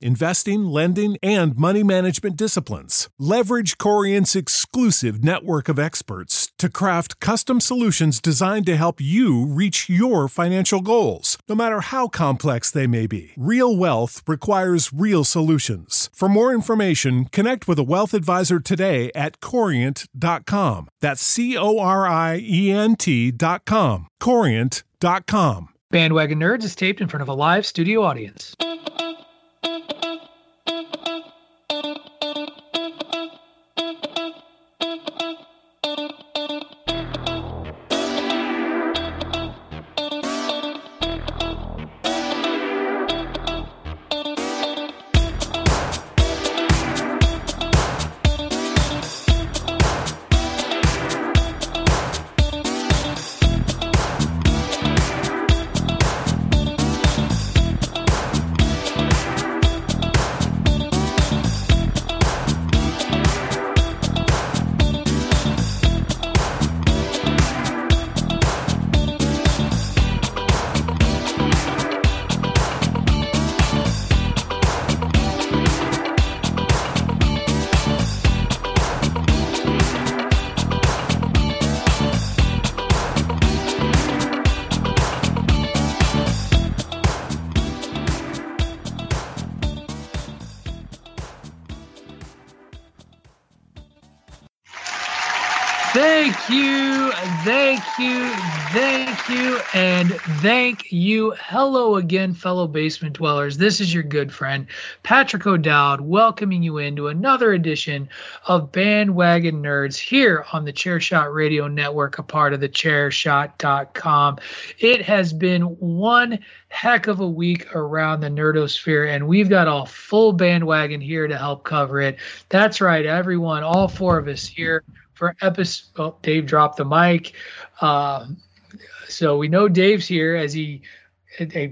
investing, lending, and money management disciplines. Leverage Corient's exclusive network of experts to craft custom solutions designed to help you reach your financial goals, no matter how complex they may be. Real wealth requires real solutions. For more information, connect with a wealth advisor today at corient.com. That's C O R I E N T.com. Corient.com. Bandwagon Nerds is taped in front of a live studio audience. Hello again, fellow basement dwellers. This is your good friend, Patrick O'Dowd, welcoming you into another edition of Bandwagon Nerds here on the Chairshot Radio Network, a part of the chairshot.com. It has been one heck of a week around the nerdosphere, and we've got a full bandwagon here to help cover it. That's right, everyone, all four of us here for episode. Oh, Dave dropped the mic. Uh, so we know Dave's here as he,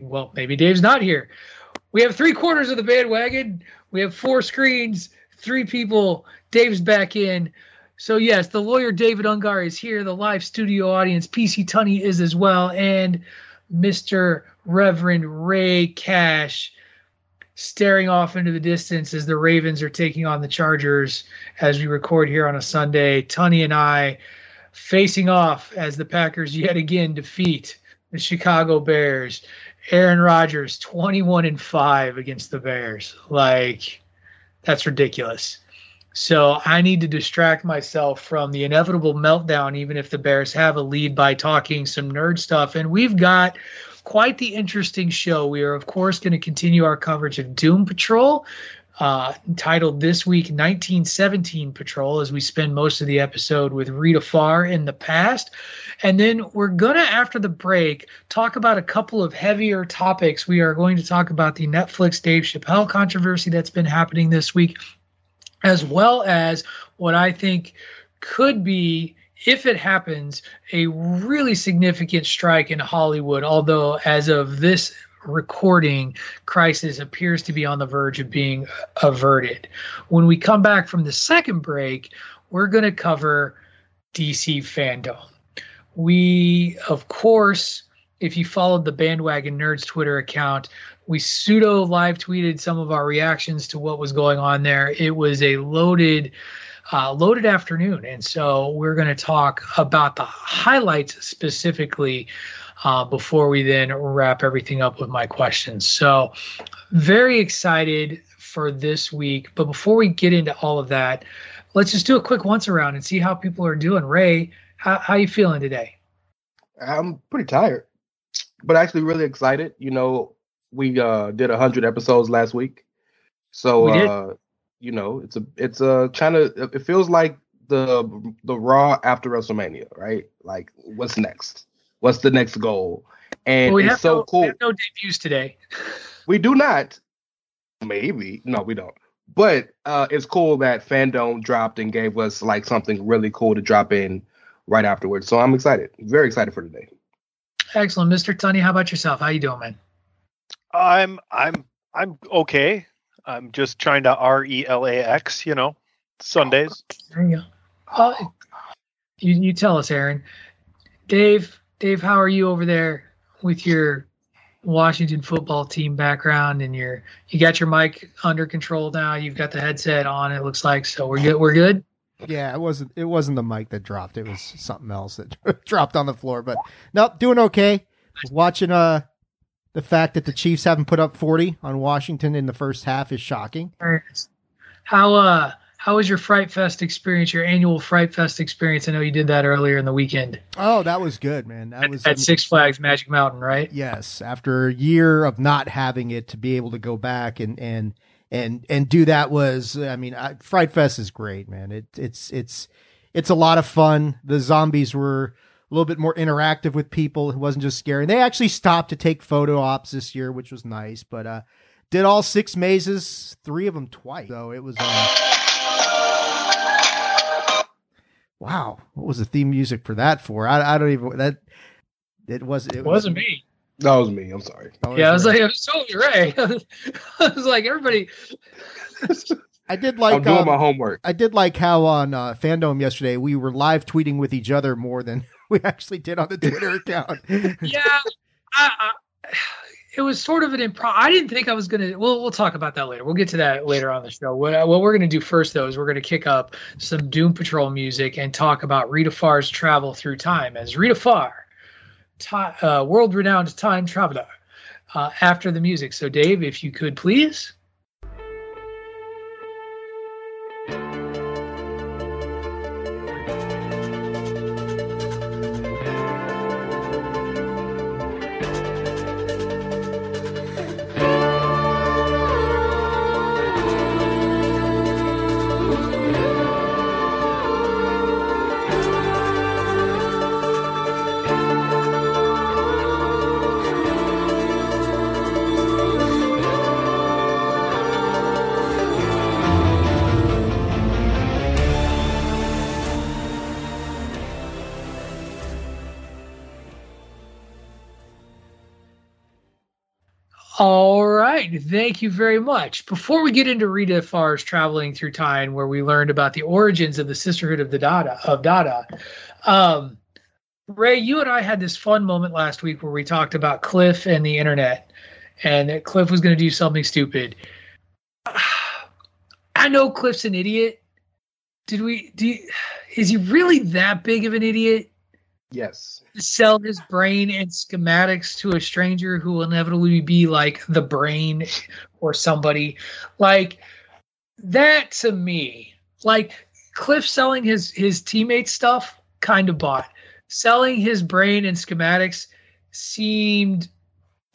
well, maybe Dave's not here. We have three quarters of the bandwagon. We have four screens, three people. Dave's back in. So yes, the lawyer David Ungar is here. The live studio audience, PC Tunney is as well, and Mr. Reverend Ray Cash staring off into the distance as the Ravens are taking on the Chargers as we record here on a Sunday. Tunney and I facing off as the Packers yet again defeat the Chicago Bears. Aaron Rodgers 21 and 5 against the Bears. Like that's ridiculous. So I need to distract myself from the inevitable meltdown even if the Bears have a lead by talking some nerd stuff and we've got quite the interesting show. We are, of course, going to continue our coverage of Doom Patrol, uh, titled this week 1917 Patrol, as we spend most of the episode with Rita Farr in the past. And then we're going to, after the break, talk about a couple of heavier topics. We are going to talk about the Netflix Dave Chappelle controversy that's been happening this week, as well as what I think could be if it happens, a really significant strike in Hollywood. Although, as of this recording, crisis appears to be on the verge of being averted. When we come back from the second break, we're going to cover DC fandom. We, of course, if you followed the Bandwagon Nerds Twitter account, we pseudo live tweeted some of our reactions to what was going on there. It was a loaded uh, loaded afternoon. And so we're going to talk about the highlights specifically uh, before we then wrap everything up with my questions. So, very excited for this week. But before we get into all of that, let's just do a quick once around and see how people are doing. Ray, how, how you feeling today? I'm pretty tired, but actually really excited. You know, we uh, did 100 episodes last week. So, uh, you know, it's a it's a kind of it feels like the the Raw after WrestleMania, right? Like, what's next? What's the next goal? And well, we it's so no, cool. We have no debuts today. we do not. Maybe no, we don't. But uh, it's cool that Fandom dropped and gave us like something really cool to drop in right afterwards. So I'm excited, very excited for today. Excellent, Mr. Tunney. How about yourself? How you doing, man? I'm I'm I'm okay. I'm just trying to R E L A X, you know, Sundays. There you go. Uh, you, you tell us, Aaron. Dave, Dave, how are you over there with your Washington football team background and your you got your mic under control now. You've got the headset on. It looks like so we're good. We're good. Yeah, it wasn't it wasn't the mic that dropped. It was something else that dropped on the floor. But nope, doing okay. Watching uh the fact that the Chiefs haven't put up 40 on Washington in the first half is shocking. How uh how was your Fright Fest experience? Your annual Fright Fest experience? I know you did that earlier in the weekend. Oh, that was good, man. That was at Six Flags Magic Mountain, right? Yes. After a year of not having it, to be able to go back and and and and do that was, I mean, I, Fright Fest is great, man. It it's it's it's a lot of fun. The zombies were a little bit more interactive with people. It wasn't just scary. They actually stopped to take photo ops this year, which was nice. But uh, did all six mazes, three of them twice. So it was. Uh... Wow, what was the theme music for that for? I, I don't even that. It was. It, it wasn't me. That was me. I'm sorry. yeah, I was like, I was totally right. I was like, everybody. I did like. I'm doing um, my homework. I did like how on uh, Fandom yesterday we were live tweeting with each other more than we actually did on the Twitter account. yeah, I, I, it was sort of an improv. I didn't think I was gonna. We'll we'll talk about that later. We'll get to that later on the show. What what we're gonna do first though is we're gonna kick up some Doom Patrol music and talk about Rita Farr's travel through time as Rita Farr, uh, world renowned time traveler. Uh, after the music, so Dave, if you could please. All right. Thank you very much. Before we get into Rita Farr's traveling through time, where we learned about the origins of the Sisterhood of the Dada of Dada, um, Ray, you and I had this fun moment last week where we talked about Cliff and the internet, and that Cliff was going to do something stupid. I know Cliff's an idiot. Did we? Do? You, is he really that big of an idiot? Yes. Sell his brain and schematics to a stranger who will inevitably be like the brain or somebody. Like that to me, like Cliff selling his his teammate stuff kind of bought. Selling his brain and schematics seemed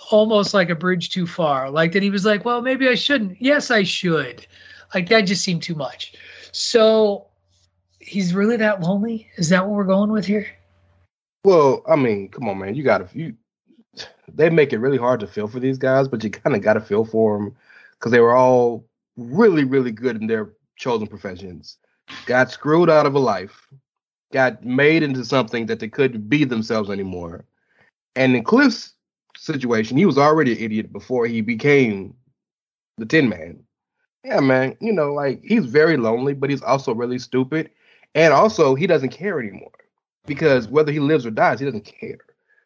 almost like a bridge too far. Like that he was like, well, maybe I shouldn't. Yes, I should. Like that just seemed too much. So he's really that lonely? Is that what we're going with here? Well, I mean, come on, man. You got to you. They make it really hard to feel for these guys, but you kind of got to feel for them because they were all really, really good in their chosen professions. Got screwed out of a life, got made into something that they couldn't be themselves anymore. And in Cliff's situation, he was already an idiot before he became the Tin Man. Yeah, man. You know, like he's very lonely, but he's also really stupid, and also he doesn't care anymore because whether he lives or dies, he doesn't care.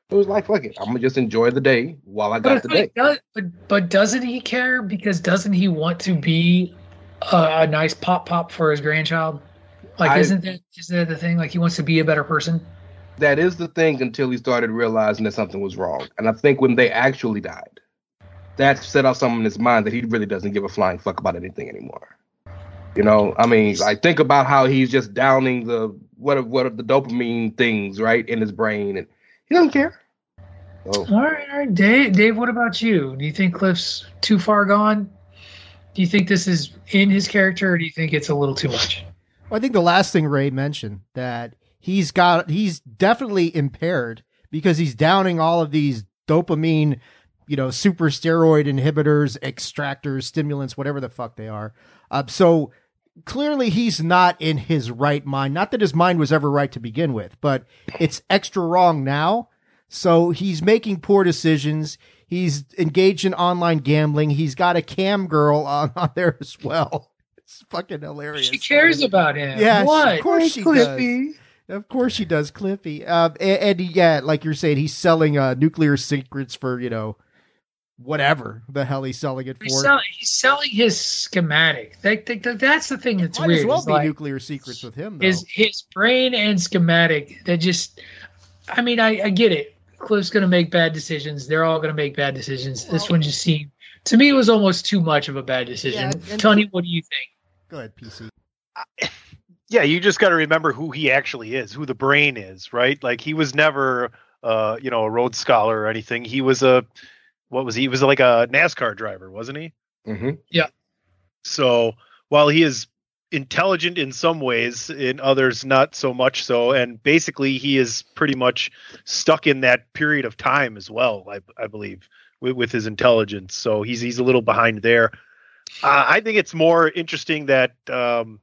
It was like, fuck it, I'm gonna just enjoy the day while I got but, the day. Does, but but doesn't he care? Because doesn't he want to be a, a nice pop pop for his grandchild? Like, I, isn't that isn't that the thing? Like, he wants to be a better person. That is the thing until he started realizing that something was wrong. And I think when they actually died, that set off something in his mind that he really doesn't give a flying fuck about anything anymore. You know, I mean, I think about how he's just downing the what are, what are the dopamine things right in his brain, and he doesn't care. So. All right, all right, Dave. Dave, what about you? Do you think Cliff's too far gone? Do you think this is in his character, or do you think it's a little too much? Well, I think the last thing Ray mentioned that he's got he's definitely impaired because he's downing all of these dopamine, you know, super steroid inhibitors, extractors, stimulants, whatever the fuck they are. Uh, so clearly he's not in his right mind. Not that his mind was ever right to begin with, but it's extra wrong now. So he's making poor decisions. He's engaged in online gambling. He's got a cam girl on, on there as well. It's fucking hilarious. She cares about him. Yeah, what? of course she Cliffy. does. Of course she does, Cliffy. Uh, and, and, yeah, like you're saying, he's selling uh, nuclear secrets for you know whatever the hell he's selling it for. He's selling, he's selling his schematic. That, that, that's the thing that's Might weird. As well be like, nuclear secrets with him. Though. His his brain and schematic. That just. I mean, I, I get it. Cliff's going to make bad decisions. They're all going to make bad decisions. Well, this one just seemed to me it was almost too much of a bad decision. Yeah, Tony, what do you think? Go ahead, PC yeah, you just got to remember who he actually is, who the brain is, right? Like he was never, uh, you know, a Rhodes Scholar or anything. He was a, what was he? He was like a NASCAR driver, wasn't he? Mm-hmm. Yeah. So while he is intelligent in some ways, in others not so much so, and basically he is pretty much stuck in that period of time as well. I, I believe with, with his intelligence, so he's he's a little behind there. Uh, I think it's more interesting that. Um,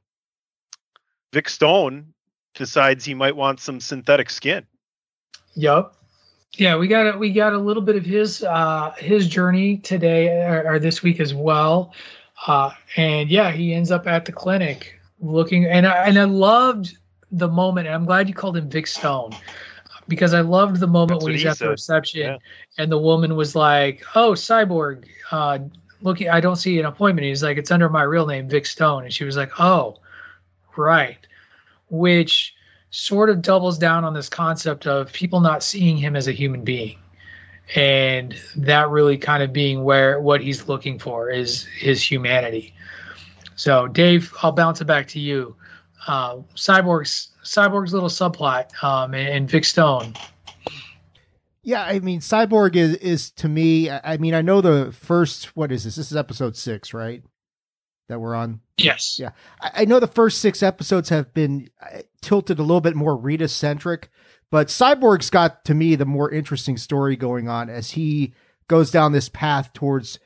Vic Stone decides he might want some synthetic skin. Yep. Yeah, we got a, we got a little bit of his uh, his journey today or, or this week as well, uh, and yeah, he ends up at the clinic looking and I, and I loved the moment. And I'm glad you called him Vic Stone because I loved the moment That's when he's he at said. the reception yeah. and the woman was like, "Oh, cyborg, uh, looking, I don't see an appointment." He's like, "It's under my real name, Vic Stone," and she was like, "Oh." Right. Which sort of doubles down on this concept of people not seeing him as a human being. And that really kind of being where what he's looking for is his humanity. So, Dave, I'll bounce it back to you. Uh, Cyborg's Cyborg's little subplot um, and, and Vic Stone. Yeah, I mean, Cyborg is is to me. I mean, I know the first. What is this? This is episode six, right? That we're on? Yes. Yeah. I, I know the first six episodes have been uh, tilted a little bit more Rita centric, but Cyborg's got to me the more interesting story going on as he goes down this path towards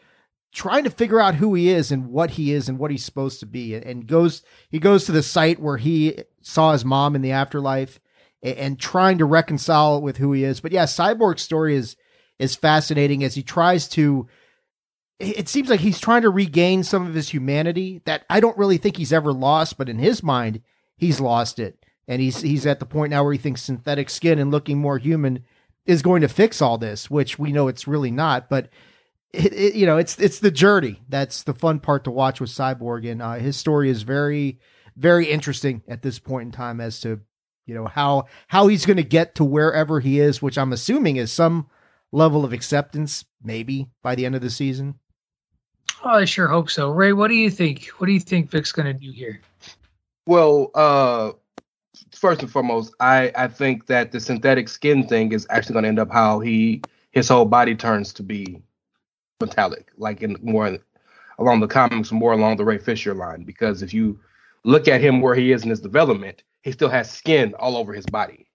trying to figure out who he is and what he is and what he's supposed to be and goes he goes to the site where he saw his mom in the afterlife and, and trying to reconcile with who he is but yeah cyborg's story is is fascinating as he tries to it seems like he's trying to regain some of his humanity that I don't really think he's ever lost, but in his mind, he's lost it. And he's he's at the point now where he thinks synthetic skin and looking more human is going to fix all this, which we know it's really not. But it, it, you know, it's it's the journey that's the fun part to watch with Cyborg, and uh, his story is very very interesting at this point in time as to you know how how he's going to get to wherever he is, which I'm assuming is some level of acceptance, maybe by the end of the season. I sure hope so. Ray, what do you think? What do you think Vic's going to do here? Well, uh, first and foremost, I I think that the synthetic skin thing is actually going to end up how he his whole body turns to be metallic, like in more along the comics, more along the Ray Fisher line. Because if you look at him where he is in his development, he still has skin all over his body,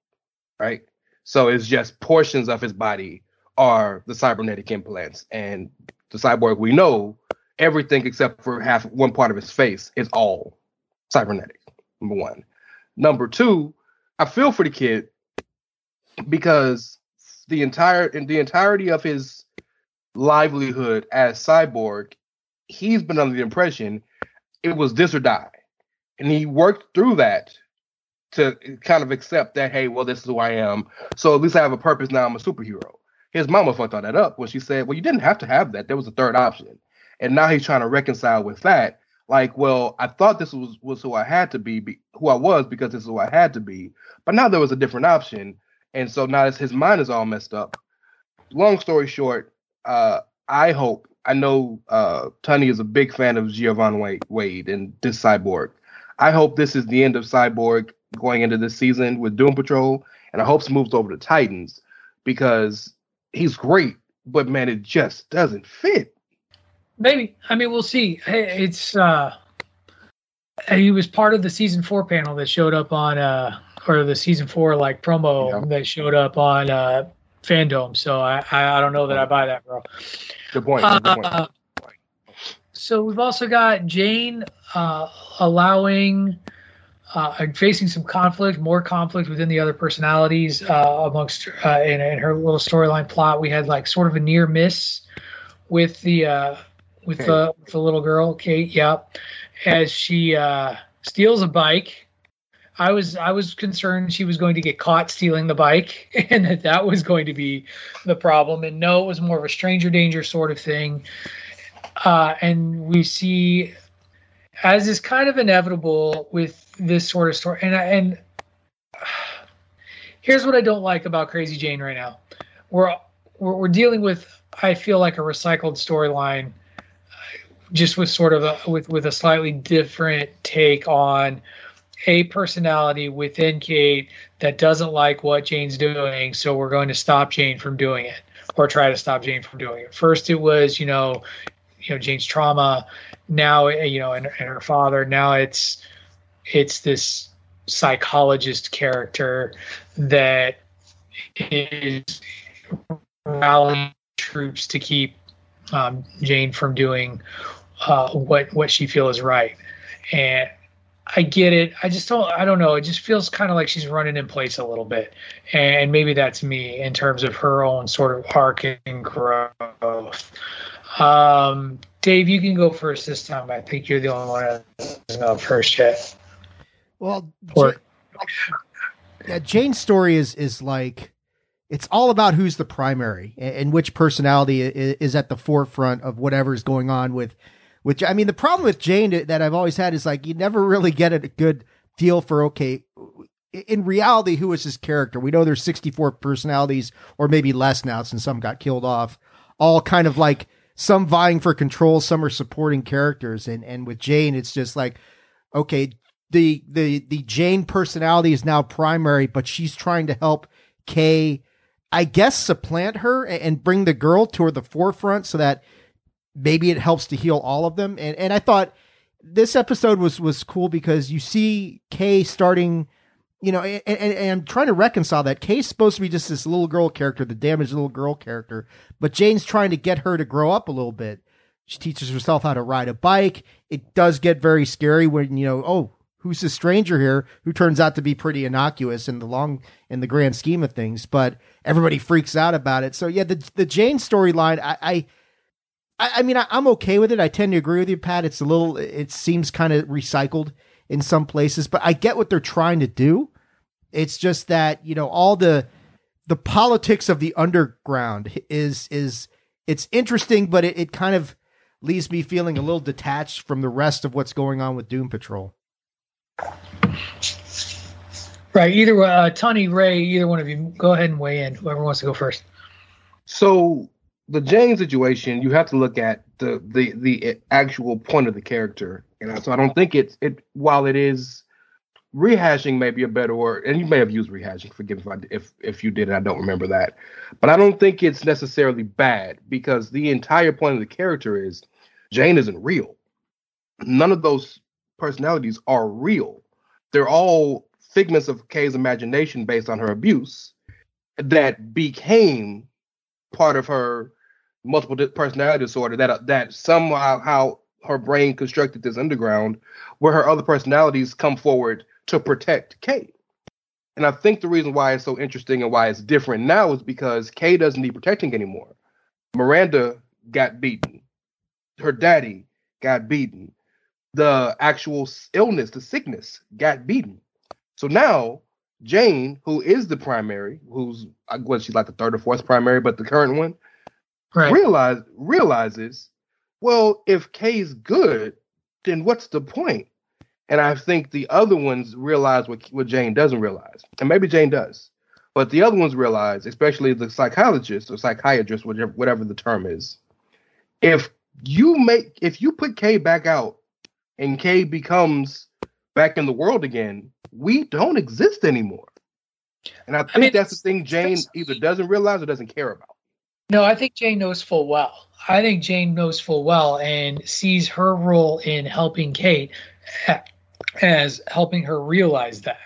right? So it's just portions of his body are the cybernetic implants, and the cyborg we know everything except for half one part of his face is all cybernetic. Number one. Number two, I feel for the kid because the entire in the entirety of his livelihood as Cyborg, he's been under the impression it was this or die. And he worked through that to kind of accept that, hey, well, this is who I am. So at least I have a purpose now. I'm a superhero. His mama fucked all that up when she said, well, you didn't have to have that. There was a third option. And now he's trying to reconcile with that. Like, well, I thought this was, was who I had to be, be who I was because this is who I had to be. But now there was a different option. And so now his mind is all messed up. Long story short, uh, I hope I know uh, Tony is a big fan of Giovanni Wade, and this Cyborg. I hope this is the end of Cyborg going into this season with Doom Patrol, and I hope he moves over to Titans because he's great, but man, it just doesn't fit. Maybe. I mean, we'll see. It's uh he was part of the season four panel that showed up on uh or the season four like promo yeah. that showed up on uh fandom. So I, I, I don't know that I buy that, bro. Good point. Good point. Uh, so we've also got Jane uh, allowing uh, facing some conflict, more conflict within the other personalities uh, amongst uh, in, in, her little storyline plot. We had like sort of a near miss with the uh, with the with the little girl Kay. Yep, as she uh, steals a bike I was I was concerned she was going to get caught stealing the bike, and that that was going to be the problem. And no, it was more of a stranger danger sort of thing. Uh, and we see, as is kind of inevitable with this sort of story, and I, and here's what I don't like about Crazy Jane right now. We're we're, we're dealing with I feel like a recycled storyline, just with sort of a with with a slightly different take on a personality within Kay that doesn't like what Jane's doing, so we're going to stop Jane from doing it or try to stop Jane from doing it. First, it was you know, you know Jane's trauma. Now, you know, and, and her father. Now it's it's this psychologist character that is rallying troops to keep um, Jane from doing uh, what what she feels is right. And I get it. I just don't. I don't know. It just feels kind of like she's running in place a little bit, and maybe that's me in terms of her own sort of arc and growth. Um, Dave, you can go first this time. I think you're the only one that's first yet. Well, or, yeah, Jane's story is is like it's all about who's the primary and, and which personality is, is at the forefront of whatever's going on with which I mean, the problem with Jane that I've always had is like you never really get a good feel for okay. In reality, who is his character? We know there's 64 personalities, or maybe less now, since some got killed off. All kind of like some vying for control, some are supporting characters, and and with Jane, it's just like, okay, the the the Jane personality is now primary, but she's trying to help Kay, I guess, supplant her and bring the girl toward the forefront so that maybe it helps to heal all of them. And and I thought this episode was was cool because you see Kay starting, you know, and, and, and, I'm trying to reconcile that Kay's supposed to be just this little girl character, the damaged little girl character, but Jane's trying to get her to grow up a little bit. She teaches herself how to ride a bike. It does get very scary when you know, oh, who's this stranger here who turns out to be pretty innocuous in the long in the grand scheme of things, but everybody freaks out about it. So yeah, the the Jane storyline, I, I I, mean, I, am okay with it. I tend to agree with you, Pat. It's a little, it seems kind of recycled in some places, but I get what they're trying to do. It's just that you know all the the politics of the underground is is it's interesting, but it, it kind of leaves me feeling a little detached from the rest of what's going on with Doom Patrol. Right. Either uh, Tony, Ray, either one of you, go ahead and weigh in. Whoever wants to go first. So the Jane situation, you have to look at the the the actual point of the character. Know, so I don't think it's it. While it is rehashing, maybe a better word, and you may have used rehashing. Forgive if I, if if you did, I don't remember that. But I don't think it's necessarily bad because the entire point of the character is Jane isn't real. None of those personalities are real. They're all figments of Kay's imagination based on her abuse that became part of her multiple personality disorder that uh, that somehow how her brain constructed this underground where her other personalities come forward to protect Kay. And I think the reason why it's so interesting and why it's different now is because Kay doesn't need protecting anymore. Miranda got beaten. Her daddy got beaten. The actual illness, the sickness, got beaten. So now Jane, who is the primary, who's what she's like the third or fourth primary, but the current one, right. realize realizes, well, if Kay's good, then what's the point? And I think the other ones realize what, what Jane doesn't realize. And maybe Jane does. But the other ones realize, especially the psychologist or psychiatrist, whatever whatever the term is, if you make if you put Kay back out and Kay becomes back in the world again, we don't exist anymore. And I think I mean, that's the thing Jane either doesn't realize or doesn't care about. No, I think Jane knows full well. I think Jane knows full well and sees her role in helping Kay as helping her realize that.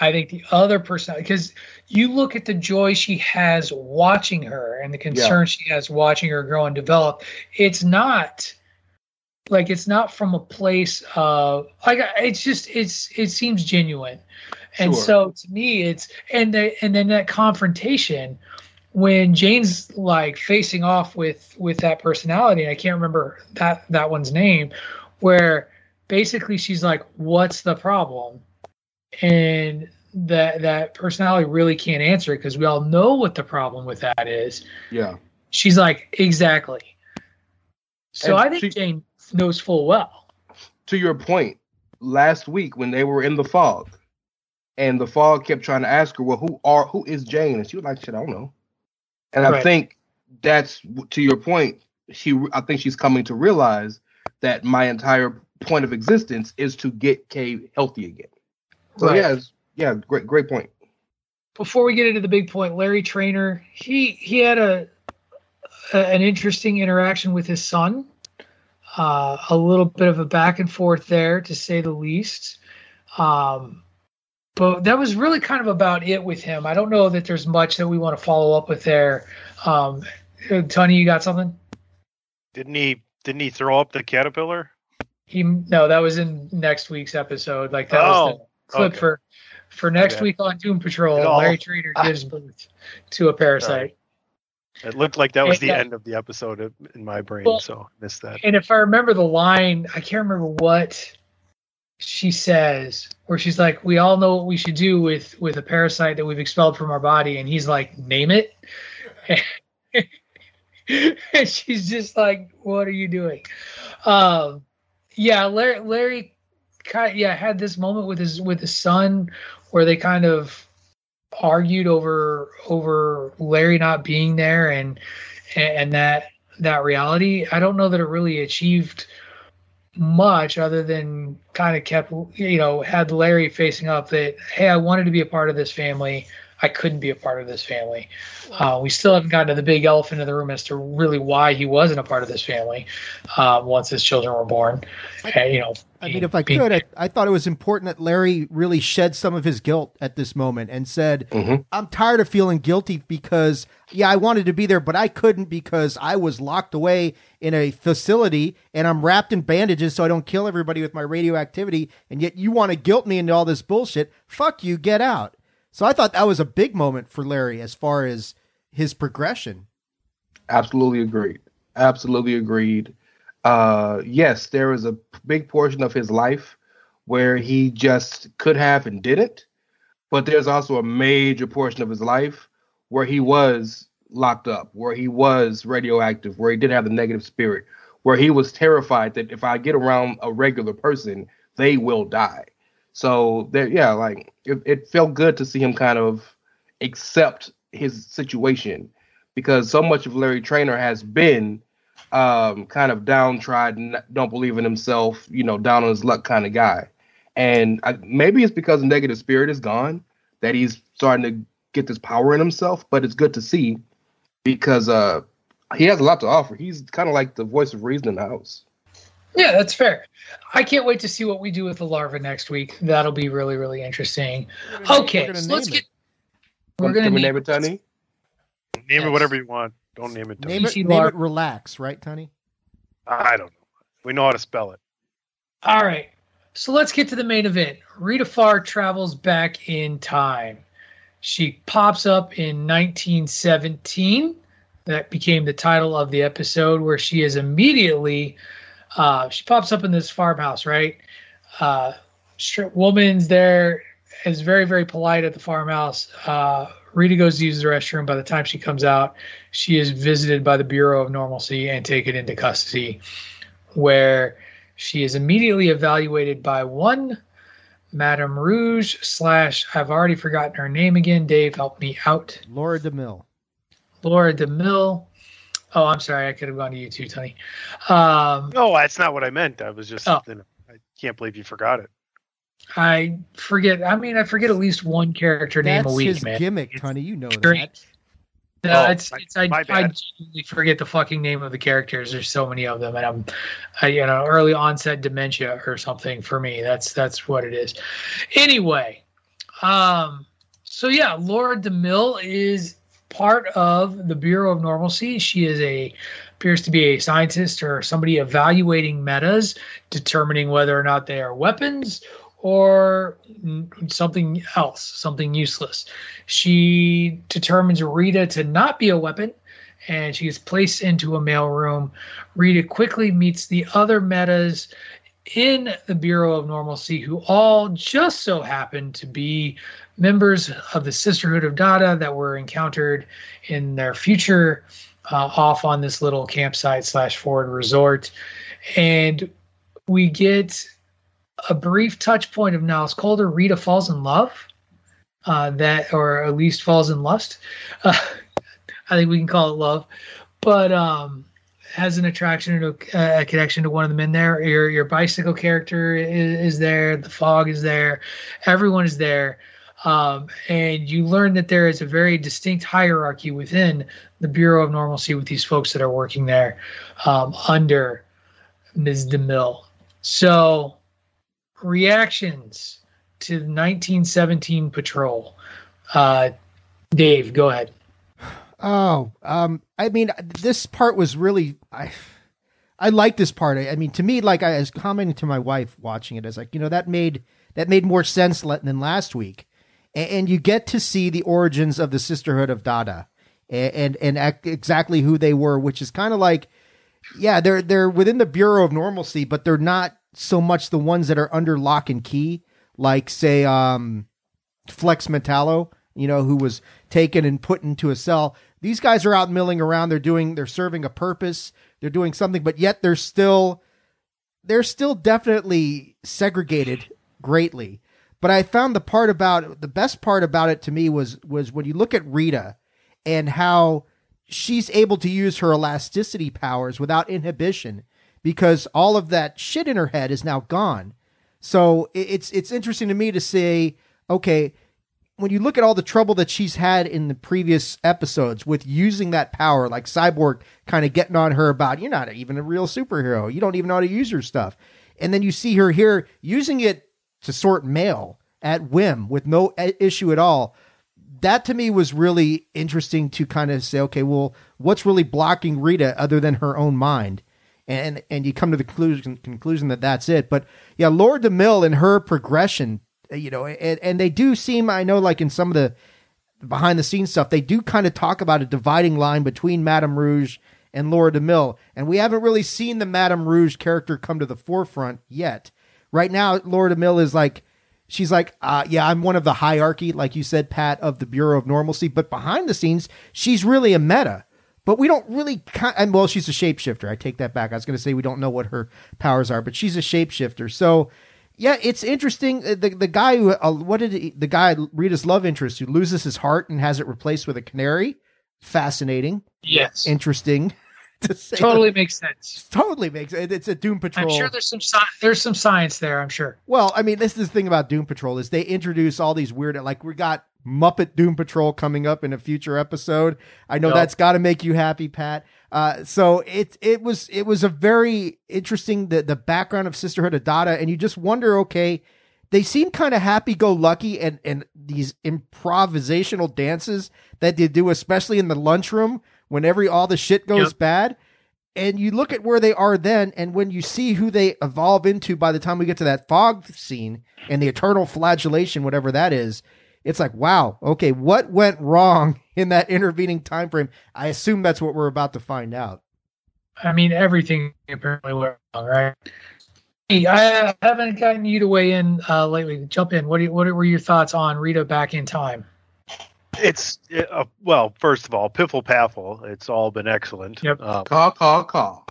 I think the other person, because you look at the joy she has watching her and the concern yeah. she has watching her grow and develop, it's not like it's not from a place of like it's just it's it seems genuine and sure. so to me it's and the, and then that confrontation when jane's like facing off with with that personality and i can't remember that that one's name where basically she's like, "What's the problem?" And that that personality really can't answer it because we all know what the problem with that is. Yeah. She's like, exactly. So and I think she, Jane knows full well. To your point, last week when they were in the fog, and the fog kept trying to ask her, "Well, who are who is Jane?" And she was like, "Shit, I don't know." And right. I think that's to your point. She, I think she's coming to realize that my entire point of existence is to get Kay healthy again. So right. yeah, yeah, great, great point. Before we get into the big point, Larry Trainor, he he had a, a an interesting interaction with his son. Uh, a little bit of a back and forth there, to say the least. Um, but that was really kind of about it with him. I don't know that there's much that we want to follow up with there. Um, Tony, you got something? Didn't he? Didn't he throw up the caterpillar? He no, that was in next week's episode. Like that oh, was the clip okay. for for next okay. week on Doom Patrol. Larry Trainor gives birth to a parasite. It looked like that was and, the end of the episode in my brain, well, so I missed that. And if I remember the line, I can't remember what she says, where she's like, "We all know what we should do with with a parasite that we've expelled from our body," and he's like, "Name it." and she's just like, "What are you doing?" Um, yeah, Larry, Larry, yeah, had this moment with his with his son where they kind of argued over over Larry not being there and and that that reality. I don't know that it really achieved much other than kind of kept you know had Larry facing up that hey I wanted to be a part of this family I couldn't be a part of this family. Uh, we still haven't gotten to the big elephant in the room as to really why he wasn't a part of this family uh, once his children were born. And, you know, I mean, if I being, could, I, I, thought it was important that Larry really shed some of his guilt at this moment and said, mm-hmm. "I'm tired of feeling guilty because, yeah, I wanted to be there, but I couldn't because I was locked away in a facility and I'm wrapped in bandages so I don't kill everybody with my radioactivity, and yet you want to guilt me into all this bullshit. Fuck you, get out." So I thought that was a big moment for Larry as far as his progression. Absolutely agreed. Absolutely agreed. Uh, yes, there was a big portion of his life where he just could have and didn't, but there's also a major portion of his life where he was locked up, where he was radioactive, where he did have the negative spirit, where he was terrified that if I get around a regular person, they will die. So there, yeah, like it, it felt good to see him kind of accept his situation because so much of Larry Trainor has been um, kind of downtrodden, don't believe in himself, you know, down on his luck kind of guy. And I, maybe it's because the negative spirit is gone that he's starting to get this power in himself. But it's good to see because uh, he has a lot to offer. He's kind of like the voice of reason in the house. Yeah, that's fair. I can't wait to see what we do with the larva next week. That'll be really, really interesting. Okay, so let's get. We're going to name it, Tony. Name yes. it whatever you want. Don't name it. Tony. Name it, name it. Relax, right, Tony? I don't know. We know how to spell it. All right. So let's get to the main event. Rita Farr travels back in time. She pops up in 1917, that became the title of the episode, where she is immediately uh, she pops up in this farmhouse, right? Uh, woman's there is very very polite at the farmhouse. Uh, Rita goes to use the restroom. By the time she comes out, she is visited by the Bureau of Normalcy and taken into custody, where she is immediately evaluated by one Madame Rouge slash I've already forgotten her name again. Dave, help me out. Laura DeMille. Laura DeMille. Oh, I'm sorry. I could have gone to you too, Tony. Um, no, that's not what I meant. I was just. Oh. I can't believe you forgot it. I forget. I mean, I forget at least one character That's name a week, his man. gimmick, Tony. You know that. No, oh, it's, it's I, I genuinely forget the fucking name of the characters. There's so many of them, and I'm, I, you know, early onset dementia or something for me. That's that's what it is. Anyway, um, so yeah, Laura DeMille is part of the Bureau of Normalcy. She is a appears to be a scientist or somebody evaluating metas, determining whether or not they are weapons or something else, something useless. She determines Rita to not be a weapon and she is placed into a mail room. Rita quickly meets the other metas in the Bureau of Normalcy who all just so happen to be members of the Sisterhood of Dada that were encountered in their future uh, off on this little campsite slash forward resort. And we get a brief touch point of Niles Caulder. Rita falls in love, uh, that or at least falls in lust. Uh, I think we can call it love, but um, has an attraction to uh, a connection to one of the men there. Your your bicycle character is, is there. The fog is there. Everyone is there. Um, and you learn that there is a very distinct hierarchy within the Bureau of Normalcy with these folks that are working there um, under Ms. DeMille. So reactions to the 1917 Patrol. Uh, Dave, go ahead. Oh, um, I mean, this part was really I. I like this part. I, I mean, to me, like I was commenting to my wife watching it, I was like, you know, that made that made more sense than last week, and, you get to see the origins of the Sisterhood of Dada, and and, and exactly who they were, which is kind of like, yeah, they're they're within the Bureau of Normalcy, but they're not so much the ones that are under lock and key, like say um, Flex Mentallo, you know, who was taken and put into a cell. These guys are out milling around. They're doing, they're serving a purpose. They're doing something, but yet they're still, they're still definitely segregated greatly. But I found the part about the best part about it to me was was when you look at Rita and how she's able to use her elasticity powers without inhibition because all of that shit in her head is now gone. So it's it's interesting to me to say, okay, when you look at all the trouble that she's had in the previous episodes with using that power, like Cyborg kind of getting on her about, you're not even a real superhero. You don't even know how to use your stuff. And then you see her here using it to sort mail at whim with no issue at all. That to me was really interesting to kind of say, okay, well, what's really blocking Rita other than her own mind? and and you come to the conclusion conclusion that that's it. But yeah, Laura DeMille and her progression, you know, and, and they do seem I know like in some of the behind the scenes stuff, they do kind of talk about a dividing line between Madame Rouge and Laura DeMille, and we haven't really seen the Madame Rouge character come to the forefront yet. Right now, Laura DeMille is like. She's like, uh, yeah, I'm one of the hierarchy, like you said, Pat, of the Bureau of Normalcy. But behind the scenes, she's really a meta but we don't really. and well, she's a shapeshifter. I take that back. I was going to say we don't know what her powers are, but she's a shapeshifter. So yeah, it's interesting. Uh, the the guy who uh, what did he, the guy Rita's love interest who loses his heart and has it replaced with a canary? Fascinating. Yes. Interesting. To say totally makes sense. Totally makes it. It's a Doom Patrol. I'm sure there's some sci- there's some science there. I'm sure. Well, I mean, this is the thing about Doom Patrol is they introduce all these weird like we got Muppet Doom Patrol coming up in a future episode. I know yep. that's got to make you happy, Pat. Uh, so it it was it was a very interesting the the background of Sisterhood of Dada, and you just wonder, okay, they seem kind of happy go lucky, and and these improvisational dances that they do, especially in the lunchroom when every all the shit goes yep. bad. And you look at where they are then, and when you see who they evolve into by the time we get to that fog scene and the eternal flagellation, whatever that is, it's like, wow, okay, what went wrong in that intervening time frame? I assume that's what we're about to find out. I mean, everything apparently went wrong, right? Hey, I haven't gotten you to weigh in uh, lately. Jump in. What, you, what were your thoughts on Rita back in time? It's uh, well, first of all, piffle paffle. It's all been excellent. Yep. Um, call, call, call.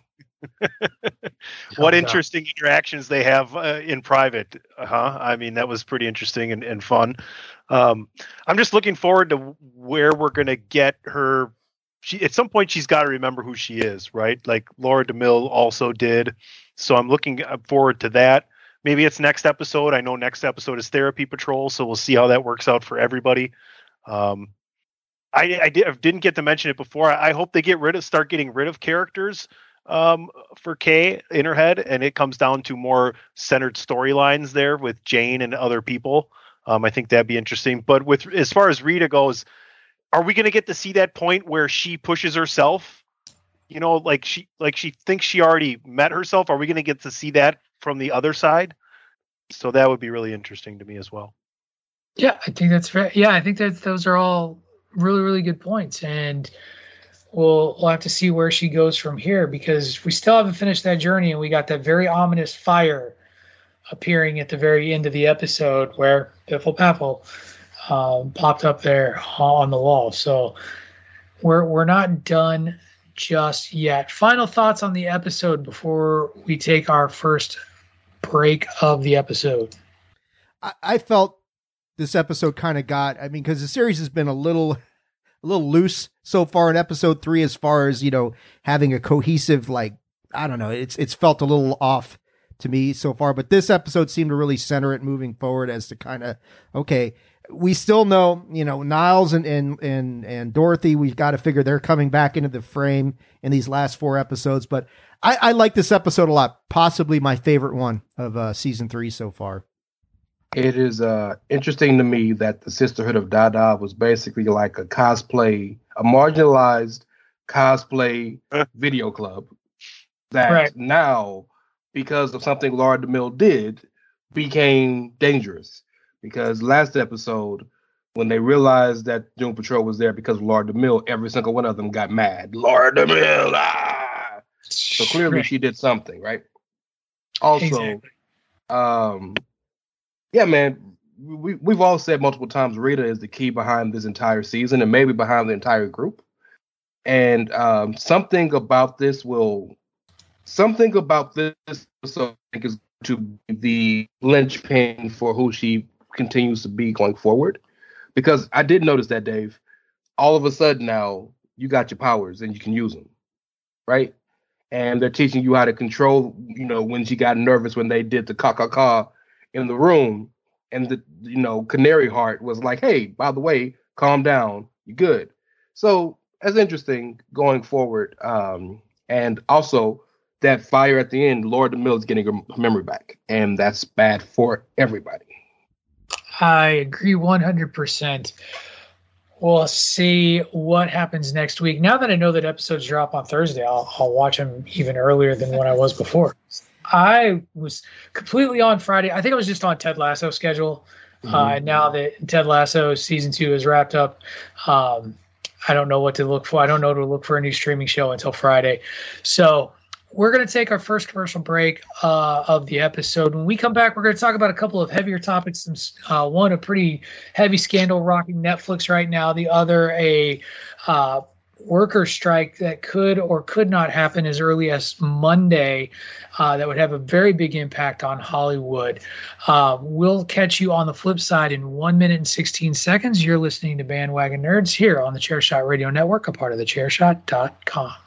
what interesting interactions they have uh, in private, huh? I mean, that was pretty interesting and, and fun. Um, I'm just looking forward to where we're going to get her. She at some point she's got to remember who she is, right? Like Laura DeMille also did. So I'm looking uh, forward to that. Maybe it's next episode. I know next episode is Therapy Patrol, so we'll see how that works out for everybody. Um, I, I, did, not get to mention it before. I, I hope they get rid of, start getting rid of characters um, for Kay in her head, and it comes down to more centered storylines there with Jane and other people. Um, I think that'd be interesting. But with as far as Rita goes, are we going to get to see that point where she pushes herself? You know, like she like she thinks she already met herself. Are we going to get to see that from the other side? So that would be really interesting to me as well. Yeah, I think that's fair. Yeah, I think that those are all really really good points, and we'll we'll have to see where she goes from here because we still haven't finished that journey, and we got that very ominous fire appearing at the very end of the episode where Piffle Paffle um, popped up there on the wall. So we're we're not done just yet. Final thoughts on the episode before we take our first break of the episode. I, I felt this episode kind of got. I mean, because the series has been a little a little loose so far in episode three, as far as you know, having a cohesive like I don't know. It's it's felt a little off to me so far. But this episode seemed to really center it moving forward as to kind of okay. We still know, you know, Niles and and and, and Dorothy. We've got to figure they're coming back into the frame in these last four episodes. But I, I like this episode a lot. Possibly my favorite one of uh, season three so far. It is uh, interesting to me that the Sisterhood of Dada was basically like a cosplay, a marginalized cosplay video club that right. now because of something Laura DeMille did, became dangerous. Because last episode, when they realized that Doom Patrol was there because of Laura DeMille, every single one of them got mad. Laura DeMille, ah! So clearly she did something, right? Also, exactly. um, yeah, man, we we've all said multiple times Rita is the key behind this entire season and maybe behind the entire group. And um, something about this will something about this episode is to be the linchpin for who she continues to be going forward. Because I did notice that, Dave. All of a sudden now you got your powers and you can use them, right? And they're teaching you how to control. You know, when she got nervous when they did the ka ka ka in the room, and the you know Canary Heart was like, "Hey, by the way, calm down, you good." So that's interesting going forward. Um, and also that fire at the end, Laura DeMille is getting her memory back, and that's bad for everybody. I agree 100%. We'll see what happens next week. Now that I know that episodes drop on Thursday, I'll, I'll watch them even earlier than when I was before. I was completely on Friday. I think I was just on Ted Lasso schedule. Mm-hmm. Uh, now that Ted Lasso season two is wrapped up, um, I don't know what to look for. I don't know to look for a new streaming show until Friday. So we're going to take our first commercial break uh, of the episode. When we come back, we're going to talk about a couple of heavier topics. Uh, one, a pretty heavy scandal rocking Netflix right now. The other, a uh, worker strike that could or could not happen as early as Monday. Uh, that would have a very big impact on Hollywood. Uh, we'll catch you on the flip side in one minute and 16 seconds. You're listening to Bandwagon Nerds here on the Chairshot Radio Network, a part of the Chairshot.com.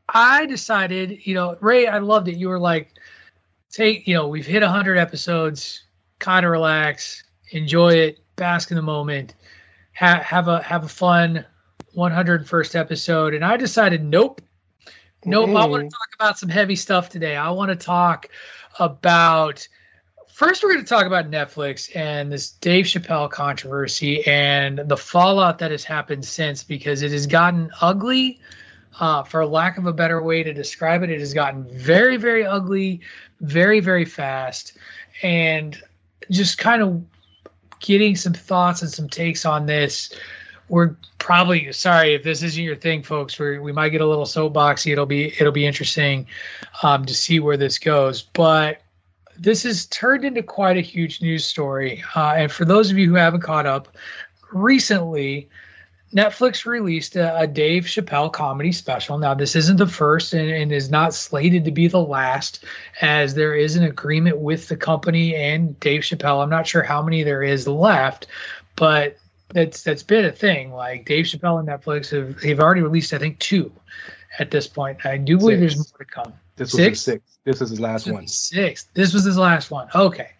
I decided, you know, Ray, I loved it. You were like, take, you know, we've hit 100 episodes, kind of relax, enjoy it, bask in the moment, ha- have a have a fun 101st episode. And I decided, nope, nope. I want to mm-hmm. talk about some heavy stuff today. I want to talk about. First, we're going to talk about Netflix and this Dave Chappelle controversy and the fallout that has happened since because it has gotten ugly uh, for lack of a better way to describe it. It has gotten very, very ugly, very, very fast, and just kind of getting some thoughts and some takes on this. We're probably sorry if this isn't your thing, folks. We we might get a little soapboxy. It'll be it'll be interesting um, to see where this goes, but this has turned into quite a huge news story. Uh, and for those of you who haven't caught up, recently Netflix released a, a, Dave Chappelle comedy special. Now, this isn't the first and, and, is not slated to be the last, as there is an agreement with the company and Dave Chappelle. I'm not sure how many there is left, but that's that's been a thing. Like Dave Chappelle and Netflix have they've already released, I think, two at this point. I do believe six. there's more to come. This was six. six. This is his last this one. Six. This was his last one. Okay.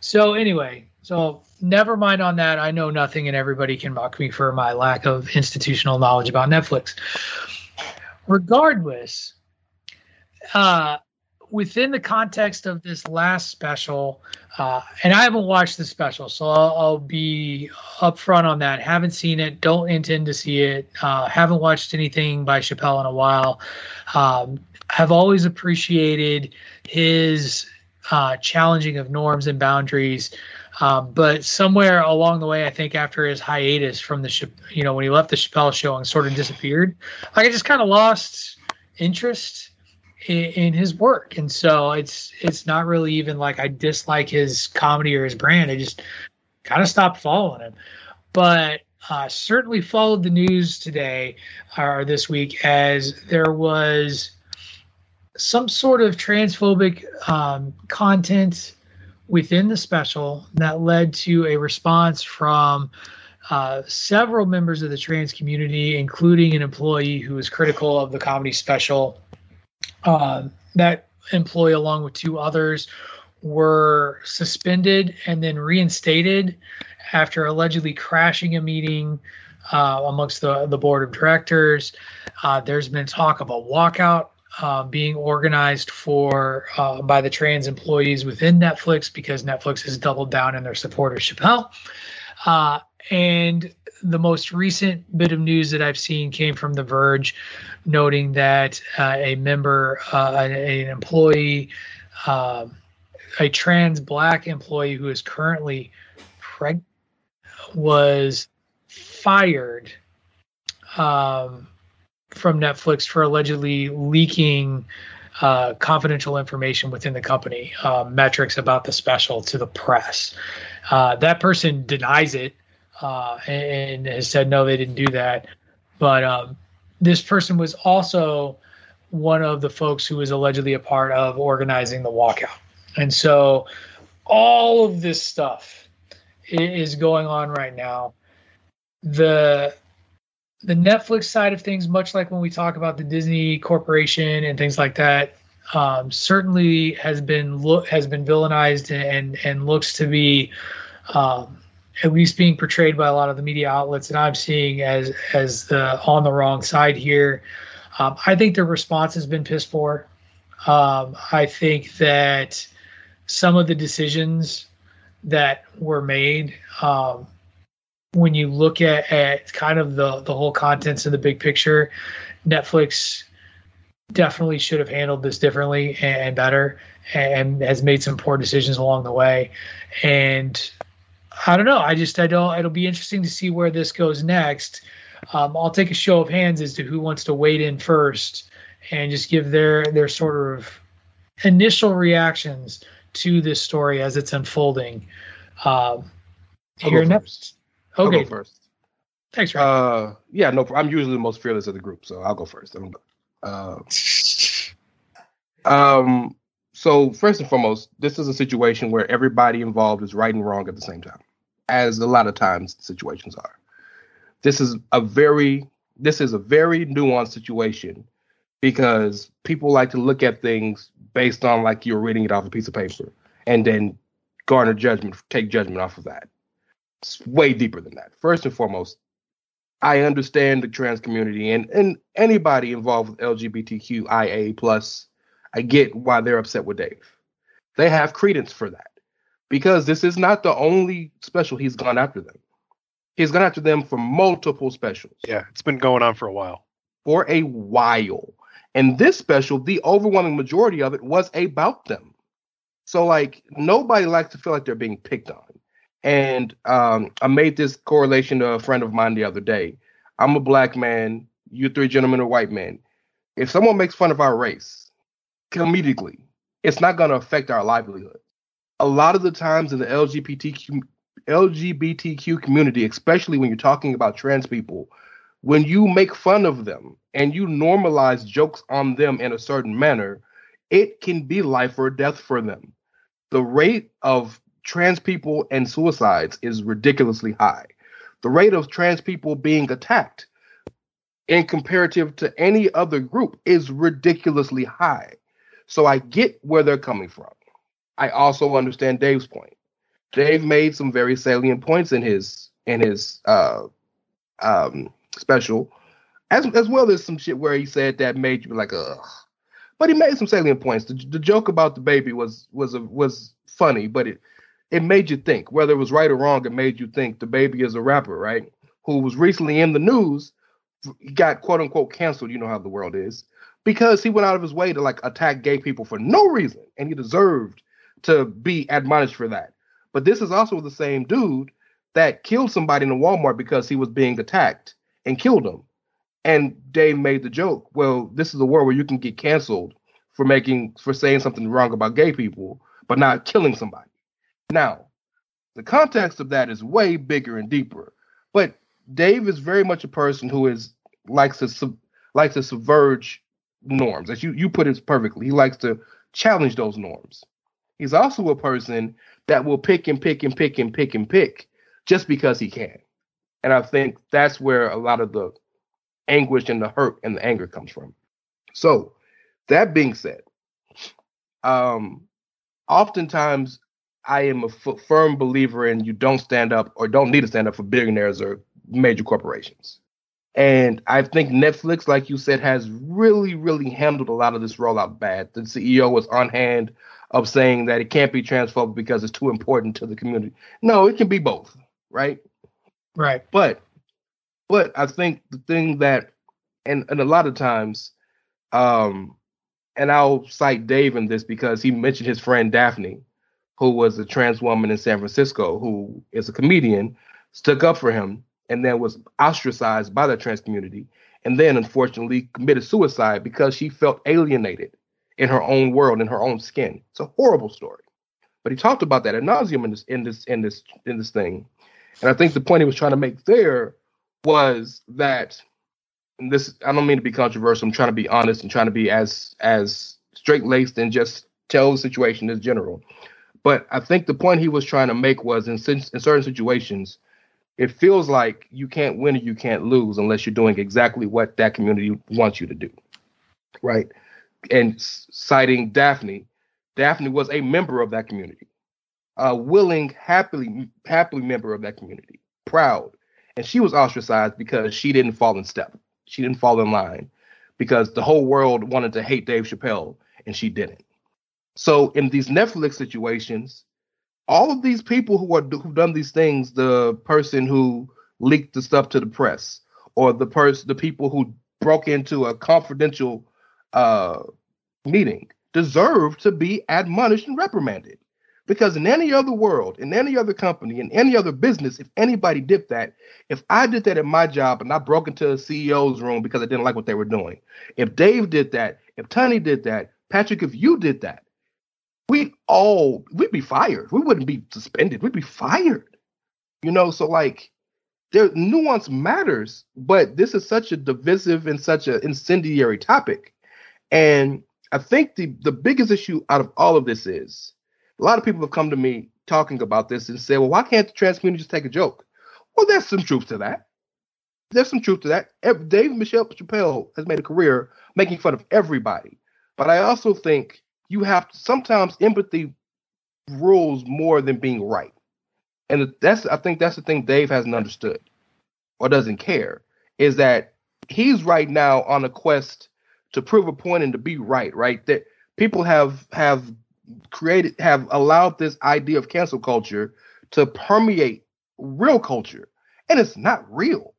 So anyway, so never mind on that. I know nothing, and everybody can mock me for my lack of institutional knowledge about Netflix. Regardless, uh, within the context of this last special, uh, and I haven't watched the special, so I'll, I'll, be upfront on that. Haven't seen it, don't intend to see it. Uh, haven't watched anything by Chappelle in a while. Um, have always appreciated his uh, challenging of norms and boundaries. Um, but somewhere along the way, I think after his hiatus from the, you know, when he left the Chappelle show and sort of disappeared, I just kind of lost interest in, in, his work, and so it's it's not really even like I dislike his comedy or his brand. I just kind of stopped following him. But uh, certainly followed the news today or this week as there was some sort of transphobic um, content within the special that led to a response from uh, several members of the trans community, including an employee who was critical of the comedy special. Uh, that employee, along with two others, were suspended and then reinstated after allegedly crashing a meeting uh, amongst the, the board of directors. Uh, there's been talk of a walkout uh, being organized for uh, by the trans employees within Netflix because Netflix has doubled down in their support of Chappelle. Uh, and the most recent bit of news that I've seen came from The Verge, noting that uh, a member, uh, an, an, employee, a trans black employee who is currently pregnant, was fired um, from Netflix for allegedly leaking uh, confidential information within the company, uh, metrics about the special to the press. Uh, that person denies it uh, and, and, has said no, they didn't do that. But um, this person was also one of the folks who was allegedly a part of organizing the walkout. And so all of this stuff is going on right now. The the Netflix side of things, much like when we talk about the Disney Corporation and things like that, um, certainly has been look has been villainized and and looks to be um, at least being portrayed by a lot of the media outlets that I'm seeing as as the on the wrong side here. Um, I think the response has been pissed for. Um, I think that some of the decisions that were made um, when you look at, at kind of the the whole contents of the big picture, Netflix definitely should have handled this differently and better and has made some poor decisions along the way. And I don't know. I just I don't. It'll be interesting to see where this goes next. Um, I'll take a show of hands as to who wants to wade in first and just give their their sort of initial reactions to this story as it's unfolding. Um, here next. Okay. first. Thanks, Ryan. Uh, yeah, no, I'm usually the most fearless of the group, so I'll go first. Uh, um, so first and foremost, this is a situation where everybody involved is right and wrong at the same time, as a lot of times situations are. This is a very this is a very nuanced situation because people like to look at things based on like you're reading it off a piece of paper and then garner judgment, take judgment off of that. It's way deeper than that. First and foremost, I understand the trans community and and anybody involved with LGBTQIA plus. I get why they're upset with Dave. They have credence for that because this is not the only special he's gone after them. He's gone after them for multiple specials. Yeah, it's been going on for a while. For a while. And this special, the overwhelming majority of it was about them. So like nobody likes to feel like they're being picked on. And um, I made this correlation to a friend of mine the other day. I'm a black man. You three gentlemen are white men. If someone makes fun of our race, comedically, it's not going to affect our livelihood. A lot of the times in the LGBTQ LGBTQ community, especially when you're talking about trans people, when you make fun of them and you normalize jokes on them in a certain manner, it can be life or death for them. The rate of trans people and suicides is ridiculously high. The rate of trans people being attacked in comparative to any other group is ridiculously high. So I get where they're coming from. I also understand Dave's point. Dave made some very salient points in his in his uh um special, as as well as some shit where he said that made you like ugh. But he made some salient points. The, the joke about the baby was was a, was funny, but it it made you think. Whether it was right or wrong, it made you think. DaBaby is a rapper, right? Who was recently in the news, got quote unquote canceled. You know how the world is because he went out of his way to like attack gay people for no reason, and he deserved to be admonished for that. But this is also the same dude that killed somebody in a Walmart because he was being attacked and killed him. And Dave made the joke, well, this is a world where you can get canceled for making for saying something wrong about gay people, but not killing somebody. Now, the context of that is way bigger and deeper. But Dave is very much a person who is likes to sub, likes to subverge norms. As you you put it perfectly, he likes to challenge those norms. He's also a person that will pick and pick and pick and pick and pick just because he can. And I think that's where a lot of the anguish and the hurt and the anger comes from. So, that being said, um, oftentimes I am a f- firm believer in you don't stand up or don't need to stand up for billionaires or major corporations. And I think Netflix, like you said, has really, really handled a lot of this rollout bad. The CEO was on hand of saying that it can't be transphobic because it's too important to the community. No, it can be both, right? Right. But but I think the thing that and and a lot of times, um, and I'll cite Dave in this because he mentioned his friend Daphne, who was a trans woman in San Francisco, who is a comedian, stuck up for him and then was ostracized by the trans community, and then unfortunately committed suicide because she felt alienated in her own world, in her own skin. It's a horrible story. But he talked about that at nauseum in this in this in this in this thing. And I think the point he was trying to make there was that this I don't mean to be controversial, I'm trying to be honest and trying to be as as straight laced and just tell the situation as general. But I think the point he was trying to make was in, in certain situations, it feels like you can't win or you can't lose unless you're doing exactly what that community wants you to do. Right and citing Daphne, Daphne was a member of that community, a willing, happily, happily member of that community, proud. And she was ostracized because she didn't fall in step. She didn't fall in line because the whole world wanted to hate Dave Chappelle and she didn't. So in these Netflix situations, all of these people who are who've done these things, the person who leaked the stuff to the press, or the person, the people who broke into a confidential uh, meeting deserve to be admonished and reprimanded. Because in any other world, in any other company, in any other business, if anybody did that, if I did that at my job and I broke into a CEO's room because I didn't like what they were doing, if Dave did that, if Tony did that, Patrick, if you did that, we all we'd be fired. We wouldn't be suspended. We'd be fired. You know, so like there nuance matters, but this is such a divisive and such an incendiary topic and I think the, the biggest issue out of all of this is a lot of people have come to me talking about this and say, well, why can't the trans community just take a joke? Well, there's some truth to that. There's some truth to that. Dave Michelle Chappelle has made a career making fun of everybody. But I also think you have sometimes empathy rules more than being right. And that's I think that's the thing Dave hasn't understood or doesn't care is that he's right now on a quest to prove a point and to be right, right? That people have have created have allowed this idea of cancel culture to permeate real culture. And it's not real.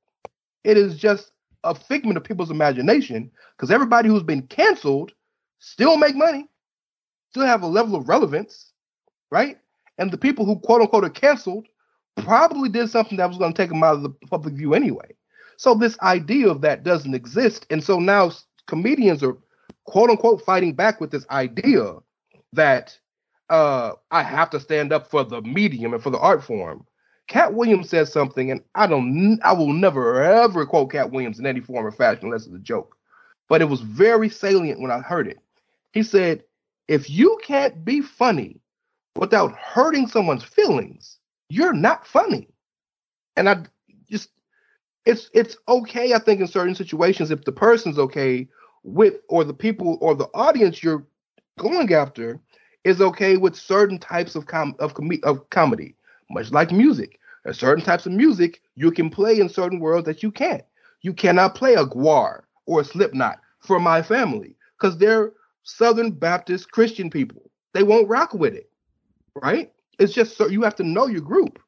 It is just a figment of people's imagination because everybody who's been canceled still make money, still have a level of relevance, right? And the people who quote unquote are canceled probably did something that was going to take them out of the public view anyway. So this idea of that doesn't exist. And so now comedians are quote unquote fighting back with this idea that uh, I have to stand up for the medium and for the art form. Katt Williams says something, and I don't, I will never ever quote Katt Williams in any form or fashion unless it's a joke. But it was very salient when I heard it. He said, "If you can't be funny without hurting someone's feelings, you're not funny." And I just, it's it's okay, I think, in certain situations if the person's okay with or the people or the audience you're going after is okay with certain types of com- of, com- of comedy, much like music. There's certain types of music you can play in certain worlds that you can't. You cannot play a GWAR or a Slipknot for my family because they're Southern Baptist Christian people. They won't rock with it, right? It's just so you have to know your group.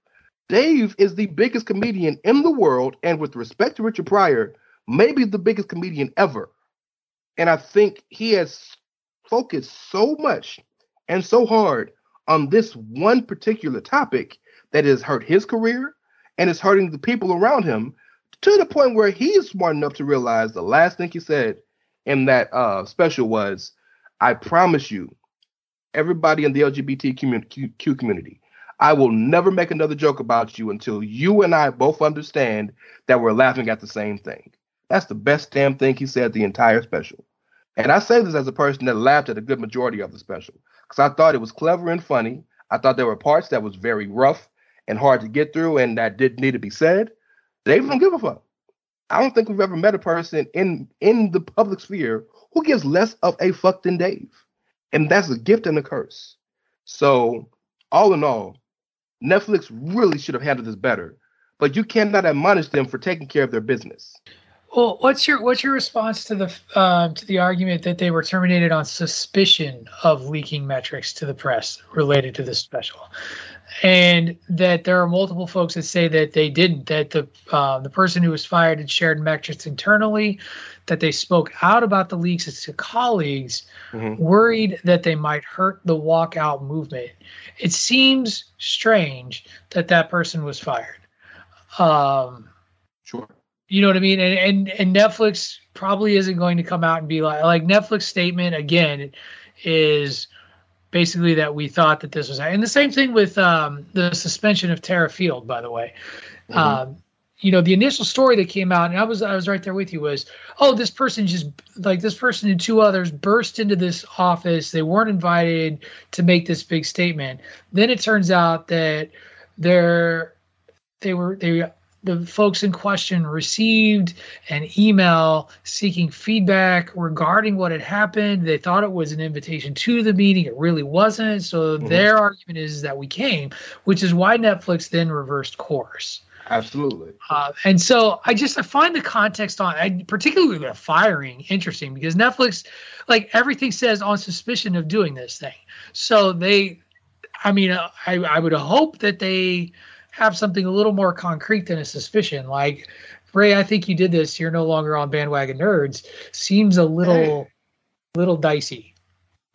Dave is the biggest comedian in the world, and with respect to Richard Pryor, maybe the biggest comedian ever. And I think he has focused so much and so hard on this one particular topic that has hurt his career and is hurting the people around him to the point where he's smart enough to realize the last thing he said in that uh, special was, I promise you, everybody in the LGBTQ community, I will never make another joke about you until you and I both understand that we're laughing at the same thing. That's the best damn thing he said the entire special. And I say this as a person that laughed at a good majority of the special because I thought it was clever and funny. I thought there were parts that was very rough and hard to get through and that didn't need to be said. Dave don't give a fuck. I don't think we've ever met a person in in the public sphere who gives less of a fuck than Dave. And that's a gift and a curse. So, all in all, Netflix really should have handled this better but you cannot admonish them for taking care of their business. Well, what's your what's your response to the uh, to the argument that they were terminated on suspicion of leaking metrics to the press related to this special, and that there are multiple folks that say that they didn't, that the uh, the person who was fired had shared metrics internally, that they spoke out about the leaks to colleagues, mm-hmm. worried that they might hurt the walkout movement. It seems strange that that person was fired. Um, sure you know what I mean? And, and and Netflix probably isn't going to come out and be like like Netflix statement again is basically that we thought that this was and the same thing with um, the suspension of Terra Field, by the way. Mm-hmm. Um, you know, the initial story that came out, and I was I was right there with you, was oh, this person just like this person and two others burst into this office. They weren't invited to make this big statement. Then it turns out that they're they were they the folks in question received an email seeking feedback regarding what had happened. They thought it was an invitation to the meeting. It really wasn't. So mm-hmm. their argument is that we came, which is why Netflix then reversed course. Absolutely. Uh, and so I just I find the context on, I, particularly the firing, interesting because Netflix, like everything says on suspicion of doing this thing. So they, I mean, I I would hope that they have something a little more concrete than a suspicion. Like, Ray, I think you did this. You're no longer on bandwagon nerds. Seems a little, hey. little dicey.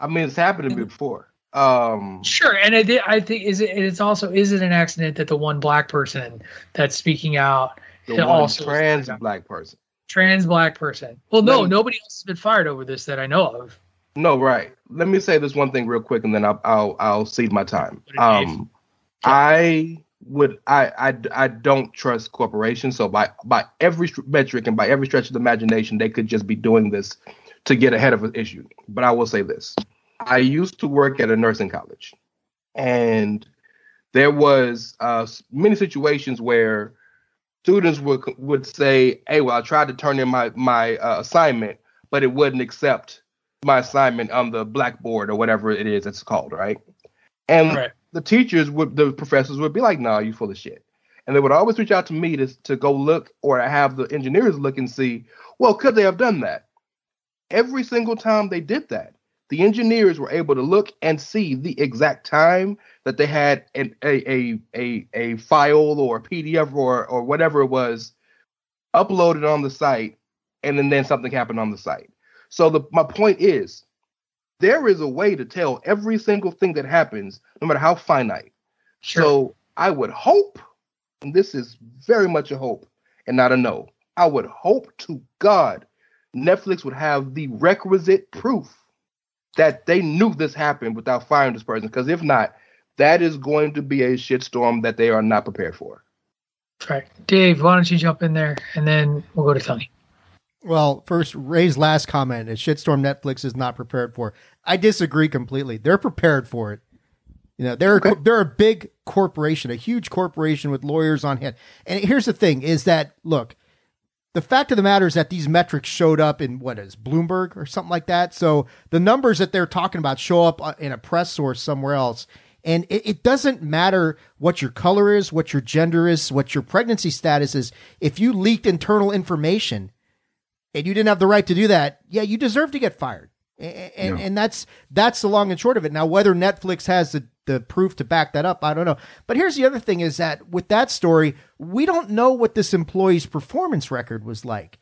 I mean, it's happened to me before. Um, sure, and it, I think is it. It's also is it an accident that the one black person that's speaking out the also trans black person, trans black person. Well, no, me, nobody else has been fired over this that I know of. No, right. Let me say this one thing real quick, and then I'll I'll, I'll cede my time. Um, I would I, I I don't trust corporations. So by by every metric and by every stretch of the imagination, they could just be doing this to get ahead of an issue. But I will say this: I used to work at a nursing college, and there was uh, many situations where students would would say, "Hey, well, I tried to turn in my my uh, assignment, but it wouldn't accept my assignment on the blackboard or whatever it is it's called, right?" And right the teachers would the professors would be like, "Nah, you full of shit," and they would always reach out to me to to go look or have the engineers look and see, well, could they have done that? Every single time they did that, the engineers were able to look and see the exact time that they had an, a, a a a file or a PDF or or whatever it was uploaded on the site, and then then something happened on the site. So the my point is, there is a way to tell every single thing that happens, no matter how finite. Sure. So I would hope, and this is very much a hope and not a no, I would hope to God Netflix would have the requisite proof that they knew this happened without firing this person. Because if not, that is going to be a shitstorm that they are not prepared for. Right. Dave, why don't you jump in there and then we'll go to Tony. Well, first, Ray's last comment: a shitstorm Netflix is not prepared for. I disagree completely. They're prepared for it. You know, they're okay. they're a big corporation, a huge corporation with lawyers on hand. And here's the thing: is that look, the fact of the matter is that these metrics showed up in what is Bloomberg or something like that. So the numbers that they're talking about show up uh, in a press source somewhere else. And it, it, doesn't matter what your color is, what your gender is, what your pregnancy status is. If you leaked internal information, and you didn't have the right to do that, yeah, you deserve to get fired. And, and, and that's that's the long and short of it. Now, whether Netflix has the, the proof to back that up, I don't know. But here's the other thing: is that with that story, we don't know what this employee's performance record was like.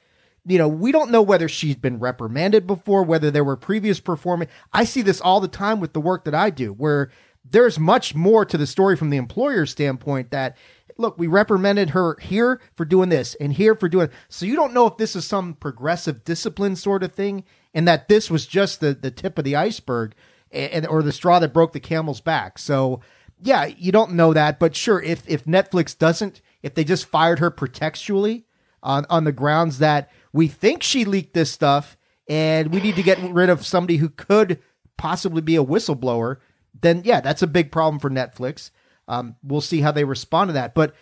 You know, we don't know whether she's been reprimanded before, whether there were previous performance. I see this all the time with the work that I do, where there's much more to the story from the employer's standpoint that look, we reprimanded her here for doing this and here for doing. So you don't know if this is some progressive discipline sort of thing, and that this was just the the tip of the iceberg, and or the straw that broke the camel's back. So yeah, you don't know that, but sure, if if Netflix doesn't, if they just fired her pretextually on on the grounds that we think she leaked this stuff and we need to get rid of somebody who could possibly be a whistleblower, then yeah, that's a big problem for Netflix. Um, we'll see how they respond to that. But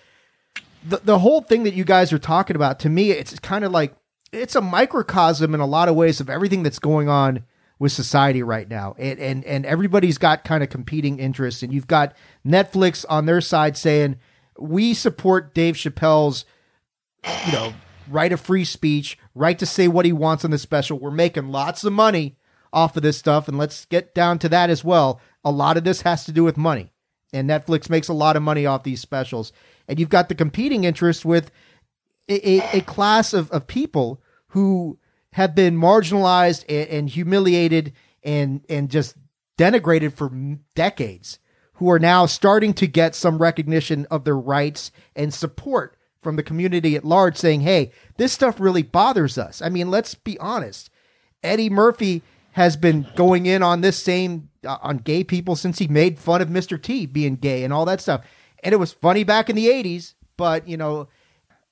the the whole thing that you guys are talking about, to me, it's kind of like it's a microcosm in a lot of ways of everything that's going on with society right now. And and and everybody's got kind of competing interests. And you've got Netflix on their side saying, we support Dave Chappelle's, you know, right of free speech, right to say what he wants on the special. We're making lots of money off of this stuff, and let's get down to that as well. A lot of this has to do with money, and Netflix makes a lot of money off these specials. And you've got the competing interest with a, a, a class of, of people who have been marginalized and, and humiliated and and just denigrated for decades who are now starting to get some recognition of their rights and support from the community at large saying, hey, this stuff really bothers us. I mean, let's be honest. Eddie Murphy has been going in on this same, uh, on gay people since he made fun of Mr. T being gay and all that stuff. And it was funny back in the 80s, but, you know,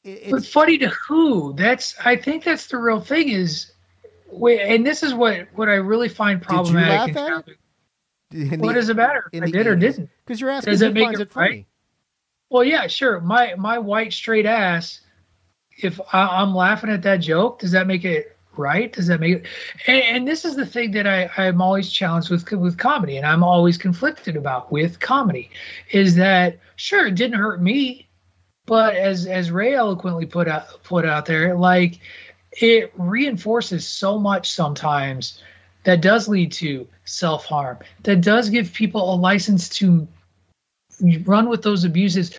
it's but funny to who? That's, I think that's the real thing is, and this is what, what I really find problematic. Did you laugh at it? what does it matter if I did or didn't? Because you're asking does it make it, it funny. Right? Well, yeah, sure. My my white straight ass. If I, am laughing at that joke, does that make it right? Does that make it? And, and this is the thing that I I'm always challenged with with comedy, and I'm always conflicted about with comedy, is that sure it didn't hurt me, but as as Ray eloquently put out put out there, like it reinforces so much sometimes that does lead to self harm, that does give people a license to run with those abuses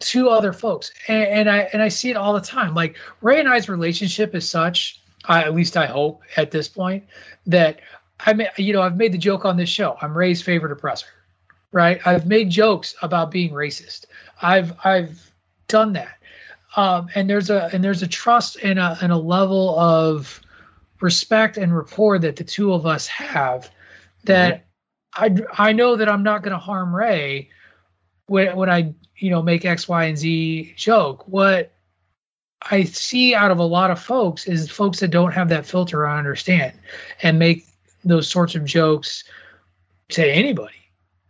to other folks. And, and I and I see it all the time. Like Ray and I's relationship is such, I, at least I hope at this point, that I mean, you know, I've made the joke on this show. I'm Ray's favorite oppressor, right? I've made jokes about being racist. I've I've done that. Um, and there's a and there's a trust and a and a level of respect and rapport that the two of us have that mm-hmm. I I know that I'm not going to harm Ray when when I you know make X Y and Z joke. What I see out of a lot of folks is folks that don't have that filter I understand and make those sorts of jokes to anybody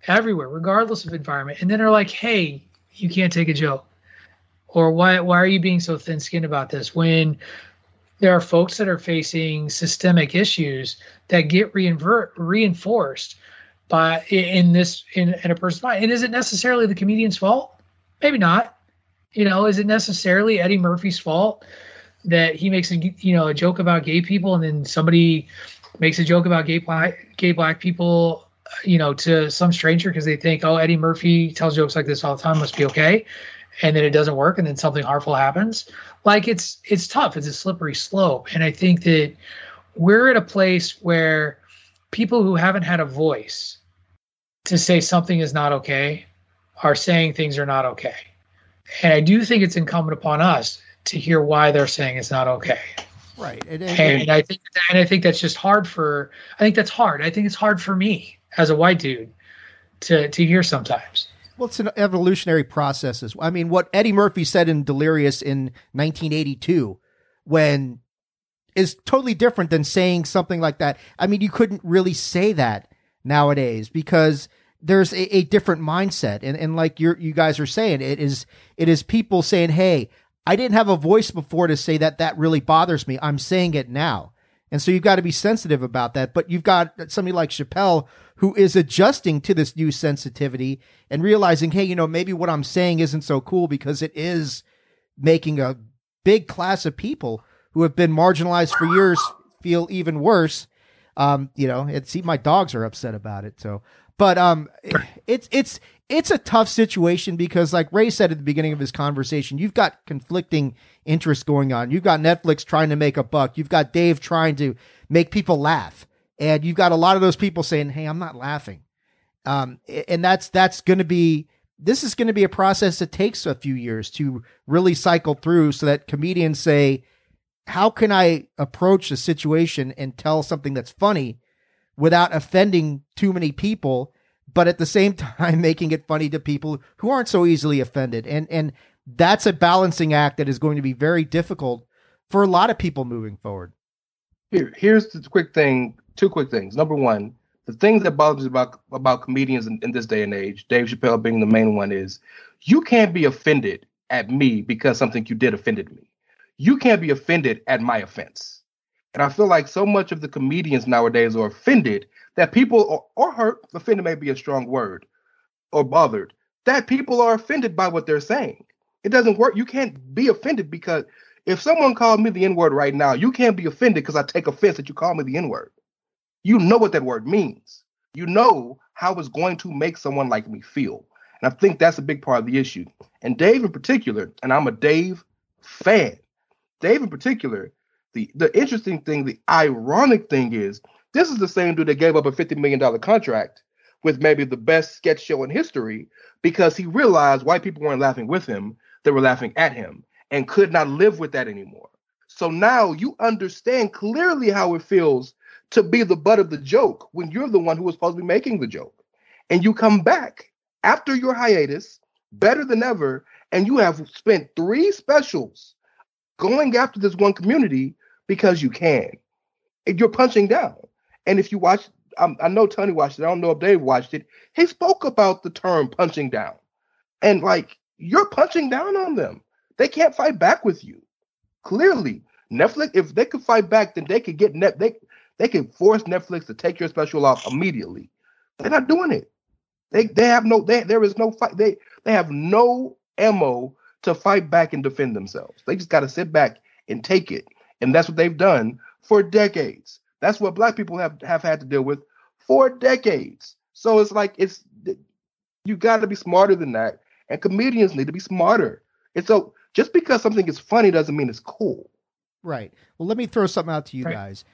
everywhere regardless of environment and then they're like hey you can't take a joke or why why are you being so thin skinned about this when there are folks that are facing systemic issues that get reinforced by in this in, in a person's mind. And is it necessarily the comedian's fault? Maybe not. You know, is it necessarily Eddie Murphy's fault that he makes a you know a joke about gay people and then somebody makes a joke about gay black gay black people you know to some stranger because they think oh Eddie Murphy tells jokes like this all the time must be okay and then it doesn't work and then something harmful happens. Like it's it's tough. It's a slippery slope. And i think that we're at a place where people who haven't had a voice to say something is not okay are saying things are not okay. And i do think it's incumbent upon us to hear why they're saying it's not okay. Right. And, and, and i think and i think that's just hard for i think that's hard. I think it's hard for me as a white dude to to hear sometimes well, it's an evolutionary process. I mean, what Eddie Murphy said in Delirious in 1982, when is totally different than saying something like that. I mean, you couldn't really say that nowadays because there's a, a different mindset, and and like you you guys are saying, it is it is people saying, "Hey, I didn't have a voice before to say that. That really bothers me. I'm saying it now." And so you've got to be sensitive about that. But you've got somebody like Chappelle who is adjusting to this new sensitivity and realizing, hey, you know, maybe what I'm saying isn't so cool because it is making a big class of people who have been marginalized for years feel even worse. Um, you know, it's see my dogs are upset about it. So, but um, it's it's it's a tough situation because, like Ray said at the beginning of his conversation, you've got conflicting interests going on. You've got Netflix trying to make a buck. You've got Dave trying to make people laugh. And you've got a lot of those people saying, "Hey, I'm not laughing," um, and that's that's going to be this is going to be a process that takes a few years to really cycle through, so that comedians say, "How can I approach a situation and tell something that's funny without offending too many people?" but at the same time making it funny to people who aren't so easily offended. And and that's a balancing act that is going to be very difficult for a lot of people moving forward. Here, here's the quick thing two quick things. Number one, the thing that bothers me about about comedians in, in this day and age, Dave Chappelle being the main one, is you can't be offended at me because something you did offended me. You can't be offended at my offense. And I feel like so much of the comedians nowadays are offended that people are, hurt. Offended may be a strong word, or bothered that people are offended by what they're saying. It doesn't work. You can't be offended because if someone called me the N word right now, you can't be offended because I take offense that you call me the N word. You know what that word means. You know how it's going to make someone like me feel. And I think that's a big part of the issue. And Dave in particular, and I'm a Dave fan. Dave in particular, the the interesting thing, the ironic thing is, this is the same dude that gave up a $50 million contract with maybe the best sketch show in history because he realized white people weren't laughing with him, they were laughing at him and could not live with that anymore. So now you understand clearly how it feels to be the butt of the joke when you're the one who was supposed to be making the joke. And you come back after your hiatus, better than ever, and you have spent three specials going after this one community because you can. And you're punching down. And if you watch, um, I know Tony watched it. I don't know if Dave watched it. He spoke about the term punching down. And like, you're punching down on them. They can't fight back with you. Clearly, Netflix, if they could fight back, then they could get net they they can force Netflix to take your special off immediately. They're not doing it. They they have no they there is no fight. They they have no ammo to fight back and defend themselves. They just got to sit back and take it. And that's what they've done for decades. That's what black people have have had to deal with for decades. So it's like it's you got to be smarter than that, and comedians need to be smarter. And so just because something is funny doesn't mean it's cool. Right. Well, let me throw something out to you right. guys.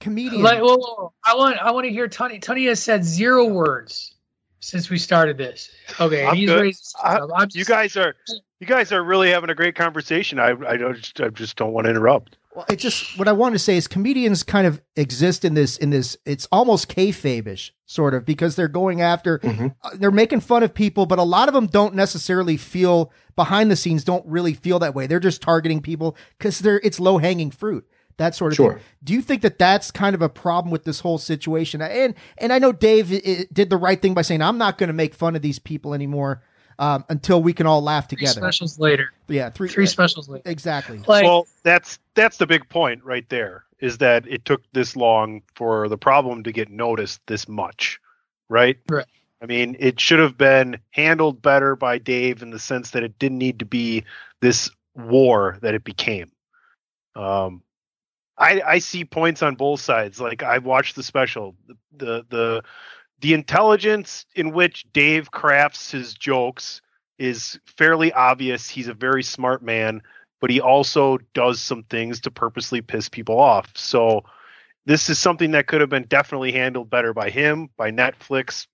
Comedians. Like, well, I want I want to hear Tony. Tony has said zero words since we started this. Okay, I'm he's good. raised. I, you guys are you guys are really having a great conversation. I I just I just don't want to interrupt. Well, it just what I want to say is comedians kind of exist in this in this. It's almost kayfabe-ish, sort of, because they're going after, mm-hmm. uh, they're making fun of people, but a lot of them don't necessarily feel behind the scenes. Don't really feel that way. They're just targeting people because they're it's low hanging fruit that sort of sure. thing. Do you think that that's kind of a problem with this whole situation? And and I know Dave did the right thing by saying I'm not going to make fun of these people anymore um, until we can all laugh together. Three specials later. Yeah, three three specials later. Exactly. Like, well, that's that's the big point right there. Is that it took this long for the problem to get noticed this much, right? Right. I mean, it should have been handled better by Dave in the sense that it didn't need to be this war that it became. Um, I, I see points on both sides. Like I've watched the special, the, the the the intelligence in which Dave crafts his jokes is fairly obvious. He's a very smart man, but he also does some things to purposely piss people off. So this is something that could have been definitely handled better by him, by Netflix,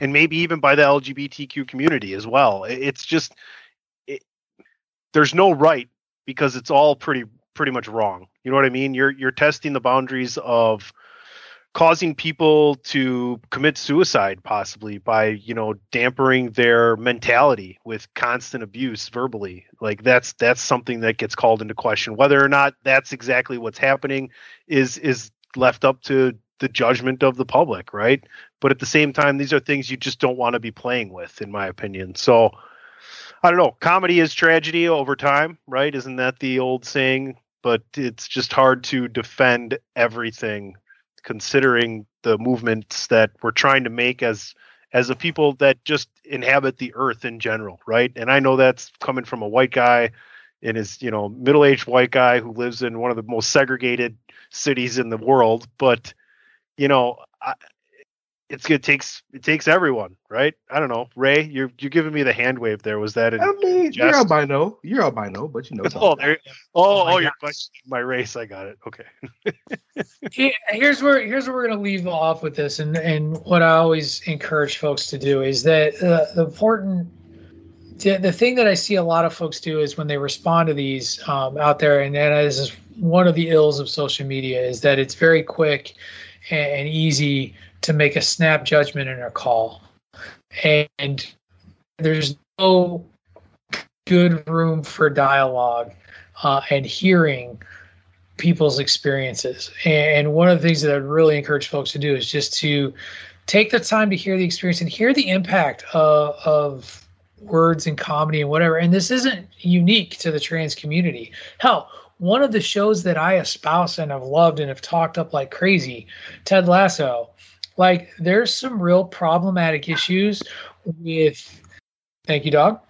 and maybe even by the LGBTQ community as well. It's just it, there's no right because it's all pretty pretty much wrong. You know what I mean? You're you're testing the boundaries of causing people to commit suicide possibly by, you know, dampering their mentality with constant abuse verbally. Like that's that's something that gets called into question. Whether or not that's exactly what's happening is is left up to the judgment of the public, right? But at the same time, these are things you just don't want to be playing with, in my opinion. So I don't know. Comedy is tragedy over time, right? Isn't that the old saying? But it's just hard to defend everything considering the movements that we're trying to make as as a people that just inhabit the earth in general right? And i know that's coming from a white guy and his you know middle-aged white guy who lives in one of the most segregated cities in the world but you know I, it's it takes it takes everyone, right? I don't know. Ray, you're you're giving me the hand wave there. Was that? I mean, jest? you're albino. You're albino, but you know. oh, there, oh, oh, oh you're questioning my race. I got it. Okay. here's where here's where we're gonna leave off with this, and and what I always encourage folks to do is that uh, the important. The, the thing that I see a lot of folks do is when they respond to these um, out there, and, and this is one of the ills of social media, is that it's very quick and, and easy to make a snap judgment in a call. And there's no good room for dialogue uh, and hearing people's experiences. And one of the things that I'd really encourage folks to do is just to take the time to hear the experience and hear the impact of, of words and comedy and whatever. And this isn't unique to the trans community. Hell, one of the shows that I espouse and have loved and have talked up like crazy, Ted Lasso, like there's some real problematic issues with Thank you, dog.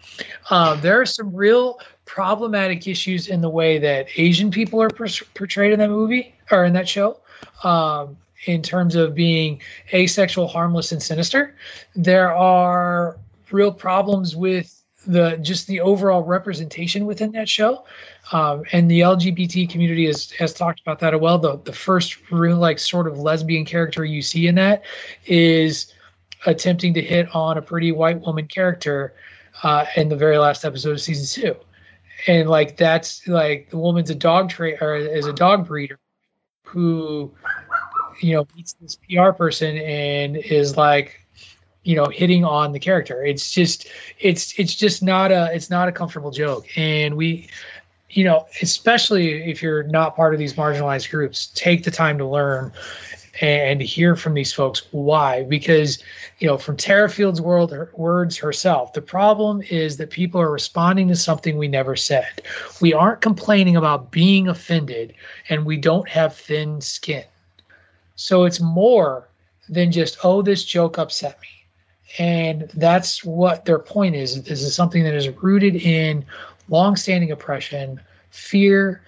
Um, there are some real problematic issues in the way that Asian people are per- portrayed in that movie or in that show. Um, in terms of being asexual, harmless, and sinister, there are real problems with the just the overall representation within that show. Um, and the LGBT community has has talked about that as well. The the first real like sort of lesbian character you see in that is attempting to hit on a pretty white woman character uh, in the very last episode of season two. And like that's like the woman's a dog trade or is a dog breeder who you know meets this PR person and is like you know hitting on the character. It's just it's it's just not a it's not a comfortable joke. And we you know especially if you're not part of these marginalized groups take the time to learn and hear from these folks why. Because you know from Terra Field's world her, words herself the problem is that people are responding to something we never said. We aren't complaining about being offended and we don't have thin skin. So it's more than just oh this joke upset me and that's what their point is. This is something that is rooted in longstanding oppression, fear,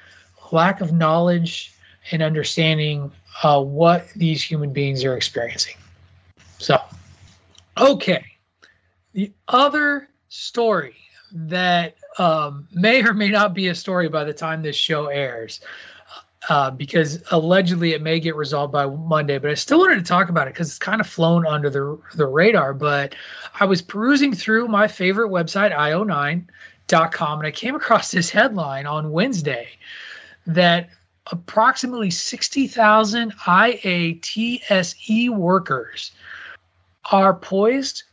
lack of knowledge, and understanding uh, what these human beings are experiencing. So, okay. The other story that um, may or may not be a story by the time this show airs uh, because allegedly it may get resolved by Monday. But I still wanted to talk about it because it's kind of flown under the the radar. But I was perusing through my favorite website, io9.com, and I came across this headline on Wednesday that approximately 60,000 IATSE workers are poised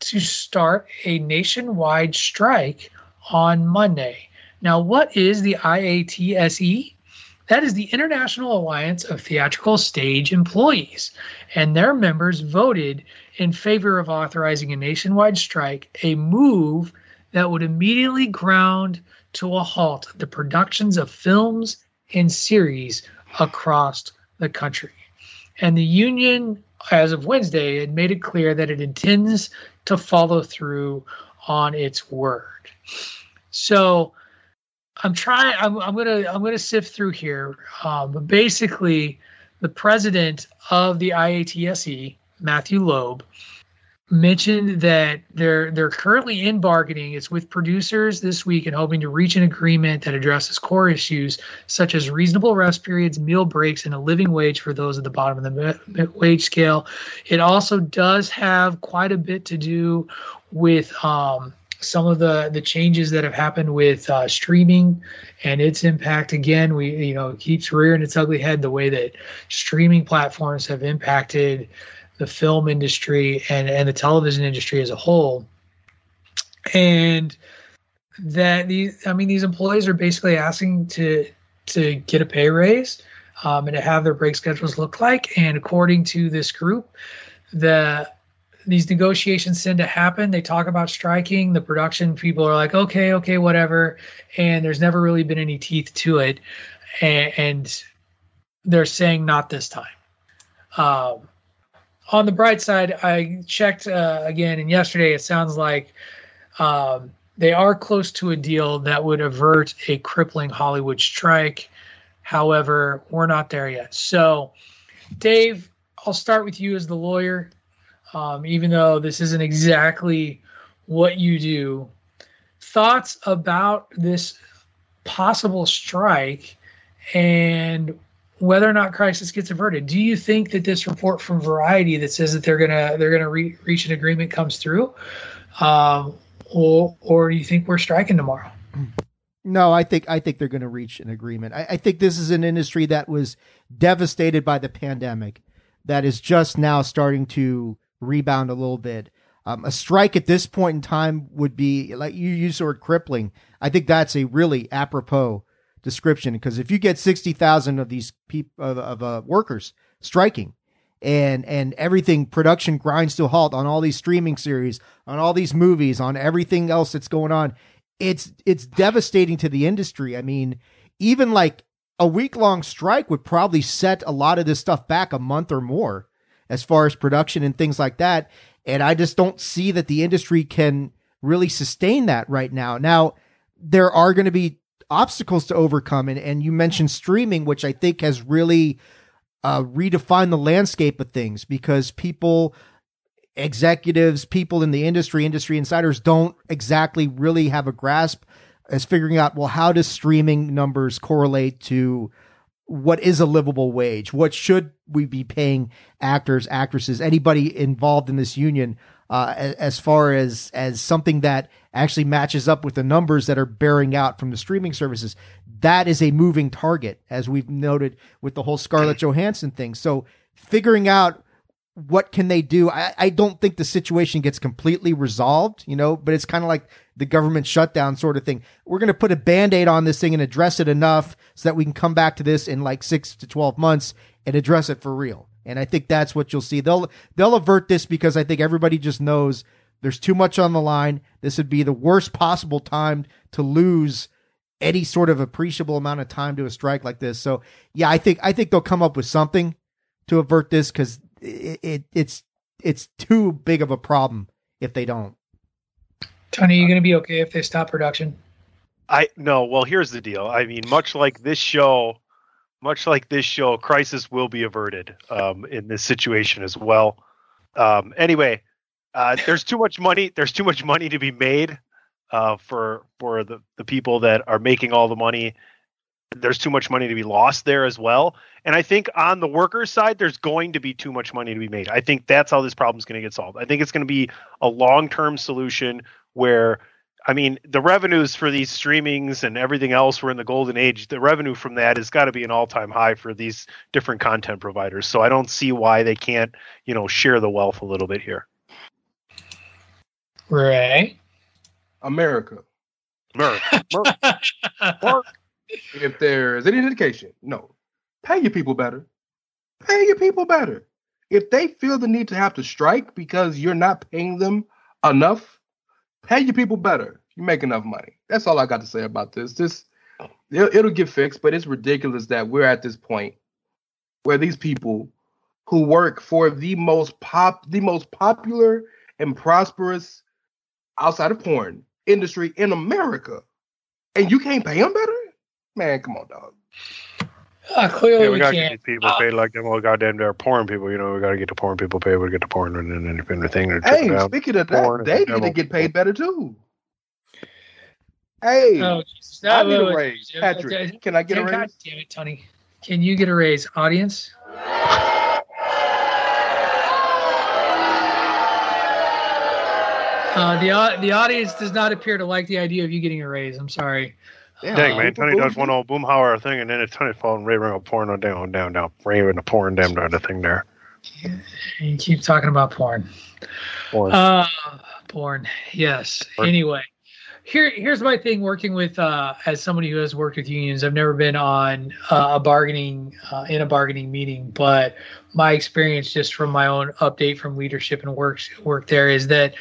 to start a nationwide strike on Monday. Now, what is the IATSE? That is the International Alliance of Theatrical Stage Employees, and their members voted in favor of authorizing a nationwide strike, a move that would immediately ground to a halt the productions of films and series across the country. And the union, as of Wednesday, had made it clear that it intends to follow through on its word. So I'm trying. I'm, I'm gonna I'm gonna sift through here. Um, but basically, the president of the IATSE, Matthew Loeb, mentioned that they're they're currently in bargaining. It's with producers this week and hoping to reach an agreement that addresses core issues such as reasonable rest periods, meal breaks, and a living wage for those at the bottom of the wage scale. It also does have quite a bit to do with um, some of the the changes that have happened with uh, streaming and its impact. Again we you know keeps rearing its ugly head the way that streaming platforms have impacted the film industry and and the television industry as a whole. And that these i mean these employees are basically asking to to get a pay raise um, and to have their break schedules look like. And according to this group the these negotiations tend to happen. They talk about striking. The production people are like, okay, okay, whatever. And there's never really been any teeth to it. And, and they're saying not this time. Um, on the bright side, I checked uh, again, and yesterday it sounds like um, they are close to a deal that would avert a crippling Hollywood strike. However, we're not there yet. So, Dave, I'll start with you as the lawyer um, even though this isn't exactly what you do. Thoughts about this possible strike and whether or not crisis gets averted. Do you think that this report from Variety that says that they're gonna they're gonna re- reach an agreement comes through, um, or or do you think we're striking tomorrow? No, I think I think they're going to reach an agreement. I, I, think this is an industry that was devastated by the pandemic, that is just now starting to rebound a little bit. Um, a strike at this point in time would be like you use the word crippling. I think that's a really apropos description because if you get sixty thousand of these people of, of uh, workers striking, and and everything production grinds to a halt on all these streaming series, on all these movies, on everything else that's going on, it's it's devastating to the industry. I mean, even like a week long strike would probably set a lot of this stuff back a month or more as far as production and things like that. And I just don't see that the industry can really sustain that right now. Now, there are going to be obstacles to overcome, and, and you mentioned streaming, which I think has really uh, redefined the landscape of things because people, executives, people in the industry, industry insiders don't exactly really have a grasp as figuring out well how does streaming numbers correlate to what is a livable wage? What should we be paying actors, actresses, anybody involved in this union uh, as far as as something that actually matches up with the numbers that are bearing out from the streaming services? That is a moving target, as we've noted with the whole Scarlett Johansson thing. So figuring out what can they do? I, I don't think the situation gets completely resolved, you know, but it's kind of like the government shutdown sort of thing. We're going to put a band aid on this thing and address it enough so that we can come back to this in like six to 12 months and address it for real. And I think that's what you'll see. They'll, they'll avert this because I think everybody just knows there's too much on the line. This would be the worst possible time to lose any sort of appreciable amount of time to a strike like this. So yeah, I think, I think they'll come up with something to avert this because it, it, it's, it's too big of a problem if they don't. Tony, are you going to be okay if they stop production? I no. Well, here's the deal. I mean, much like this show, much like this show, crisis will be averted um, in this situation as well. Um, anyway, uh, there's too much money. There's too much money to be made uh, for for the the people that are making all the money. There's too much money to be lost there as well. And I think on the workers' side, there's going to be too much money to be made. I think that's how this problem is going to get solved. I think it's going to be a long term solution where I mean, the revenues for these streamings and everything else were in the golden age. The revenue from that has got to be an all-time high for these different content providers. So I don't see why they can't, you know, share the wealth a little bit here. Right. America. America. if there's any indication, no, pay your people better. Pay your people better. If they feel the need to have to strike because you're not paying them enough, pay your people better. You make enough money. That's all I got to say about this. This it'll, it'll get fixed, but it's ridiculous that we're at this point where these people who work for the most pop, the most popular and prosperous outside of porn industry in America, and you can't pay them better. Man, come on, dog. Uh, clearly, yeah, we, we gotta can't. get these people Uh, paid like them. Well, goddamn, they're porn people. You know, we gotta get the porn people paid. We get the porn and then and everything. and Hey, speaking of Porn that, they need to get paid better too. Hey, Oh, Jesus. I need a wait, wait, raise. wait. Patrick, can I get a God raise? damn it, Tony. Can you get a raise, audience? Uh, the au- the audience does not appear to like the idea of you getting a raise. I'm sorry. Dang man, Tony does one old boomhauer thing, and then it's Tony falling right around porn on down, down, down, raving the porn down down the thing there. You keep talking about porn. Porn. Uh, porn. Yes. Porn. Anyway, here here's my thing. Working with uh, as somebody who has worked with unions, I've never been on uh, a bargaining uh, in a bargaining meeting, but my experience just from my own update from leadership and work work there is that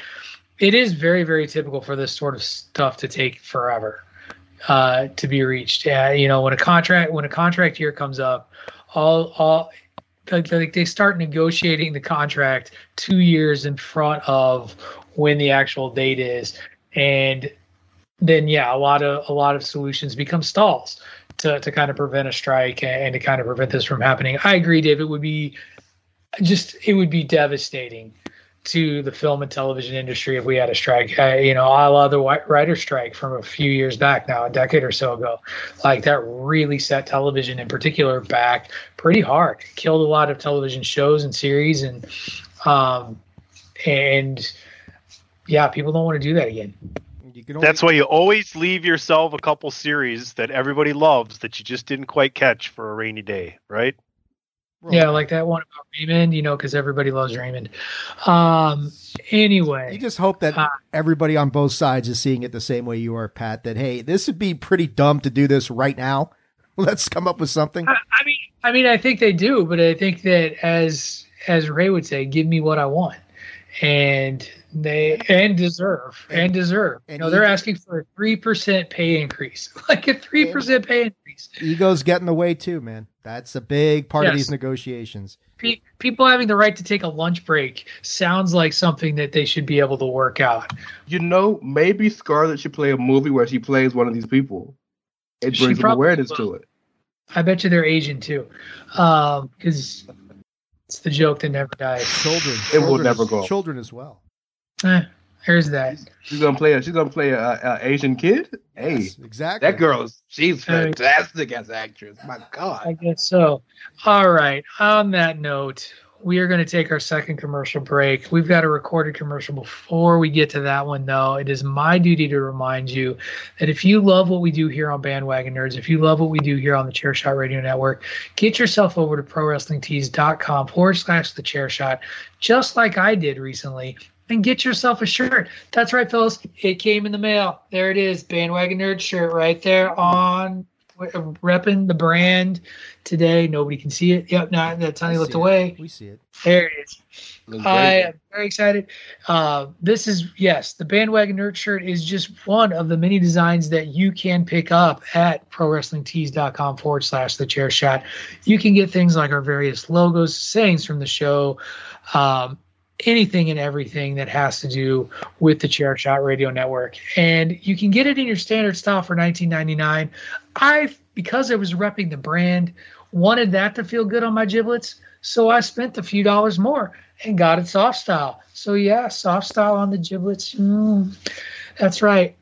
it is very very typical for this sort of stuff to take forever uh, to be reached. Uh, you know, when a contract when a contract year comes up, all all like, like they start negotiating the contract two years in front of when the actual date is, and then yeah, a lot of a lot of solutions become stalls to to kind of prevent a strike and to kind of prevent this from happening. I agree, Dave. It would be just it would be devastating to the film and television industry if we had a strike. Uh, you know, a la the writer strike from a few years back now, a decade or so ago. Like that really set television in particular back pretty hard. Killed a lot of television shows and series, and um, and yeah, people don't want to do that again. You That's why you always leave yourself a couple series that everybody loves that you just didn't quite catch for a rainy day, right? Yeah, like that one about Raymond, you know, because everybody loves Raymond. Um, anyway, You just hope that everybody on both sides is seeing it the same way you are, Pat. That hey, this would be pretty dumb to do this right now. Let's come up with something. I, I mean, I mean, I think they do, but I think that as as Ray would say, give me what I want, and they and deserve and deserve. You know, they're asking for a three percent pay increase, like a three percent pay increase. Please. Egos get in the way too, man. That's a big part of these negotiations. Pe- people having the right to take a lunch break sounds like something that they should be able to work out. You know, maybe Scarlett should play a movie where she plays one of these people. It She brings some probably awareness will. to it. I bet you they're Asian too, because it's the joke that never dies. Children. It will never as- go. Children as well. Eh, there's that. She's gonna play a she's gonna play a, a Asian kid. Hey, Yes, exactly. that girl's she's fantastic as an actress. My God. I guess so. All right. On that note, we are going to take our second commercial break. We've got a recorded commercial before we get to that one, though. It is my duty to remind you that if you love what we do here on Bandwagon Nerds, if you love what we do here on the Chairshot Radio Network, get yourself over to ProWrestlingTees.com forward slash the chair shot, just like I did recently. And get yourself a shirt. That's right, fellas. It came in the mail. There it is. Bandwagon Nerd shirt right there on repping the brand today. Nobody can see it. Yep, no, that's Honey We looked it. away. We see it. There it is. I am very excited. Uh, this is yes, the bandwagon nerd shirt is just one of the many designs that you can pick up at prowrestlingtees.com forward slash the chair shot. You can get things like our various logos, sayings from the show, um, anything and everything that has to do with the chair shot radio network. And you can get it in your standard style for $19.99. I because I was repping the brand, wanted that to feel good on my giblets. So I spent a few dollars more and got it soft style. So yeah, soft style on the giblets. Mm, that's right.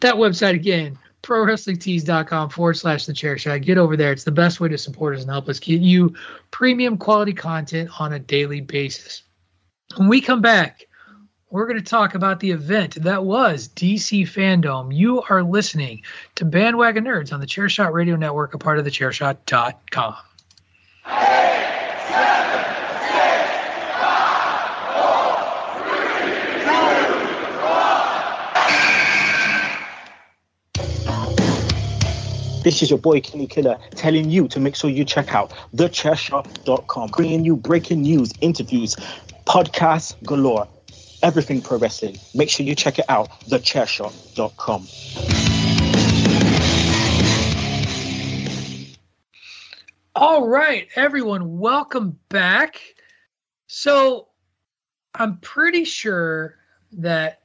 That website again, prowrestlingtees.com forward slash the chair shot. Get over there. It's the best way to support us and help us get you premium quality content on a daily basis. When we come back, we're going to talk about the event that was DC Fandom. You are listening to Bandwagon Nerds on the Chairshot Radio Network, a part of the chairshot.com. This is your boy Kenny Killer telling you to make sure you check out thechairshot.com, bringing you breaking news, interviews, podcasts galore, everything pro wrestling. Make sure you check it out, thechairshot.com. All right, everyone, welcome back. So, I'm pretty sure that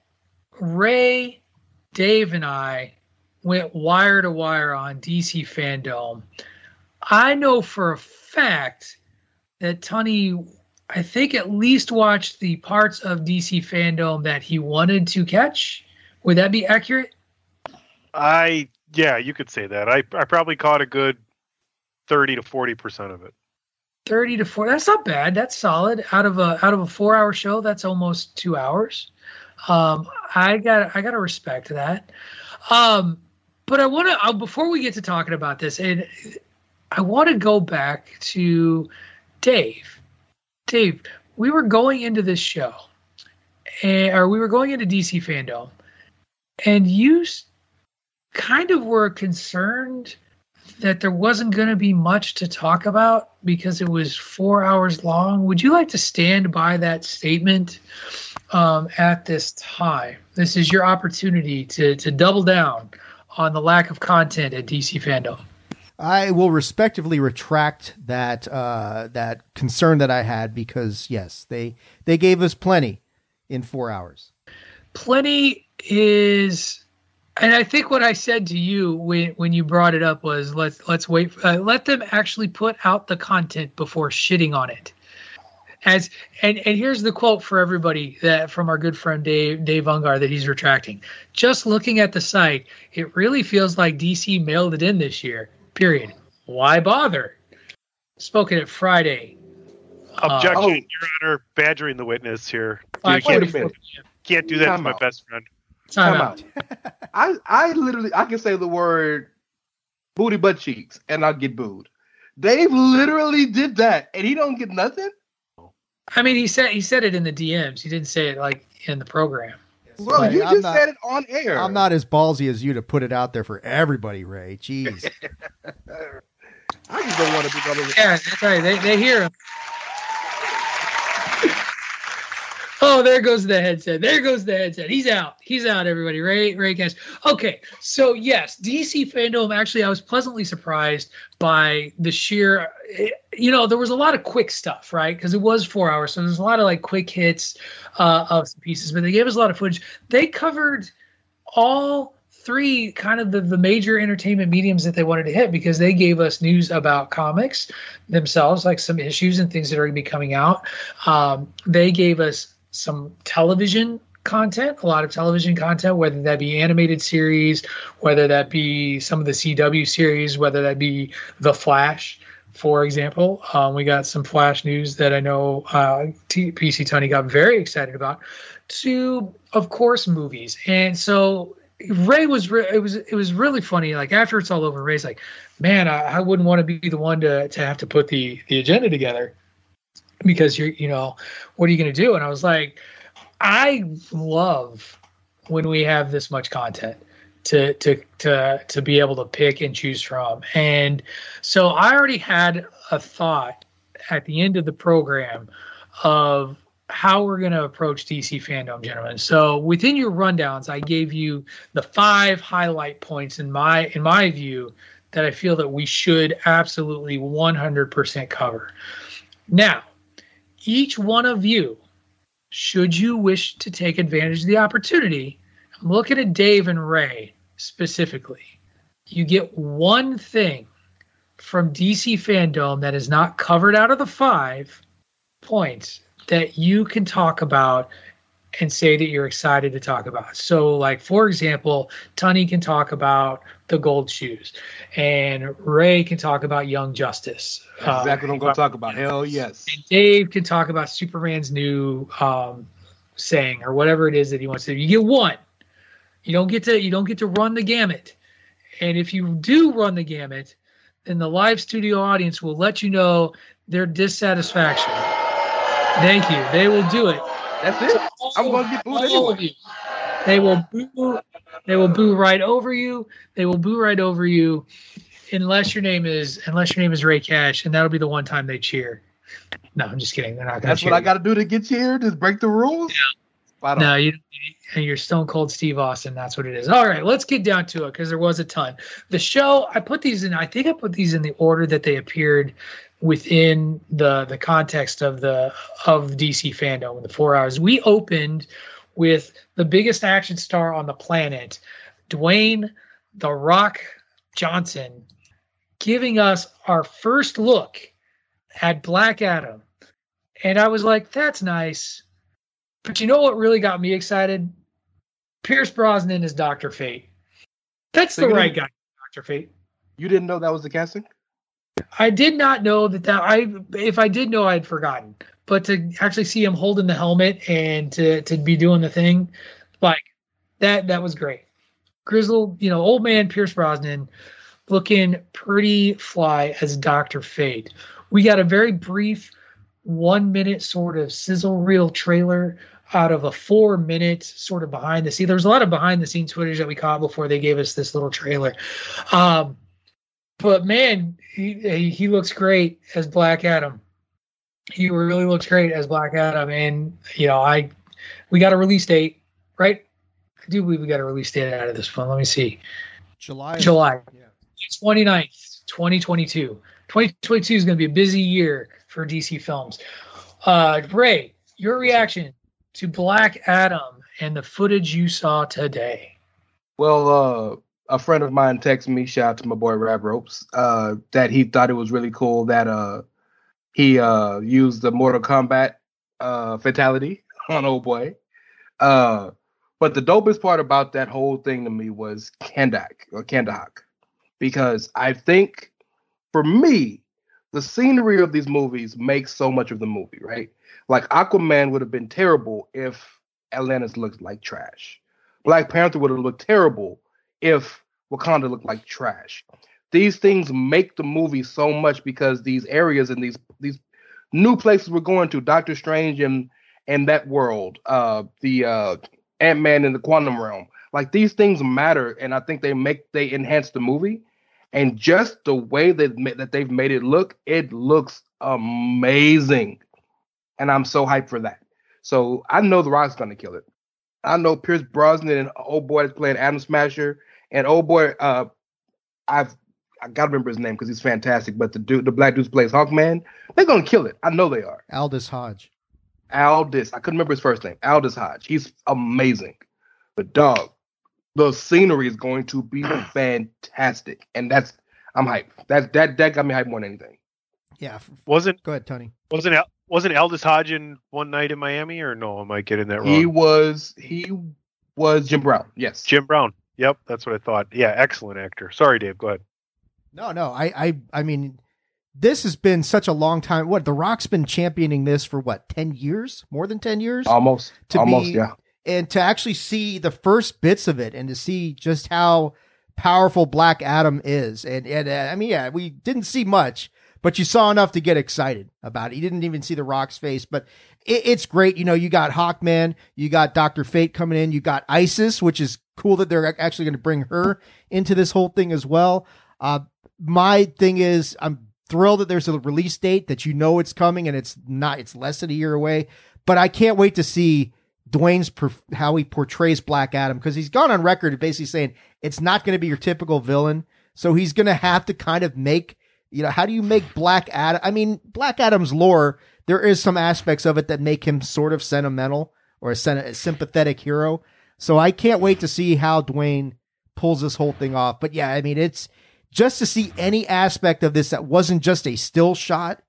Ray, Dave, and I went wire to wire on DC Fandom. I know for a fact that Tony, I think, at least watched the parts of DC Fandom that he wanted to catch. Would that be accurate? I yeah, you could say that. I I probably caught a good thirty to forty percent of it. 30 to 4 that's not bad that's solid out of a out of a four hour show that's almost two hours um i got i gotta respect that um but i want to uh, before we get to talking about this and i want to go back to dave dave we were going into this show and or we were going into dc fandom and you kind of were concerned that there wasn't going to be much to talk about because it was four hours long. Would you like to stand by that statement um, at this time? This is your opportunity to to double down on the lack of content at DC Fandom. I will respectively retract that uh, that concern that I had because yes, they they gave us plenty in four hours. Plenty is, and I think what I said to you when when you brought it up was let's let's wait, uh, let them actually put out the content before shitting on it. As and and here's the quote for everybody that from our good friend Dave Dave Ungar that he's retracting. Just looking at the site, it really feels like DC mailed it in this year. Period. Why bother? Spoken at Friday. Objection, oh. Your Honor, badgering the witness here. I You can't can't, do that Time to my out. best friend. Time Time out. I I literally I can say the word booty butt cheeks and I'll get booed. Dave literally did that and he don't get nothing. I mean, he said he said it in the DMs. He didn't say it like in the program. Bro, Right, you I'm just not- said it on air. I'm not as ballsy as you to put it out there for everybody, Ray. Jeez. I just don't want to be on the Yeah, that's right. They they hear him. Oh, there goes the headset. There goes the headset. He's out. He's out, everybody. Ray, Ray Cash. Okay. So, yes, DC fandom, actually, I was pleasantly surprised by the sheer, you know, there was a lot of quick stuff, right? Because it was four hours. So there's a lot of like quick hits uh, of pieces, but they gave us a lot of footage. They covered all three kind of the, the major entertainment mediums that they wanted to hit because they gave us news about comics themselves, like some issues and things that are going to be coming out. Um, they gave us some television content, a lot of television content, whether that be animated series, whether that be some of the CW series, whether that be The Flash, for example. Um, we got some Flash news that I know uh, T- PC Tony got very excited about. To, of course, movies. And so Ray was re- it was it was really funny. Like after it's all over, Ray's like, "Man, I, I wouldn't want to be the one to to have to put the the agenda together because you're you know what are you going to do?" And I was like, "I love when we have this much content to to to to be able to pick and choose from." And so I already had a thought at the end of the program of how we're going to approach DC fandom, gentlemen. So within your rundowns, I gave you the five highlight points in my in my view that I feel that we should absolutely 100% cover. Now, each one of you, should you wish to take advantage of the opportunity, I'm looking at Dave and Ray specifically. You get one thing from DC fandom that is not covered out of the five points that you can talk about and say that you're excited to talk about. So, like for example, Tunney can talk about the gold shoes, and Ray can talk about Young Justice. Exactly what I'm going to talk about. Hell yes. And Dave can talk about Superman's new um, saying or whatever it is that he wants to. You get one. You don't get to. You don't get to run the gamut. And if you do run the gamut, then the live studio audience will let you know their dissatisfaction. Thank you. They will do it. That's it. I'm going to get booed anyway. They will boo. They will boo right over you. They will boo right over you, unless your name is unless your name is Ray Cash, and that'll be the one time they cheer. No, I'm just kidding. They're not. That's what I got to do to get cheered. Just break the rules. Yeah. No, you. You're Stone Cold Steve Austin. That's what it is. All right, let's get down to it because there was a ton. The show. I put these in. I think I put these in the order that they appeared within the the context of the of DC fandom. The four hours we opened with the biggest action star on the planet, Dwayne the Rock Johnson, giving us our first look at Black Adam, and I was like, "That's nice." But you know what really got me excited? Pierce Brosnan is Doctor Fate. That's so the right guy, Doctor Fate. You didn't know that was the casting? I did not know that that I if I did know I'd forgotten. But to actually see him holding the helmet and to to be doing the thing, like that that was great. Grizzle, you know, old man Pierce Brosnan looking pretty fly as Doctor Fate. We got a very brief one minute sort of sizzle reel trailer out of a four minute sort of behind the scenes. There was a lot of behind the scenes footage that we caught before they gave us this little trailer. Um, but man, he he looks great as Black Adam. He really looks great as Black Adam, and you know, I we got a release date, right? I do believe we got a release date out of this one. Let me see. July. July. Yeah. 29th, 2022. 2022 is going to be a busy year for DC films. Uh, Ray, your reaction to Black Adam and the footage you saw today? Well, uh, a friend of mine texted me, shout out to my boy Rab Ropes, uh, that he thought it was really cool that uh, he uh, used the Mortal Kombat uh, fatality on old boy. Uh, but the dopest part about that whole thing to me was Kahndaq or Kahndaq, because I think for me, the scenery of these movies makes so much of the movie, right? Like Aquaman would have been terrible if Atlantis looked like trash. Black Panther would have looked terrible if Wakanda looked like trash. These things make the movie so much because these areas and these these new places we're going to, Doctor Strange and and that world, uh, the uh, Ant Man in the quantum realm, like these things matter, and I think they make they enhance the movie. And just the way that that they've made it look, it looks amazing, and I'm so hyped for that. So I know The Rock's gonna kill it. I know Pierce Brosnan and old boy is playing Adam Smasher and old boy. Uh, I've I gotta remember his name because he's fantastic. But the dude, the black dude who plays Hawkman, they're gonna kill it. I know they are. Aldis Hodge. Aldis. I couldn't remember his first name. Aldis Hodge. He's amazing. But dog, the scenery is going to be fantastic, and that's I'm hyped. That that that got me hyped more than anything. Yeah. Wasn't Go ahead, Tony. wasn't Al- wasn't Aldis Hodge in one night in Miami or no? Am I getting that wrong? He was he was Jim Brown. Yes. Jim Brown. Yep, that's what I thought. Yeah, excellent actor. Sorry, Dave. Go ahead. No, no. I, I, I mean, this has been such a long time. What The Rock's been championing this for what ten years? More than ten years? Almost. To almost. be- yeah. and to actually see the first bits of it and to see just how powerful Black Adam is. And, and uh, I mean, yeah, we didn't see much, but you saw enough to get excited about it. You didn't even see the Rock's face, but it, it's great. You know, you got Hawkman, you got Dr. Fate coming in, you got Isis, which is cool that they're actually going to bring her into this whole thing as well. Uh, my thing is, I'm thrilled that there's a release date that you know it's coming and it's not, it's less than a year away, but I can't wait to see Dwayne's how he portrays Black Adam because he's gone on record basically saying it's not going to be your typical villain. So he's going to have to kind of make, you know, how do you make Black Adam? I mean, Black Adam's lore, there is some aspects of it that make him sort of sentimental or a, sen- a sympathetic hero. So I can't wait to see how Dwayne pulls this whole thing off. But yeah, I mean, it's just to see any aspect of this that wasn't just a still shot,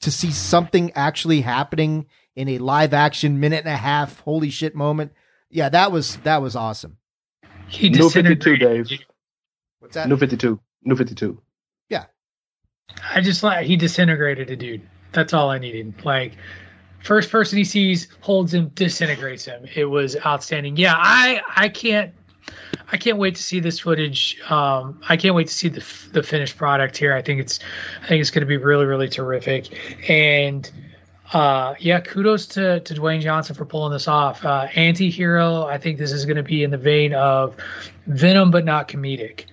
to see something actually happening in a live action minute and a half holy shit moment. Yeah, that was that was awesome. He New 52, disintegrated. Dave. What's that? New 52. New 52. I just like he disintegrated a dude. That's all I needed. Like first person he sees holds him, disintegrates him. It was outstanding. Yeah, I I can't I can't wait to see this footage. Um, I can't wait to see the the finished product here. I think it's I think it's going to be really really terrific. And uh, yeah, kudos to to Dwayne Johnson for pulling this off. Uh, anti-hero. I think this is going to be in the vein of Venom, but not comedic.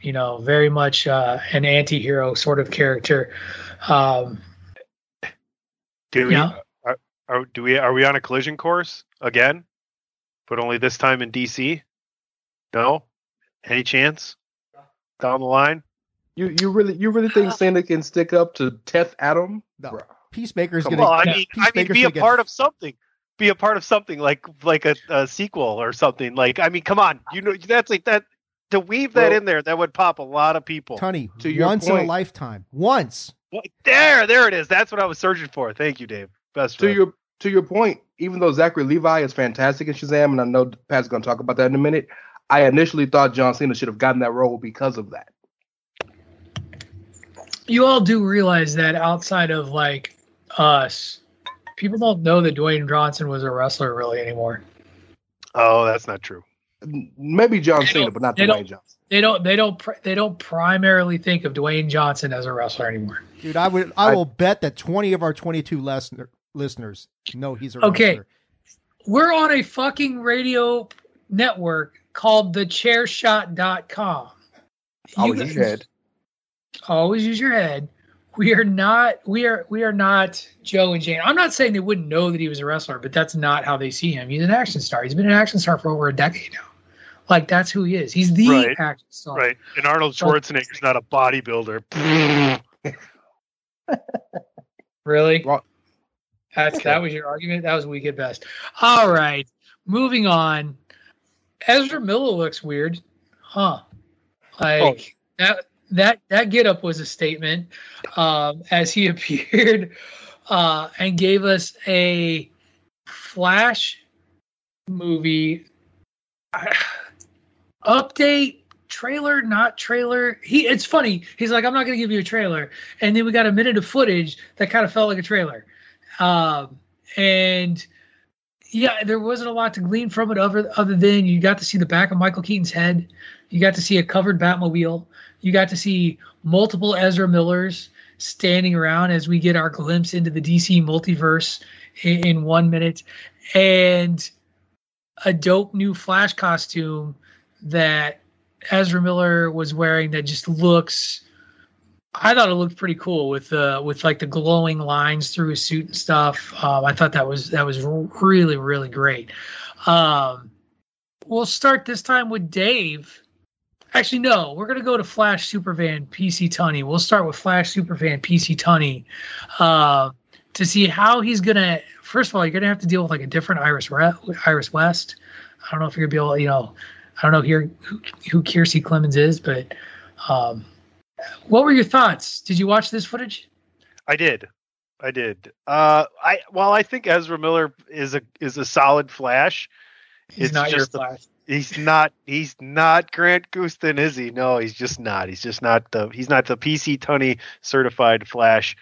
You know, very much uh, an anti-hero sort of character. Um, Do we? Yeah. Are, are do we? Are we on a collision course again? But only this time in DC. No. Any chance down the line? You you really you really think Cena can stick up to Teth Adam? No. Peacemaker's Come gonna. Well, I mean, I mean, be a get- part of something. Be a part of something like like a, a sequel or something. Like, I mean, come on, you know, that's like that. To weave that Well- in there, that would pop a lot of people. Tony, To your once in a lifetime. Once. There, there it is. That's what I was searching for. Thank you, Dave. Best To friend. your to your point, even though Zachary Levi is fantastic in Shazam, and I know Pat's going to talk about that in a minute, I initially thought John Cena should have gotten that role because of that. you all do realize that outside of like us, people don't know that Dwayne Johnson was a wrestler really anymore. Oh, that's not true. Maybe John They Cena, but not Dwayne Johnson. They don't. They don't. Pr- they don't primarily think of Dwayne Johnson as a wrestler anymore. Dude, I would I I- will bet that 20 of our 22 listener, listeners know he's a Okay. wrestler. We're on a fucking radio network called thechairshot.com. Always You use your head. always use your head. We are not we are we are not Joe and Jane. I'm not saying they wouldn't know that he was a wrestler, but that's not how they see him. He's an action star. He's been an action star for over a decade now. Like that's who he is. He's the Right. action star. Right. And Arnold Schwarzenegger's not a bodybuilder. Really? Well, That's that was your argument. That was weak at best. All right, moving on. Ezra Miller looks weird, huh? Like oh. that that that get up was a statement um, as he appeared uh, and gave us a Flash movie uh, update trailer not trailer. He it's funny. He's like i'm not to give you a trailer. And then we got a minute of footage that kind of felt like a trailer. Um and yeah there wasn't a lot to glean from it other other than you got to see the back of michael keaton's head. You got to see a covered batmobile. You got to see multiple ezra millers standing around as we get our glimpse into the dc multiverse in, in one minute. And a dope new flash costume that Ezra Miller was wearing that just looks I thought it looked pretty cool with uh with like the glowing lines through his suit and stuff. Um, I thought that was that was really really great. Um, we'll start this time with Dave. Actually, no, we're gonna go to Flash Superfan PC Tunney. We'll start with Flash Superfan PC Tunney uh, to see how he's gonna. First of all, you're gonna have to deal with like a different Iris Re- Iris West. I don't know if you're gonna be able, you know, I don't know here who, who Kiersey Clemons is, but um, what were your thoughts? Did you watch this footage? I did. I did. Uh, I well, I think Ezra Miller is a is a solid Flash. He's It's not your Flash. He's not. He's not Grant Gustin, is he? No, he's just not. He's just not the. He's not the PC Tunney certified Flash.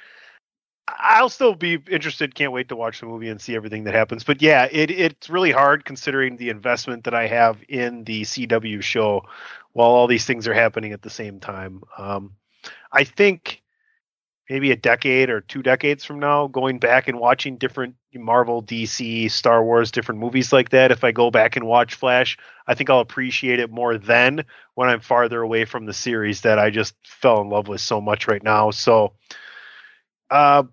I'll still be interested. Can't wait to watch the movie and see everything that happens. But yeah, it it's really hard considering the investment that I have in the CW show, while all these things are happening at the same time. Um, I think maybe a decade or two decades from now, going back and watching different Marvel, DC, Star Wars, different movies like that, if I go back and watch Flash, I think I'll appreciate it more then when I'm farther away from the series that I just fell in love with so much right now. So, uh,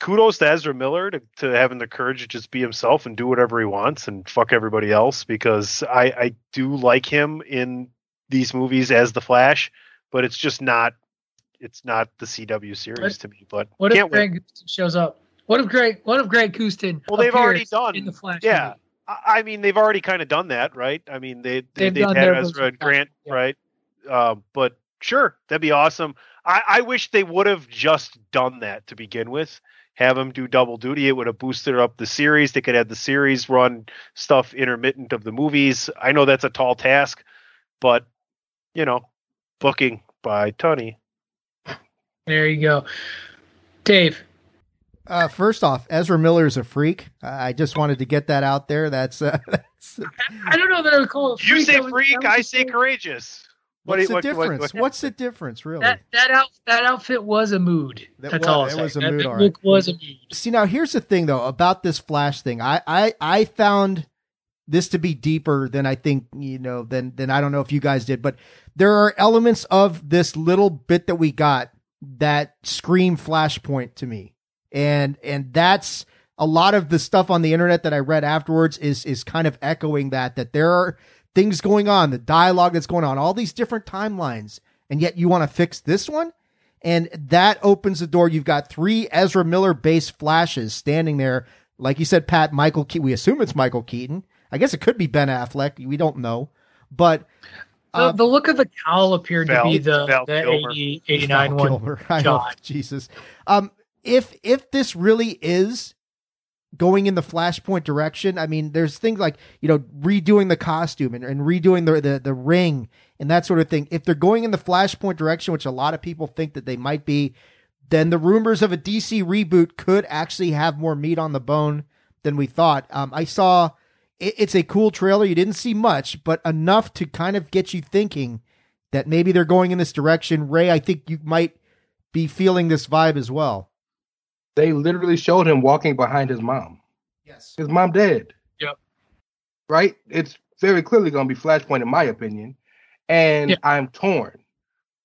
kudos to Ezra Miller to, to having the courage to just be himself and do whatever he wants and fuck everybody else because I, I do like him in these movies as the Flash, but it's just not it's not the CW series What- to me. But What if can't wait. Shows up? What if Greg? What if Greg Gustin? Well, they've already done in the Flash. Yeah, movie? I mean they've already kind of done that, right? I mean they, they They've they've, done had Ezra and Grant, right? Uh, but sure, that'd be awesome. I, I wish they would have just done that to begin with. Have him do double duty. It would have boosted up the series. They could have the series run stuff intermittent of the movies. I know that's a tall task, but you know, booking by Tony. There you go, Dave. Uh, first off, Ezra Miller is a freak. I just wanted to get that out there. That's, uh, that's I don't know that I would call it. You say freak, I say courageous. What's do the what- what- difference? what- What's the difference, really? That that out that outfit was a mood. That That's was- all. I'll it say. was a That- mood, that all look right. was a mood. See, now here's the thing, though, about this Flash thing. I, I, I found this to be deeper than I think, you know, than, than I don't know if you guys did, but there are elements of this little bit that we got that scream Flashpoint to me. And, and that's a lot of the stuff on the internet that I read afterwards is, is kind of echoing that, that there are things going on, the dialogue that's going on, all these different timelines. And yet you want to fix this one? And that opens the door. You've got three Ezra Miller based flashes standing there. Like you said, Pat, Michael, Ke- we assume it's Michael Keaton. I guess it could be Ben Affleck. We don't know. But The, the look of the cowl appeared Val- to be the, Val the 80, 89 one. Kilmer. I know, shot. Jesus. Um, if if this really is going in the Flashpoint direction, I mean, there's things like you know redoing the costume and, and redoing the, the the ring and that sort of thing. If they're going in the Flashpoint direction, which a lot of people think that they might be, then the rumors of a DC reboot could actually have more meat on the bone than we thought. Um, I saw it, it's a cool trailer. You didn't see much, but enough to kind of get you thinking that maybe they're going in this direction. Ray, I think you might be feeling this vibe as well. They literally showed him walking behind his mom. Yes. His mom dead. Yep. Right? It's very clearly going to be Flashpoint, in my opinion. And I'm torn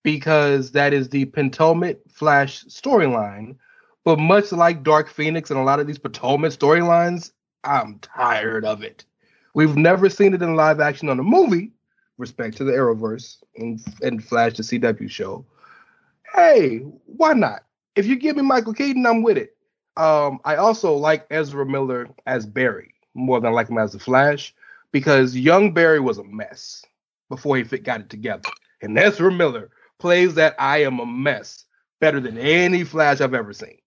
because that is the penultimate Flash storyline. But much like Dark Phoenix and a lot of these penultimate storylines, I'm tired of it. We've never seen it in live action on a movie, respect to the Arrowverse and, and Flash, the CW show. Hey, why not? If you give me Michael Keaton, I'm with it. Um, I also like Ezra Miller as Barry more than I like him as the Flash because young Barry was a mess before he got it together. And Ezra Miller plays that I am a mess better than any Flash I've ever seen.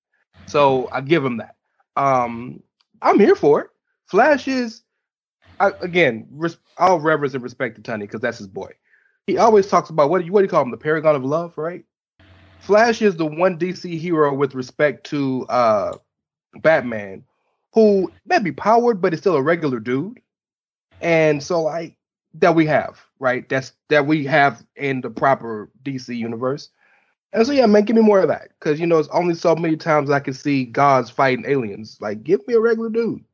So I give him that. Um, I'm here for it. Flash is, I, again, res- I'll reverence and respect to Tunney because that's his boy. He always talks about what do you what do you call him? The paragon of love, right? Flash is the one DC hero with respect to uh Batman who may be powered, but is still a regular dude. And so like that we have, right? That's that we have in the proper DC universe. And so yeah, man, give me more of that. Cause you know, it's only so many times I can see gods fighting aliens. Like, give me a regular dude.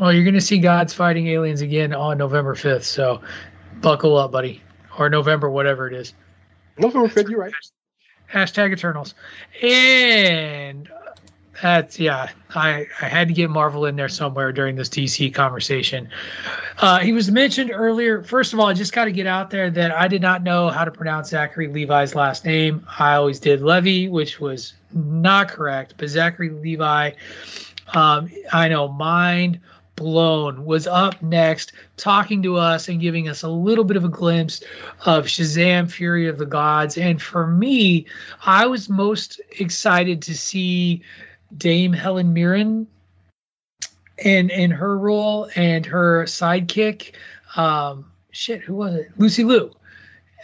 Well, you're going to see gods fighting aliens again on November 5th. So buckle up, buddy. Or November, whatever it is. November 5th, you're right. Hashtag Eternals. And that's yeah. I I had to get Marvel in there somewhere during this DC conversation. Uh, he was mentioned earlier. First of all, I just got to get out there that I did not know how to pronounce Zachary Levi's last name. I always did Levy, which was not correct. But Zachary Levi, um, I know mind blown was up next talking to us and giving us a little bit of a glimpse of Shazam Fury of the Gods and for me I was most excited to see Dame Helen Mirren in in her role and her sidekick, um, shit, who was it? Lucy Liu,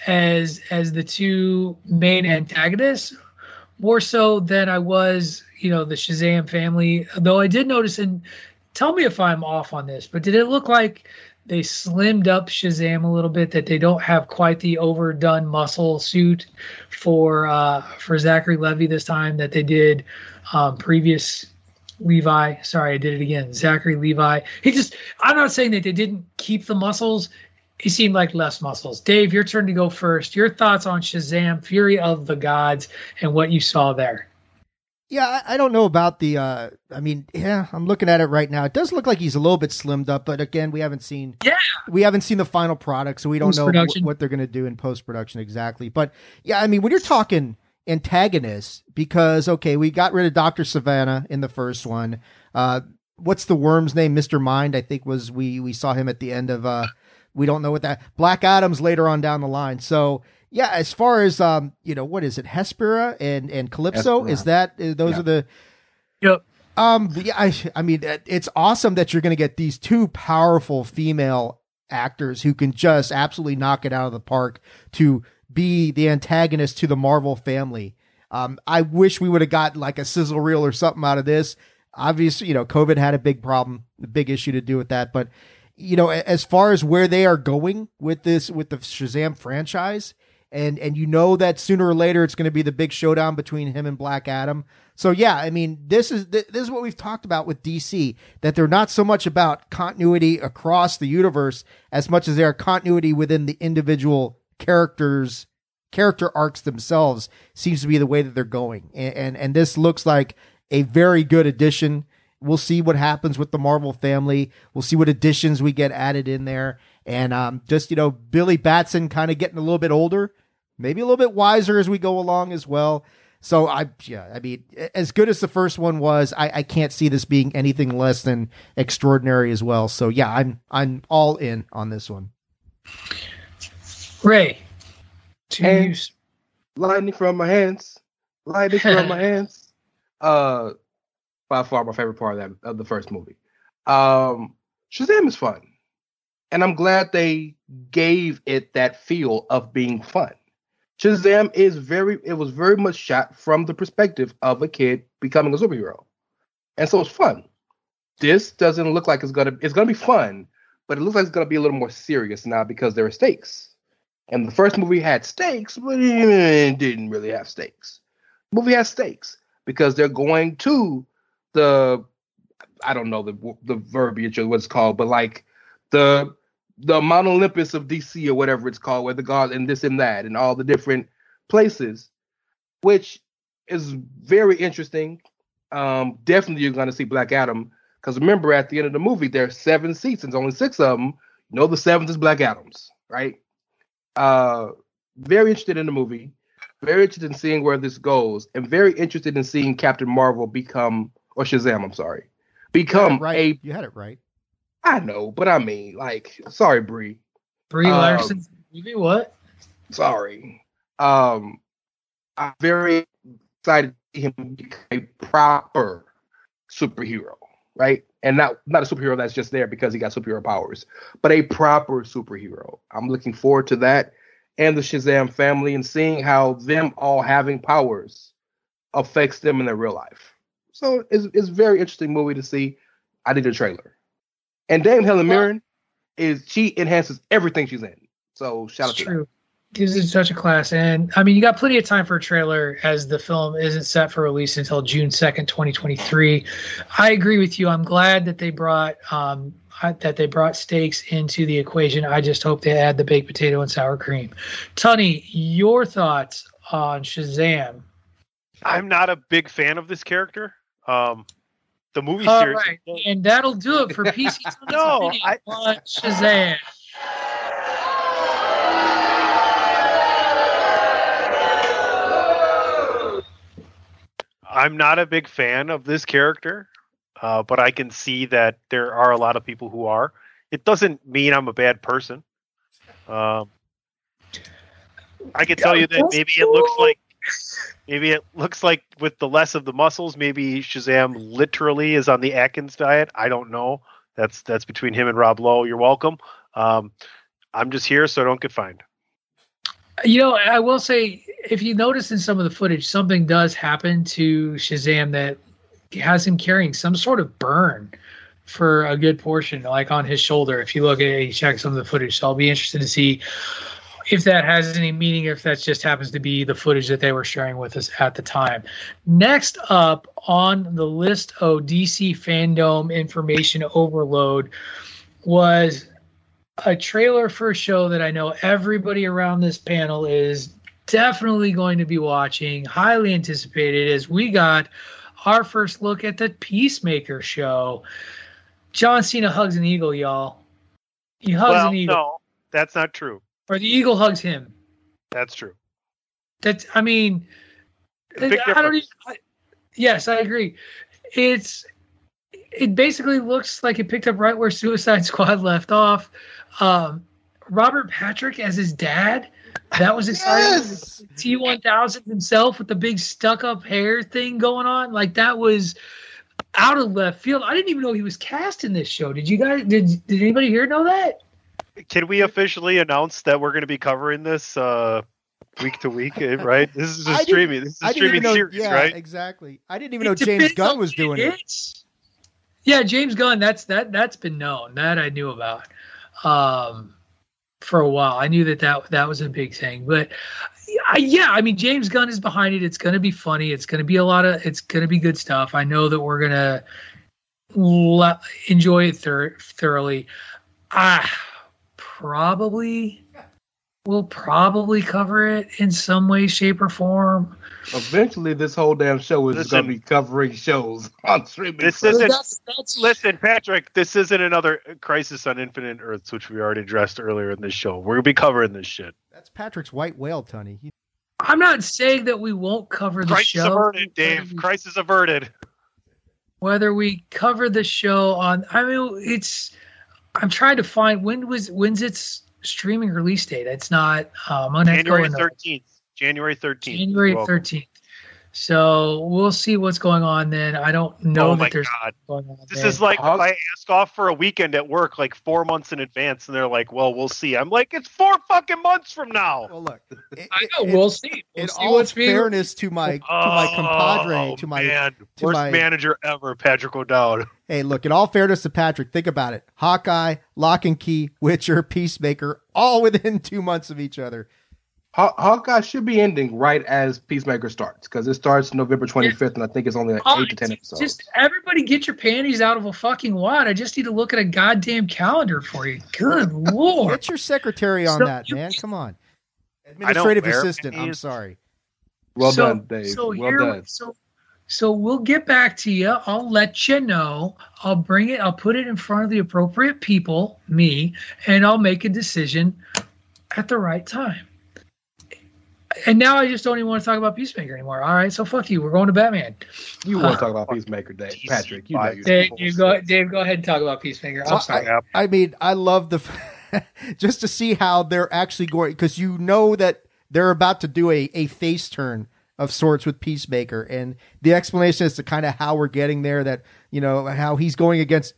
as as the two main antagonists, more so than I was, you know, the Shazam family. Though I did notice, and tell me if I'm off on this, but did it look like they slimmed up Shazam a little bit? That they don't have quite the overdone muscle suit for uh, for Zachary Levy this time that they did um, previous Levi. Sorry, I did it again. Zachary Levi. He just, I'm not saying that they didn't keep the muscles. He seemed like less muscles. Dave, your turn to go first. Your thoughts on Shazam, Fury of the Gods, and what you saw there. Yeah, I don't know about the. uh I mean, yeah, I'm looking at it right now. It does look like he's a little bit slimmed up, but again, we haven't seen. Yeah, we haven't seen the final product, so we don't know w- what they're going to do in post production exactly. But yeah, I mean, when you're talking antagonists because okay, we got rid of Doctor Sivana in the first one. Uh, what's the worm's name? Mister Mind, I think was we we saw him at the end of. Uh, we don't know what that Black Adam's later on down the line. So yeah, as far as um, you know, what is it? Hespera and and Kalypso Hespera. is that uh, those yeah. are the. Yep. Um, yeah, I, I mean, it's awesome that you're going to get these two powerful female actors who can just absolutely knock it out of the park to be the antagonist to the Marvel family. Um, I wish we would have got like a sizzle reel or something out of this. Obviously, you know, COVID had a big problem, a big issue to do with that. But, you know, as far as where they are going with this, with the Shazam franchise, and and you know that sooner or later it's going to be the big showdown between him and Black Adam. So yeah, I mean, this is this is what we've talked about with DC that they're not so much about continuity across the universe as much as they are continuity within the individual characters character arcs themselves seems to be the way that they're going. And, and and, this looks like a very good addition. We'll see what happens with the marvel family. We'll see what additions we get added in there and um, just you know billy batson kind of getting a little bit older maybe a little bit wiser as we go along as well. So i yeah i mean as good as the first one was i, I can't see this being anything less than extraordinary as well. So yeah i'm i'm all in on this one. Ray, to use lightning from my hands, lightning from my hands. Uh, by far my favorite part of that of the first movie. Um, Shazam is fun, and I'm glad they gave it that feel of being fun. Shazam is very it was very much shot from the perspective of a kid becoming a superhero. And so it's fun. This doesn't look like it's gonna it's gonna be fun, but it looks like it's gonna be a little more serious now because there are stakes. And the first movie had stakes, but it didn't really have stakes. The movie has stakes because they're going to the I don't know the the verbiage or what it's called, but like the the Mount Olympus of DC or whatever it's called, where the gods and this and that and all the different places, which is very interesting. Um, definitely you're going to see Black Adam because remember at the end of the movie there's seven seats and only six of them. You know the seventh is Black Adams, right? uh, very interested in the movie, very interested in seeing where this goes, and very interested in seeing Captain Marvel become or Shazam. I'm sorry, become right. a. You had it right. I know, but I mean, like, sorry, Brie. Brie um, Larson's movie. What? Sorry. Um, I'm very excited to see him become a proper superhero, right? and not not a superhero that's just there because he got superhero powers, but a proper superhero. I'm looking forward to that and the Shazam family and seeing how them all having powers affects them in their real life. So it's it's a very interesting movie to see. I did a trailer, and Dame Helen Mirren is she enhances everything she's in. So shout out to true. That gives it such a class. And I mean, you got plenty of time for a trailer as the film isn't set for release until June 2nd, 2023. I agree with you. I'm glad that they brought, um, that they brought stakes into the equation. I just hope they add the baked potato and sour cream. Tunney, your thoughts on Shazam. I'm not a big fan of this character. Um, the movie All series. right, and that'll do it for PC No, I- on Shazam. I'm not a big fan of this character, uh, but I can see that there are a lot of people who are. It doesn't mean I'm a bad person. Um, I can tell you that maybe it looks like maybe it looks like with the less of the muscles, maybe Shazam literally is on the Atkins diet. I don't know. That's that's between him and Rob Lowe. You're welcome. Um, I'm just here so I don't get fined. You know, I will say, if you notice in some of the footage, something does happen to Shazam that has him carrying some sort of burn for a good portion, like on his shoulder. If you look at it, you check some of the footage. So I'll be interested to see if that has any meaning, if that just happens to be the footage that they were sharing with us at the time. Next up on the list of DC fandom information overload was a trailer for a show that I know everybody around this panel is definitely going to be watching, highly anticipated, as we got our first look at the Peacemaker show. John Cena hugs an eagle, y'all. He hugs well, an eagle. no, that's not true. Or the eagle hugs him. That's true. That's I mean I don't even I, Yes, I agree. It's it basically looks like it picked up right where Suicide Squad left off. Um, Robert Patrick as his dad. That was exciting. T one thousand himself with the big stuck up hair thing going on. Like that was out of left field. I didn't even know he was cast in this show. Did you guys did did anybody here know that? Can we officially announce that we're going to be covering this uh, week to week? eh, Right? This is a I didn't- streaming. This is a I streaming know, series, yeah, right? exactly. I didn't even know James Gunn was doing it. It's- Yeah, James Gunn. That's that. That's been known. That I knew about um, for a while. I knew that that that was a big thing. But I, yeah, I mean, James Gunn is behind it. It's going to be funny. It's going to be a lot of. It's going to be good stuff. I know that we're gonna le- enjoy it thor- thoroughly. Ah, probably. We'll probably cover it in some way, shape, or form. Eventually, this whole damn show is going to be covering shows on streaming. This isn't. That's that's Listen, Patrick. This isn't another Crisis on Infinite Earths, which we already addressed earlier in this show. We're gonna be covering this shit. That's Patrick's white whale, Tony. He- I'm not saying that we won't cover the Crisis show. averted, Dave. Crisis averted. Whether we cover the show on, I mean, it's. I'm trying to find when was when's its streaming release date. It's not. Um, I'm gonna have to go January thirteenth. January thirteenth. January 13th. So we'll see what's going on then. I don't know Oh that there's god. going on. This there. is like if I ask off for a weekend at work like four months in advance, and they're like, "Well, we'll see." I'm like, "It's four fucking months from now." Well, look. I know. We'll see. We'll in see all what's being- fairness to my to my oh, compadre, Oh, to my man. to worst my manager ever, Patrick O'Dowd. Hey, look, in all fairness to Patrick, think about it. Hawkeye, Locke and Key, Witcher, Peacemaker, all within two months of each other. Haw- Hawkeye should be ending right as Peacemaker starts because it starts November 25th, and I think it's only like Oh, eight to ten episodes. Just everybody get your panties out of a fucking wad. I just need to look at a goddamn calendar for you. Good lord. Get your secretary on So that, you- man. Come on. Administrative wear assistant. I'm sorry. well so, done, Dave. So well here, done. so so we'll get back to you. I'll let you know. I'll bring it. I'll put it in front of the appropriate people, me, and I'll make a decision at the right time. And now I just don't even want to talk about Peacemaker anymore. All right, so fuck you. We're going to Batman. You want to talk about Peacemaker, Dave? Patrick, you know you. Dave, Dave, go, Dave, go ahead and talk about Peacemaker. I'm sorry. I, I mean, I love the just to see how they're actually going because you know that they're about to do a, a face turn of sorts with Peacemaker, and the explanation as to kind of how we're getting there. That you know how he's going against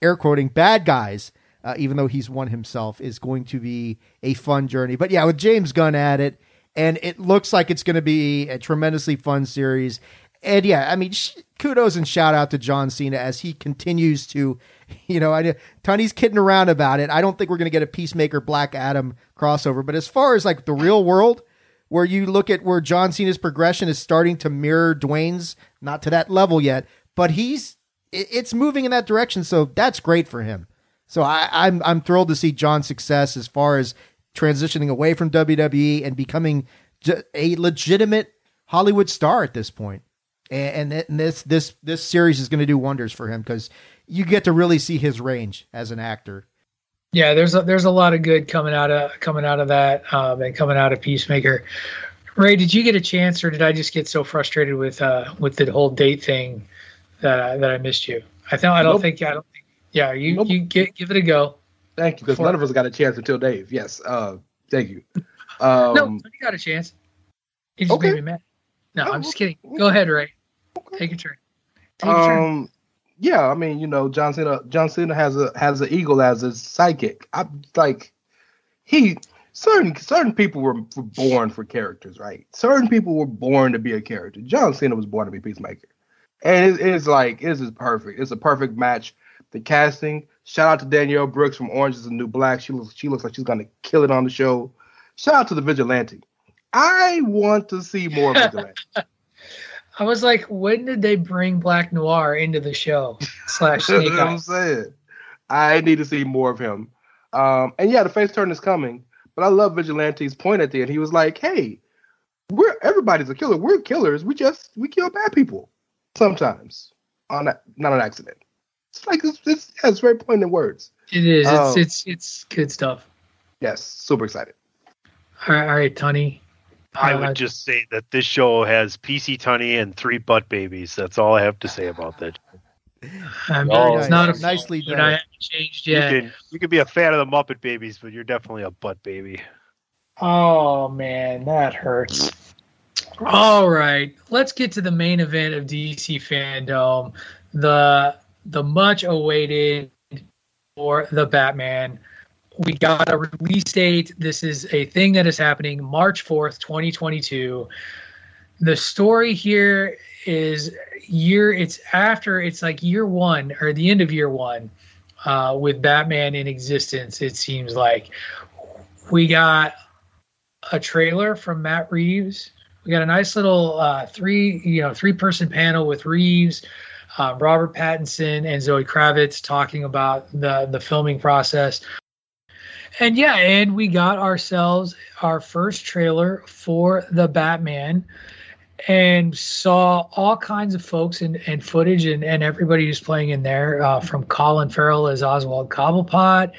air quoting bad guys, uh, even though he's one himself, is going to be a fun journey. But yeah, with James Gunn at it, and it looks like it's going to be a tremendously fun series. And yeah, I mean, sh- kudos and shout out to John Cena as he continues to, you know, I Tony's kidding around about it. I don't think we're going to get a Peacemaker Black Adam crossover, but as far as like the real world, where you look at where John Cena's progression is starting to mirror Dwayne's, not to that level yet, but he's it- it's moving in that direction. So that's great for him. So I, I'm I'm thrilled to see John's success as far as transitioning away from WWE and becoming a legitimate Hollywood star at this point. And, and this this this series is going to do wonders for him because you get to really see his range as an actor. Yeah, there's a, there's a lot of good coming out of coming out of that um, and coming out of Peacemaker. Ray, did you get a chance, or did I just get so frustrated with uh, with the whole date thing that I, that I missed you? I thought I don't nope. think I don't think. Yeah, you nope. you get give it a go. Thank you, because none of us got a chance until Dave. Yes, uh, thank you. Um, no, you got a chance. You just okay. made me mad. No, I'm just kidding. Go ahead, Ray. Okay. Take your turn. Take your um, turn. yeah, I mean, you know, John Cena. John Cena has a has an eagle as his psychic. I'm like, he certain certain people were, were born for characters, right? Certain people were born to be a character. John Cena was born to be Peacemaker, and it's, it's like this is perfect. It's a perfect match. The casting. Shout out to Danielle Brooks from Orange Is the New Black. She looks she looks like she's gonna kill it on the show. Shout out to the Vigilante. I want to see more of Vigilante. I was like, when did they bring Black Noir into the show? Slash Snake I'm saying. I need to see more of him. Um, and yeah, the face turn is coming. But I love Vigilante's point at the end. He was like, "Hey, we're everybody's a killer. We're killers. We just we kill bad people sometimes on not an accident." It's like it's, it's, yeah, it's very poignant words. It is. Um, it's it's it's good stuff. Yes, super excited. All right, all right, Tony. I would just say that this show has PC Tunney and three butt babies. That's all I have to say about that. I'm oh, it's not a nicely done. I haven't changed yet. You can, you can be a fan of the Muppet Babies, but you're definitely a butt baby. Oh man, that hurts. All right, let's get to the main event of DC fandom, the the much awaited for the Batman we got a release date. This is a thing that is happening March 4th, 2022. The story here is year it's after it's like year 1 or the end of year 1 uh, with Batman in existence it seems like we got a trailer from Matt Reeves. We got a nice little uh, three, you know, three person panel with Reeves, uh, Robert Pattinson, and Zoe Kravitz talking about the the filming process. And yeah, and we got ourselves our first trailer for the Batman and saw all kinds of folks and, and footage and, and everybody who's playing in there uh, from Colin Farrell as Oswald Cobblepot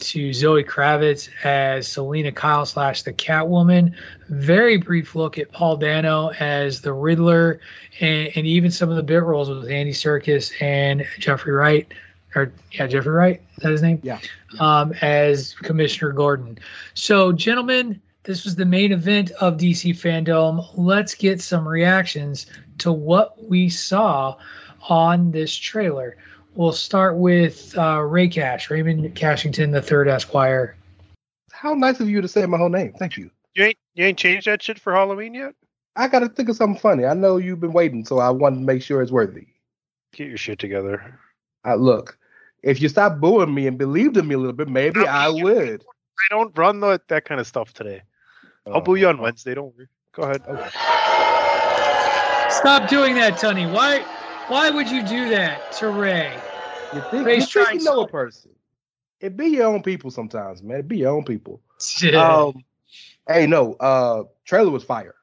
to Zoe Kravitz as Selina Kyle slash the Catwoman. Very brief look at Paul Dano as the Riddler and, and even some of the bit roles with Andy Serkis and Jeffrey Wright or yeah, Jeffrey Wright. Is that his name? Yeah. Um, as Commissioner Gordon. So, gentlemen, this was the main event of DC fandom. Let's get some reactions to what we saw on this trailer. We'll start with uh, Ray Cash, Raymond Cashington the third Esquire. How nice of you to say my whole name. Thank you. You ain't you ain't changed that shit for Halloween yet? I gotta think of something funny. I know you've been waiting, so I wanted to make sure it's worthy. Get your shit together. I look, if you stop booing me and believed in me a little bit, maybe I would. I don't run the, that kind of stuff today. I'll boo you on oh. Wednesday. Don't worry. Go ahead. Okay. Stop doing that, Tony. Why? Why would you do that to Ray? You think, Ray's you, think you know a person? It be your own people sometimes, man. It be your own people. um, hey, no. Uh, trailer was fire,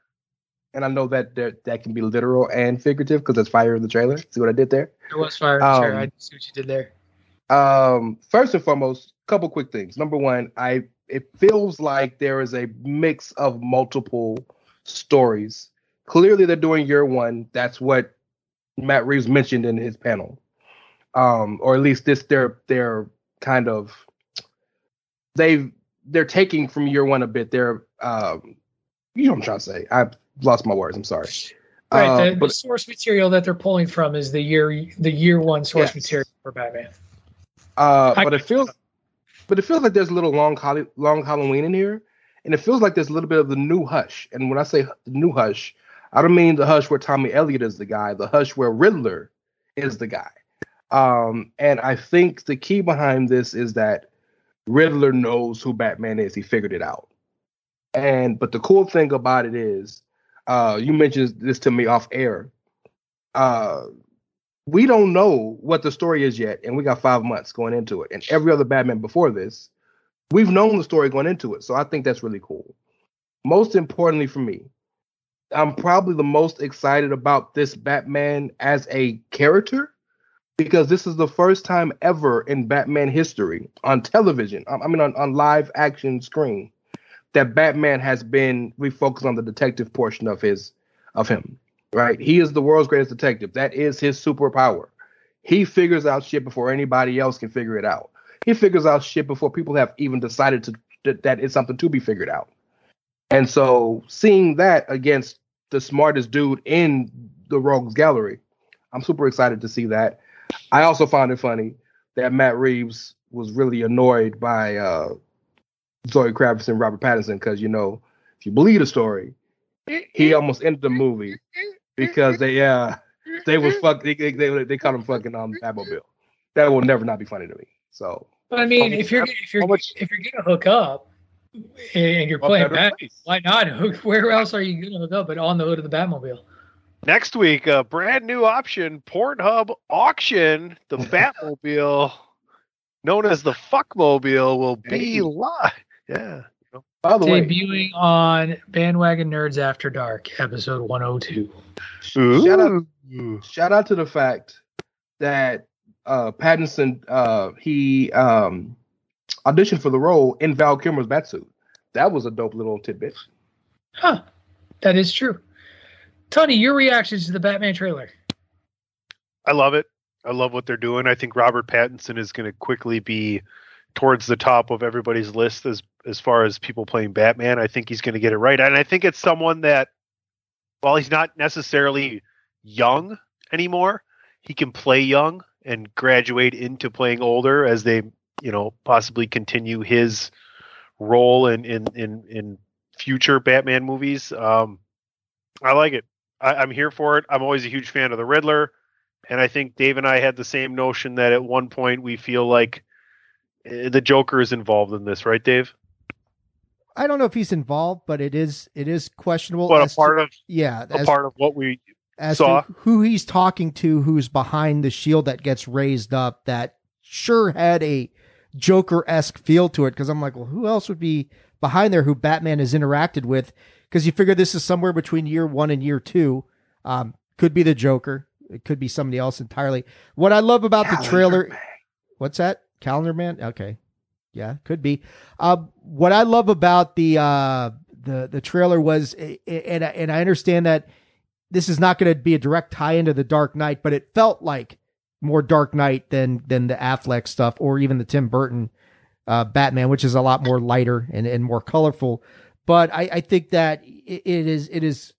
and I know that there, that can be literal and figurative because there's fire in the trailer. See what I did there? It was fire in the um, trailer. I see what you did there. Um, first and foremost, couple quick things. Number one, I it feels like there is a mix of multiple stories. Clearly, they're doing year one. That's what Matt Reeves mentioned in his panel, um, or at least this they're they're kind of they they're taking from year one a bit. They're um, you know what I'm trying to say. I lost my words. I'm sorry. Right, uh, the, but, the, source material that they're pulling from is the year the year one source yes. material for Batman. Uh, but it feels, but it feels like there's a little long, long Halloween in here, and it feels like there's a little bit of the new Hush. And when I say the new Hush, I don't mean the Hush where Tommy Elliott is the guy, the Hush where Riddler is the guy. Um, and I think the key behind this is that Riddler knows who Batman is. He figured it out. And but the cool thing about it is, uh, you mentioned this to me off air. Uh, we don't know what the story is yet, and we got five months going into it. And every other Batman before this, we've known the story going into it. So I think that's really cool. most importantly for me, I'm probably the most excited about this Batman as a character because this is the first time ever in Batman history on television, I mean, on, on live action screen, that Batman has been refocused on the detective portion of his of him. Right? He is the world's greatest detective. That is his superpower. He figures out shit before anybody else can figure it out. He figures out shit before people have even decided to that, that it's something to be figured out. And so seeing that against the smartest dude in the Rogues Gallery, I'm super excited to see that. I also found it funny that Matt Reeves was really annoyed by uh, Zoe Kravitz and Robert Pattinson because you know if you believe the story, he almost ended the movie because they uh they was fuck they they, they, they caught him fucking on the Batmobile. That will never not be funny to me. So, but I mean, if you're if you're if you're gonna hook up and you're playing Bat, why not? Where else are you gonna hook up but on the hood of the Batmobile? Next week, a brand new option, Pornhub auction, the Batmobile, known as the Fuckmobile, will be live. Yeah. By the Debuting way, on Bandwagon Nerds After Dark, episode 102. Shout out, shout out to the fact that uh, Pattinson uh, he um, auditioned for the role in Val Kilmer's Batsuit. That was a dope little tidbit. Huh. That is true. Tony, your reactions to the Batman trailer? I love it. I love what they're doing. I think Robert Pattinson is going to quickly be towards the top of everybody's list as as far as people playing Batman. I think he's going to get it right, and I think it's someone that, while he's not necessarily young anymore, he can play young and graduate into playing older as they, you know, possibly continue his role in in in, in future Batman movies. Um, I like it. I, I'm here for it. I'm always a huge fan of the Riddler, and I think Dave and I had the same notion that at one point we feel like the Joker is involved in this, right, Dave? I don't know if he's involved, but it is it is questionable. But a part to, of yeah, a as, part of what we as saw. who he's talking to, who's behind the shield that gets raised up, that sure had a Joker esque feel to it. Because I'm like, well, who else would be behind there who Batman has interacted with? Because you figure this is somewhere between year one and year two. Um, could be the Joker. It could be somebody else entirely. What I love about Calendar the trailer, Man. what's that? Calendar Man. Okay, yeah, could be. Uh, what I love about the uh, the the trailer was, and and I understand that this is not going to be a direct tie into the Dark Knight, but it felt like more Dark Knight than than the Affleck stuff or even the Tim Burton uh, Batman, which is a lot more lighter and, and more colorful. But I, I think that it, it is it is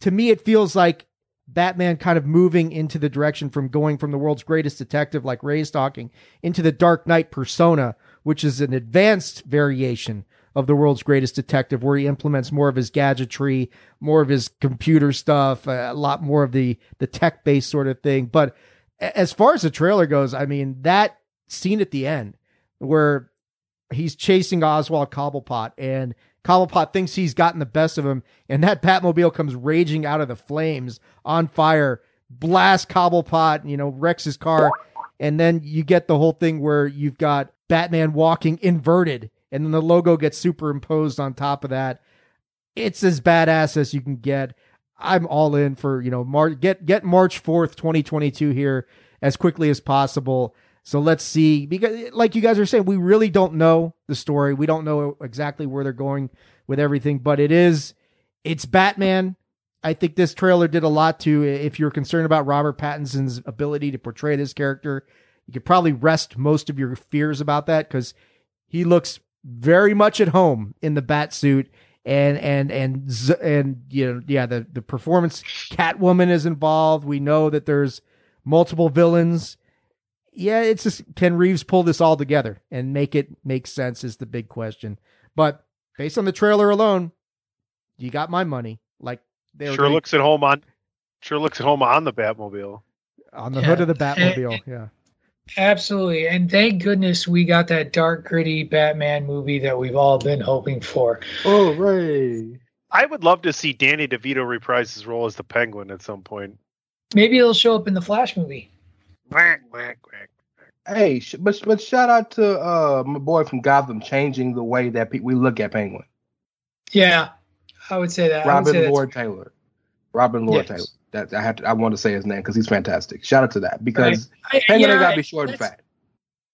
to me it feels like Batman kind of moving into the direction from going from the world's greatest detective, like Ray's talking, into the Dark Knight persona, which is an advanced variation of the world's greatest detective, where he implements more of his gadgetry, more of his computer stuff, a lot more of the the tech based sort of thing. But as far as the trailer goes, I mean that scene at the end where he's chasing Oswald Cobblepot and Cobblepot thinks he's gotten the best of him, and that Batmobile comes raging out of the flames on fire, blast Cobblepot, you know, wrecks his car, and then you get the whole thing where you've got Batman walking inverted, and then the logo gets superimposed on top of that. It's as badass as you can get. I'm all in for you know Mar- get get March fourth, 2022 here as quickly as possible. So let's see, because like you guys are saying, we really don't know the story. We don't know exactly where they're going with everything, but it is, it's Batman. I think this trailer did a lot to, if you're concerned about Robert Pattinson's ability to portray this character, you could probably rest most of your fears about that because he looks very much at home in the bat suit and and and and you know yeah the the performance Catwoman is involved. We know that there's multiple villains yeah, it's just can Reeves pull this all together and make it make sense is the big question. But based on the trailer alone, you got my money. Like they sure looks at home on sure looks at home on the Batmobile. On the yeah. hood of the Batmobile, and, yeah. Absolutely. And thank goodness we got that dark, gritty Batman movie that we've all been hoping for. Oh, Ray. I would love to see Danny DeVito reprise his role as the Penguin at some point. Maybe he'll show up in the Flash movie. Quack, quack, quack. Hey, but but shout out to uh my boy from Gotham changing the way that pe- we look at Penguin. Yeah, I would say that. Robin say that's- Lord Taylor. Robin Lord Yes. Taylor. That I have to. I want to say his name because he's fantastic. Shout out to that because I- Penguin yeah, ain't gotta be short and fat.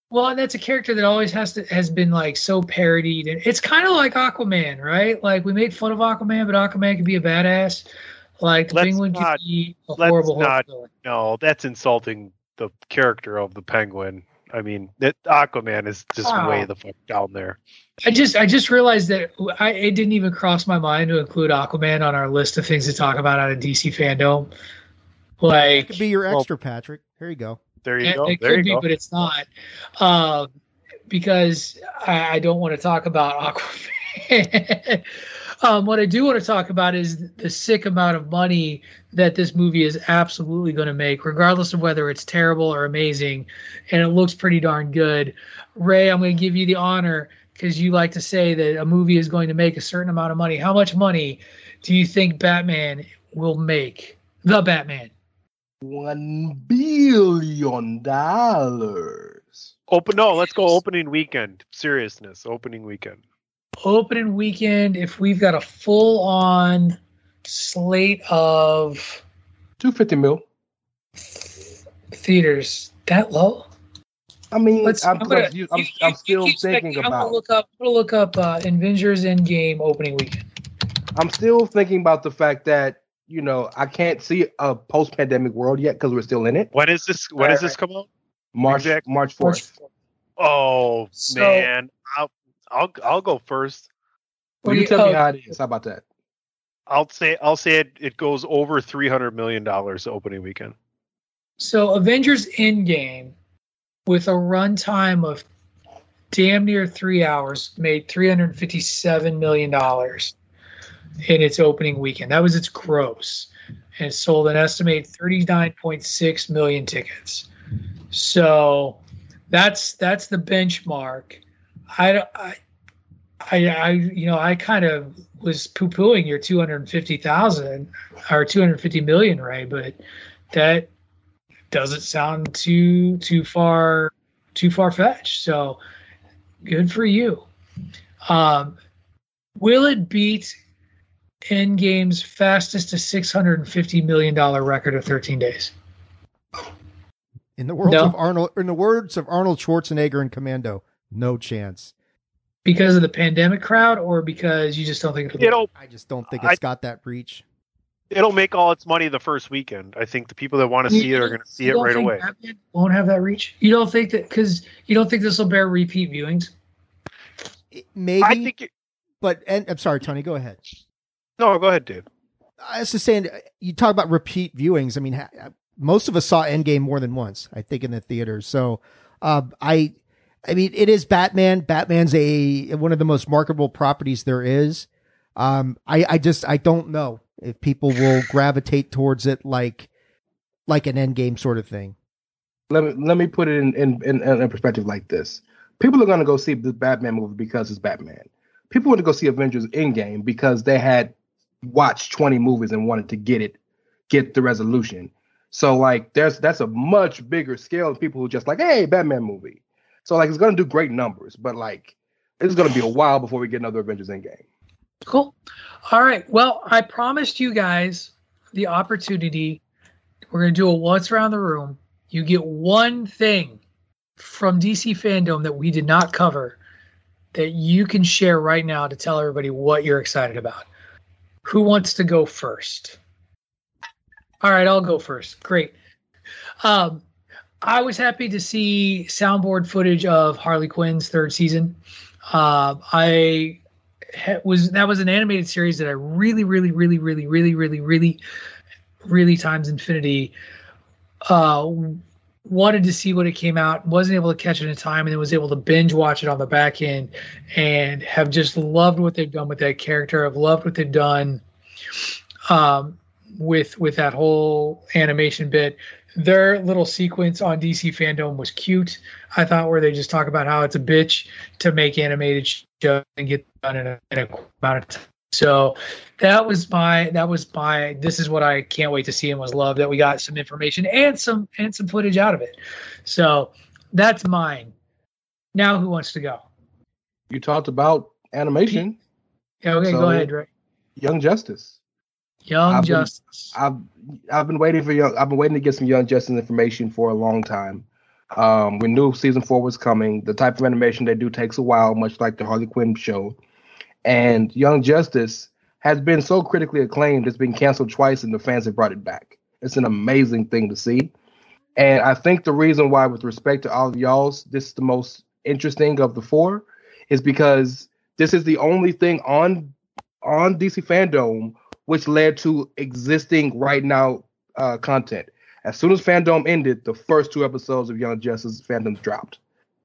Well, and that's a character that always has to has been like so parodied, and it's kind of like Aquaman, right? Like we made fun of Aquaman, but Aquaman can be a badass. Like the Let's Penguin not- can be a let's horrible, not- No, that's insulting the character of the Penguin. I mean, that Aquaman is just Oh. way the fuck down there. I just I just realized that I it didn't even cross my mind to include Aquaman on our list of things to talk about on a DC fandom. Like Could be your extra, Patrick. Here you go. There you It, go. it there could you be, go. but it's not. Um, because I, I don't want to talk about Aquaman. um, what I do want to talk about is the sick amount of money that this movie is absolutely going to make, regardless of whether it's terrible or amazing. And it looks pretty darn good. Ray, I'm going to give you the honor because you like to say that a movie is going to make a certain amount of money. How much money do you think Batman will make? The Batman. One billion dollars. Open. No, let's go opening weekend. Seriousness, opening weekend. Opening weekend if we've got a full on slate of Two fifty mil. theaters that low I mean, Let's- I'm, I'm gonna- I'm, I'm, I'm still thinking checking. I'm gonna about. look up I'm gonna look up uh Avengers Endgame opening weekend I'm still thinking about the fact that you know I can't see a post-pandemic world yet because we're still in it. When is this? When does this come out? March Exact- March fourth. Oh So- man, I'll I'll I'll go first. Well, you tell me oh how it is. How about that? I'll say I'll say it. It goes over three hundred million dollars opening weekend. so Avengers Endgame with a runtime of damn near three hours made 357 million dollars in its opening weekend that was its gross and it sold an estimated 39.6 million tickets so that's that's the benchmark i i i, I you know i kind of was poo-pooing your 250000 or 250 million ray but that doesn't sound too too far too far fetched so good for you um will it beat Endgame's fastest to six hundred and fifty million dollar record of thirteen days. In the words No. of Arnold, in the words of Arnold Schwarzenegger in Commando, no chance. Because of the pandemic crowd, or because you just don't think it'll? It'll I just don't think I- it's got that reach. it'll make all its money the first weekend. I think the people that want to see it are going to see it right away. Won't have that reach. You don't think that because you don't think this will bear repeat viewings. Maybe, I think. It, but and I'm sorry, Tony. Go ahead. no, go ahead, Dave. I was just saying, you talk about repeat viewings. I mean, ha- most of us saw Endgame more than once. I think in the theaters. So, uh, I, I mean, it is Batman. Batman's a one of the most marketable properties there is. Um, I, I just, I don't know if people will gravitate towards it like, like an Endgame sort of thing. Let me let me put it in in, in, in a perspective like this. People are gonna go see the Batman movie because it's Batman. People want to go see Avengers Endgame because they had watched 20 movies and wanted to get it, get the resolution. So like there's that's a much bigger scale of people who just like, hey, Batman movie. So like it's gonna do great numbers, but like it's gonna be a while before we get another Avengers Endgame. Cool. All right. Well, I promised you guys the opportunity. We're to do a once around the room. You get one thing from DC fandom that we did not cover that you can share right now to tell everybody what you're excited about. Who wants to go first? All right, I'll go first. Great. Um, I was happy to see soundboard footage of Harley Quinn's third season. Uh, I was that was an animated series that I really, really, really, really, really, really, really, really times infinity uh, wanted to see what it came out. wasn't able to catch it in time, and then was able to binge watch it on the back end, and have just loved what they've done with that character. I've loved what they've done um, with with that whole animation bit. Their little sequence on DC fandom was cute. I thought where they just talk about how it's a bitch to make animated shows and get done in a, in a amount of time. So that was my that was my this is what I can't wait to see and was love that we got some information and some and some footage out of it. So that's mine. Now who wants to go? You talked about animation. Yeah, okay, So- go ahead, Ray. Young Justice. Young I've Justice. Been, I've I've been waiting for young. I've been waiting to get some Young Justice information for a long time. Um, we knew season four was coming. The type of animation they do takes a while, much like the Harley Quinn show. And Young Justice has been so critically acclaimed, it's been canceled twice, and the fans have brought it back. It's an amazing thing to see. And I think the reason why, with respect to all of y'all's, this is the most interesting of the four, is because this is the only thing on on DC Fandom which led to existing right now uh, content. As soon as Fandom ended, the first two episodes of Young Justice Fandom dropped,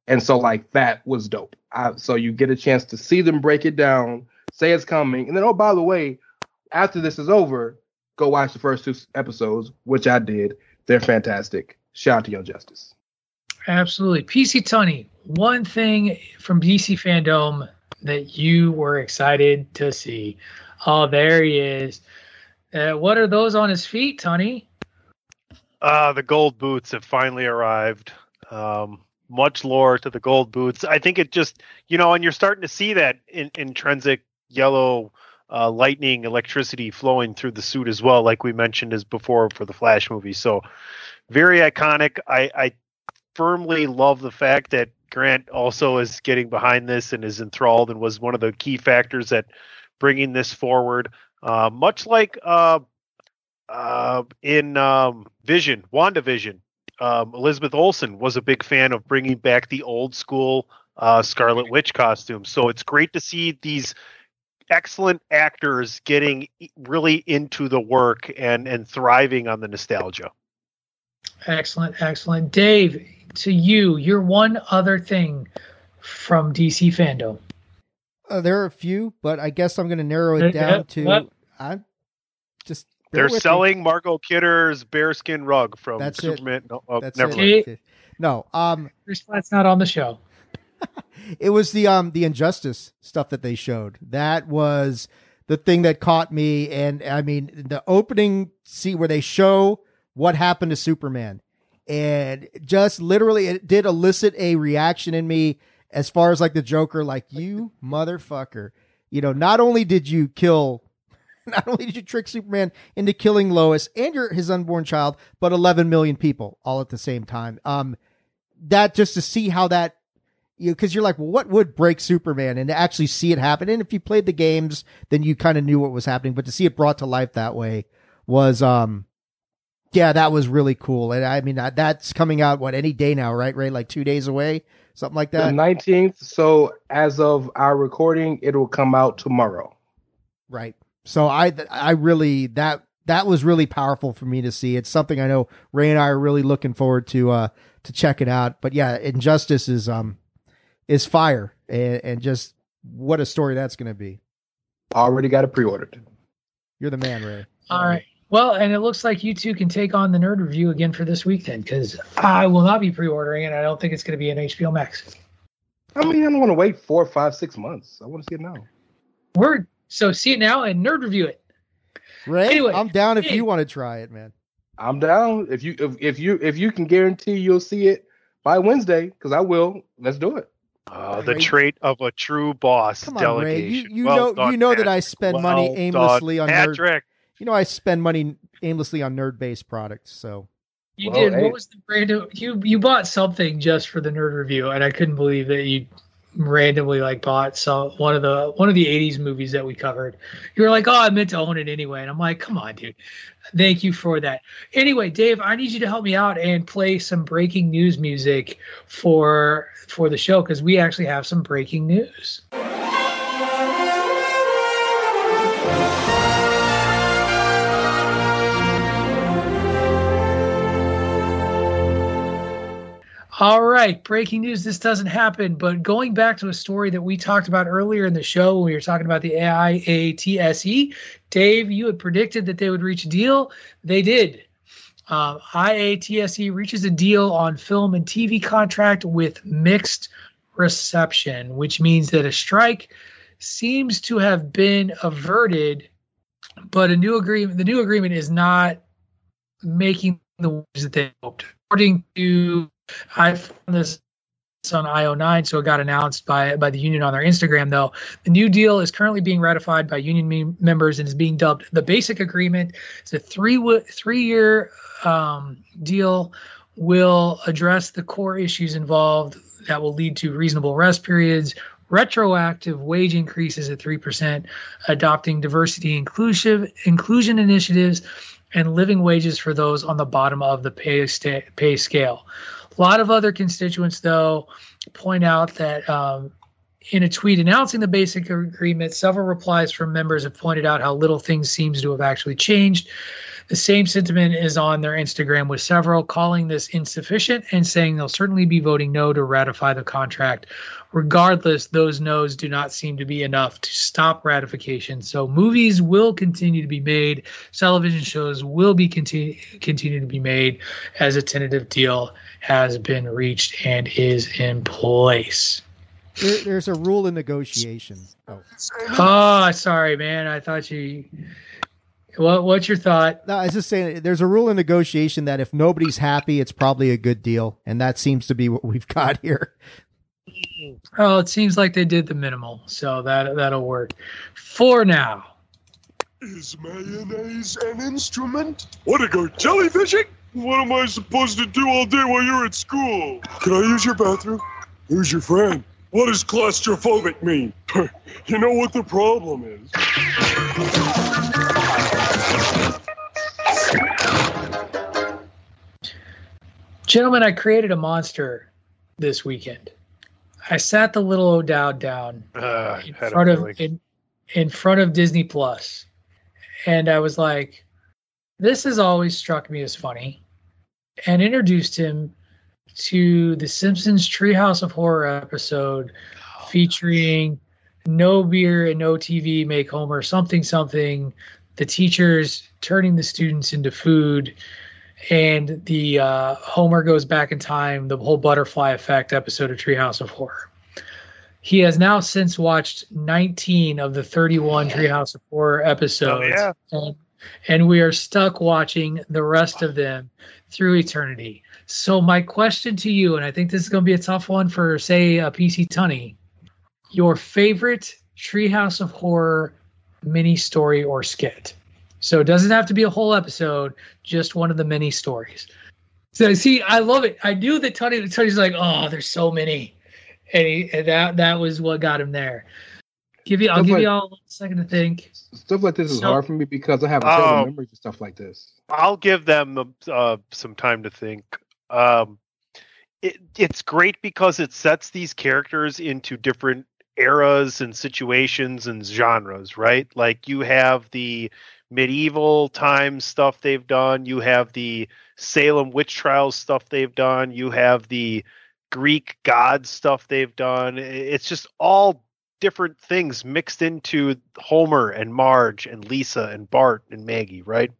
and so like that was dope. I, so you get a chance to see them break it down, say it's coming, and then oh by the way, after this is over, go watch the first two episodes, which I did. They're fantastic. Shout out to Young Justice. Absolutely. PC Tony, one thing from DC Fandom that you were excited to see. Oh, there he is. Uh, what are those on his feet, Tony? Uh, the gold boots have finally arrived. Um, much lore to the gold boots. I think it just, you know, and you're starting to see that in, intrinsic yellow uh, lightning electricity flowing through the suit as well, like we mentioned as before for the Flash movie. So very iconic. I, I firmly love the fact that Grant also is getting behind this and is enthralled and was one of the key factors that bringing this forward. Uh, much like uh, uh, in um, Vision, WandaVision, um, Elizabeth Olsen was a big fan of bringing back the old school uh, Scarlet Witch costume. So it's great to see these excellent actors getting really into the work and and thriving on the nostalgia. Excellent, excellent. Dave, to you, your one other thing from DC fandom. Uh, there are a few, but I guess I'm going to narrow it down to What? I'm just They're with me. selling Margot Kidder's bearskin rug from That's it. Superman. No, oh, That's never it. mind. No, um, Chris not on the show. it was the um the injustice stuff that they showed. That was the thing that caught me, and I mean the opening scene where they show what happened to Superman, and just literally it did elicit a reaction in me as far as like the Joker, like you motherfucker. You know, not only did you kill not only did you trick Superman into killing Lois and your his unborn child, but 11 million people all at the same time. Um, that just to see how that, you because you're like, well, what would break Superman, and to actually see it happen. And if you played the games, then you kind of knew what was happening. But to see it brought to life that way was, um, yeah, that was really cool. And I mean, that's coming out what any day now, right? Right, like two days away, something like The that. 19th. So as of our recording, it will come out tomorrow. Right. So I I really that that was really powerful for me to see. It's something I know Ray and I are really looking forward to uh to check it out. But yeah, Injustice is um is fire and, and just what a story that's going to be. Already got it pre-ordered. You're the man, Ray. All right. Well, and it looks like you two can take on the nerd review again for this week then, because I will not be pre-ordering it. I don't think it's going to be an HBO Max. I mean, I don't want to wait four, five, six months. I want to see it now. Word. So see it now and nerd review it. Ray, Anyway, I'm down if hey. you want to try it, man. I'm down. If you if, if you if you can guarantee you'll see it by Wednesday, because I will. Let's do it. Uh, the Ray- tray of a true boss. Come on, Ray. You, delegation. you Well know done, you know that I Patrick. spend money aimlessly done, on nerd. Patrick. You know I spend money aimlessly on nerd-based products. So You Well, did. hey. What was the brand of you? You bought something just for the nerd review, and I couldn't believe that you randomly like bought so one of the one of the 80s movies that we covered you were like oh i meant to own it anyway and i'm like come on dude thank you for that anyway dave i need you to help me out and play some breaking news music for for the show because we actually have some breaking news All right, breaking news. This doesn't happen, but going back to a story that we talked about earlier in the show when we were talking about the IATSE, Dave, you had predicted that they would reach a deal. They did. Um, IATSE E reaches a deal on film and TV contract with mixed reception, which means that a strike seems to have been averted, but a new agreement. The new agreement is not making the waves that they hoped. According to I found this on IO9, so it got announced by by the union on their Instagram. Though the new deal is currently being ratified by union me- members and is being dubbed the Basic Agreement. It's a three three year um, deal. Will address the core issues involved that will lead to reasonable rest periods, retroactive wage increases at 3%, adopting diversity inclusive inclusion initiatives, and living wages for those on the bottom of the pay, sta- pay scale. A lot of other constituents, though, point out that um, in a tweet announcing the basic agreement, several replies from members have pointed out how little things seems to have actually changed. The same sentiment is on their Instagram, with several calling this insufficient and saying they'll certainly be voting no to ratify the contract. Regardless, those no's do not seem to be enough to stop ratification. So movies will continue to be made, television shows will be continue continue to be made as a tentative deal has been reached and is in place. There, there's a rule in negotiation. Oh. oh, sorry, man. I thought you. What What's your thought? No, I was just saying. There's a rule in negotiation that if nobody's happy, it's probably a good deal, and that seems to be what we've got here. Oh, it seems like they did the minimal, so that that'll work for now. Is mayonnaise an instrument? Want to go jellyfishing? What am I supposed to do all day while you're at school? Can I use your bathroom? Who's your friend? What does claustrophobic mean? you know what the problem is. Gentlemen, I created a monster this weekend. I sat the little O'Dowd down Uh, in front of in, in front of Disney Plus, and I was like, "This has always struck me as funny," and introduced him to the Simpsons Treehouse of Horror episode featuring no beer and no TV make Homer something something. The teachers turning the students into food, and the uh, Homer goes back in time. The whole butterfly effect episode of Treehouse of Horror. He has now since watched 19 of the 31 Treehouse of Horror episodes, yeah. and, and we are stuck watching the rest of them through eternity. So my question to you, and I think this is going to be a tough one for, say, a PC Tunney, your favorite Treehouse of Horror mini story or skit. So it doesn't have to be a whole episode, just one of the many stories. So see, I love it. I knew that Tony Tony's like, oh, there's so many, and, he, and that that was what got him there. Give you, I'll Stuff give like- you all a second to think. Stuff like this is So- hard for me because I have terrible Oh. memories of stuff like this. I'll give them uh, some time to think. Um, it, it's great because it sets these characters into different eras and situations and genres, right? Like you have the medieval times stuff they've done, you have the Salem witch trials stuff they've done, you have the Greek god stuff they've done. It's just all different things mixed into Homer and Marge and Lisa and Bart and Maggie, right?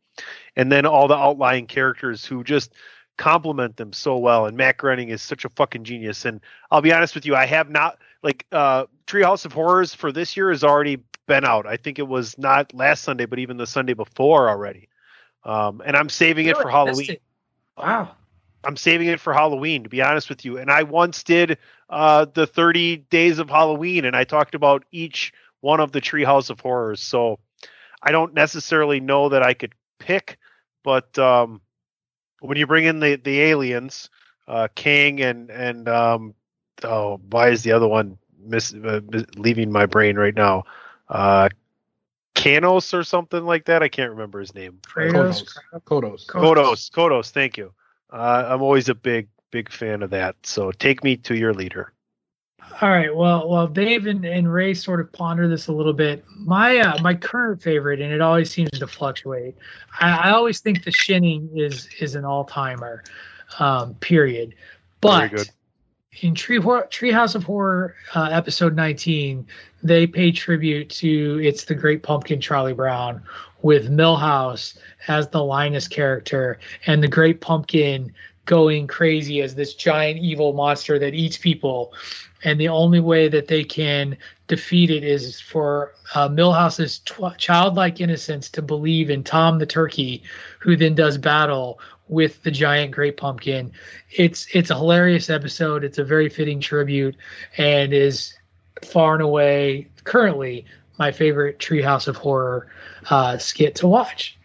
And then all the outlying characters who just complement them so well. And Matt Groening is such a fucking genius. And I'll be honest with you, I have not like uh Treehouse of Horrors for this year has already been out. I think it was not last Sunday, but even the Sunday before already. Um, and I'm saving it for Halloween. it. Wow. I'm saving it for Halloween, to be honest with you. And I once did uh, the 30 days of Halloween, and I talked about each one of the Treehouse of Horrors. So I don't necessarily know that I could pick, but um, when you bring in the the aliens, uh, Kang and and um, oh, why is the other one miss, uh, mis- leaving my brain right now? Uh, Kanos or something like that. I can't remember his name. Kratos. Kodos. Kodos. Kodos. Thank you. Uh, I'm always a big, big fan of that. So take me to your leader. All right. Well, well, Dave and, and Ray sort of ponder this a little bit. My uh, my current favorite, and it always seems to fluctuate. I, I always think the Shinning is is an all timer. Um, period. But good. In Tree Treehouse of Horror uh, episode 19, they pay tribute to It's the Great Pumpkin Charlie Brown with Milhouse as the Linus character and the Great Pumpkin going crazy as this giant evil monster that eats people. And the only way that they can defeat is for uh, Milhouse's tw- childlike innocence to believe in Tom the turkey, who then does battle with the giant great pumpkin. It's it's a hilarious episode. It's a very fitting tribute, and is far and away currently my favorite Treehouse of Horror uh, skit to watch.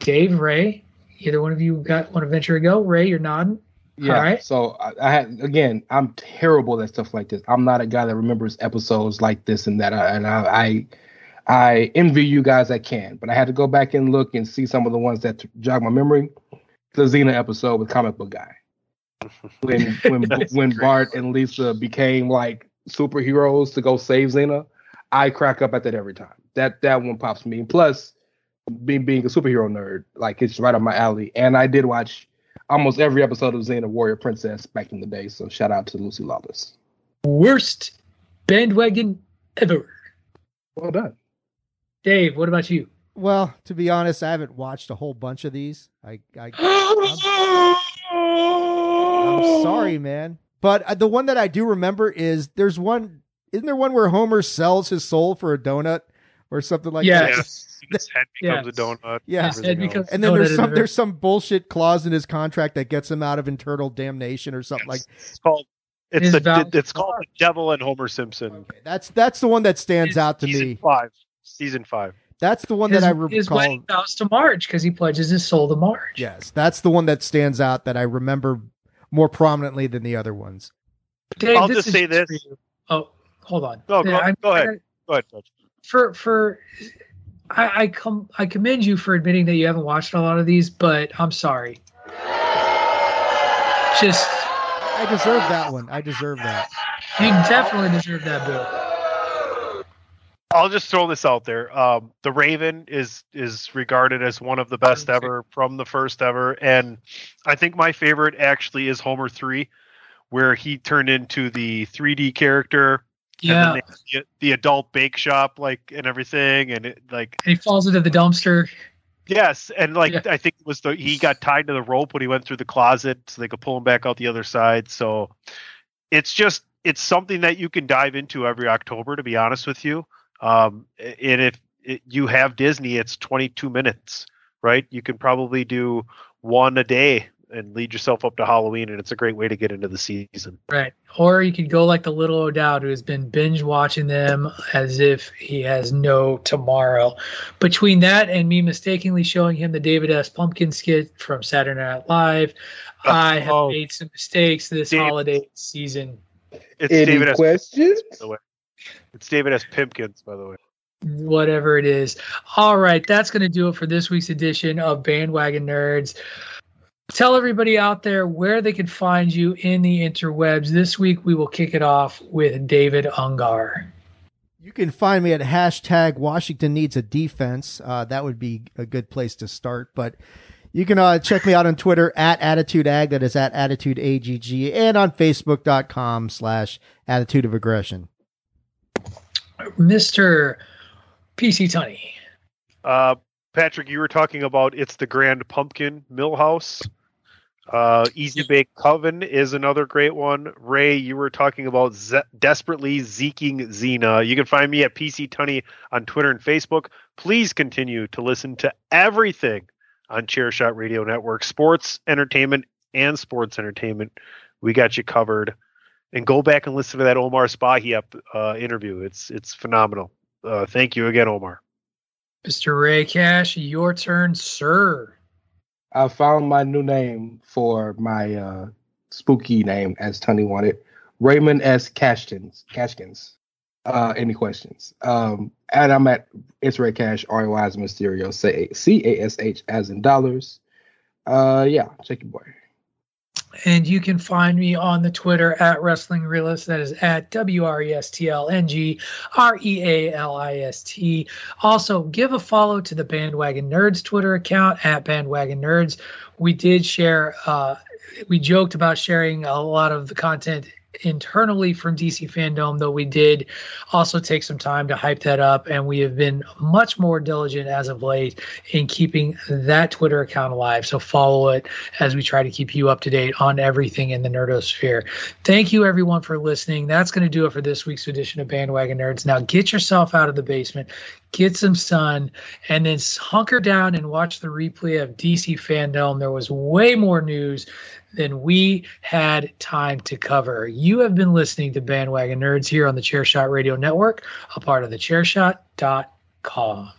Dave, Ray, either one of you got want to venture to go? Ray, you're nodding. Yeah. All right. So I, I had again, I'm terrible at stuff like this. I'm not a guy that remembers episodes like this and that. I, and I, I, I envy you guys that can, but I had to go back and look and see some of the ones that t- jog my memory. The Xena episode with Comic Book Guy, when when when Bart and Lisa became like superheroes to go save Xena, I crack up at that every time. That that one pops me. Plus, being being a superhero nerd, like it's right up my alley. And I did watch almost every episode of Xena Warrior Princess back in the day. So shout out to Lucy Lawless. Worst bandwagon ever. Well done. Dave, what about you? Well, to be honest, I haven't watched a whole bunch of these. I, I I'm, I'm sorry, man. But uh, the one that I do remember is there's one. Isn't there one where Homer sells his soul for a donut or something like that? Yes. His head becomes a donut. Yeah, His head becomes and then there's some in there's some bullshit clause in his contract that gets him out of internal damnation or something like. It's called it's His the vow- it's called the Devil and Homer Simpson. That's that's the one that stands out to Season me. five. Season five. That's the one his, that I his recall. wedding vows to Marge because he pledges his soul to Marge. Yes, that's the one that stands out that I remember more prominently than the other ones. Dave, I'll just say this. Oh, hold on. No, go, Yeah, go ahead. Go ahead, Coach. For for, I I come I commend you for admitting that you haven't watched a lot of these, but I'm sorry. Just I deserve that one. I deserve that. you definitely deserve that bill. I'll just throw this out there. Um, the Raven is is regarded as one of the best ever from the first ever, and I think my favorite actually is Homer three, where he turned into the 3D character. Yeah. And then the, the adult bake shop, like and everything, and it, like And he falls into the dumpster. Yes, and like I think it was the he got tied to the rope when he went through the closet, so they could pull him back out the other side. So it's just it's something that you can dive into every October. To be honest with you, um, and if it, you have Disney, it's 22 minutes, right? You can probably do one a day and lead yourself up to Halloween, and it's a great way to get into the season. Right. Or you could go like the little O'Dowd who has been binge watching them as if he has no tomorrow. Between that and me mistakenly showing him the David S. Pumpkin skit from Saturday Night Live, uh, I have Oh. made some mistakes this holiday season. It's Any David S. questions? By the way, it's David S. Pimpkins, by the way. whatever it is. All right, that's going to do it for this week's edition of Bandwagon Nerds. Tell everybody out there where they can find you in the interwebs. This week we will kick it off with David Ungar. You can find me at hashtag Washington needs a defense. Uh, that would be a good place to start. But you can uh, check me out on Twitter at Attitude Ag. That is at Attitude AGG, and on Facebook.com slash Attitude of Aggression. Mr. PC Tunney. Uh, Patrick, you were talking about it's the Grand Pumpkin Milhouse. Uh, Easy Bake Coven is another great one. Ray, you were talking about ze- desperately zeking Xena. You can find me at PC Tunney on Twitter and Facebook. Please continue to listen to everything on Chairshot Radio Network, sports, entertainment, and sports entertainment. We got you covered. And go back and listen to that Omar Spahi up, uh, interview. It's it's phenomenal. Uh, thank you again, Omar. Mr. Ray Cash, your turn, sir. I found my new name for my uh, spooky name, as Tony wanted. Raymond S. Cashkins. Cashkins. Uh, any questions? Um, and I'm at it's Ray Cash, R A Y Mysterio, C A S H as in dollars. Uh, yeah, check your boy. And you can find me on the Twitter at Wrestling Realist. That is at W R E S T L N G R E A L I S T. Also, give a follow to the Bandwagon Nerds Twitter account at Bandwagon Nerds. We did share, uh, we joked about sharing a lot of the content internally from DC Fandom, though we did also take some time to hype that up, and we have been much more diligent as of late in keeping that Twitter account alive. So follow it as we try to keep you up to date on everything in the nerdosphere. Thank you everyone for listening. That's going to do it for this week's edition of Bandwagon Nerds. Now get yourself out of the basement, get some sun, and then hunker down and watch the replay of DC Fandom. There was way more news than we had time to cover. You have been listening to Bandwagon Nerds here on the Chairshot Radio Network, a part of the Chairshot.com.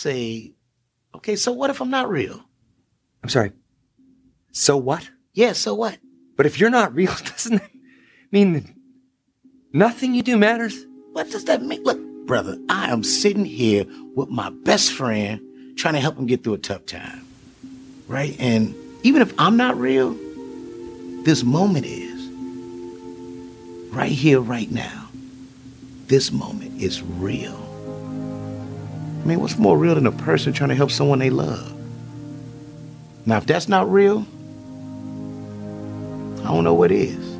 say, okay, so what if I'm not real? I'm sorry. So what? Yeah, so what? But if you're not real, doesn't that mean that nothing you do matters? What does that mean? Look, brother, I am sitting here with my best friend trying to help him get through a tough time. Right? And even if I'm not real, this moment is. Right here, right now. This moment is real. I mean, what's more real than a person trying to help someone they love? Now, if that's not real, I don't know what is.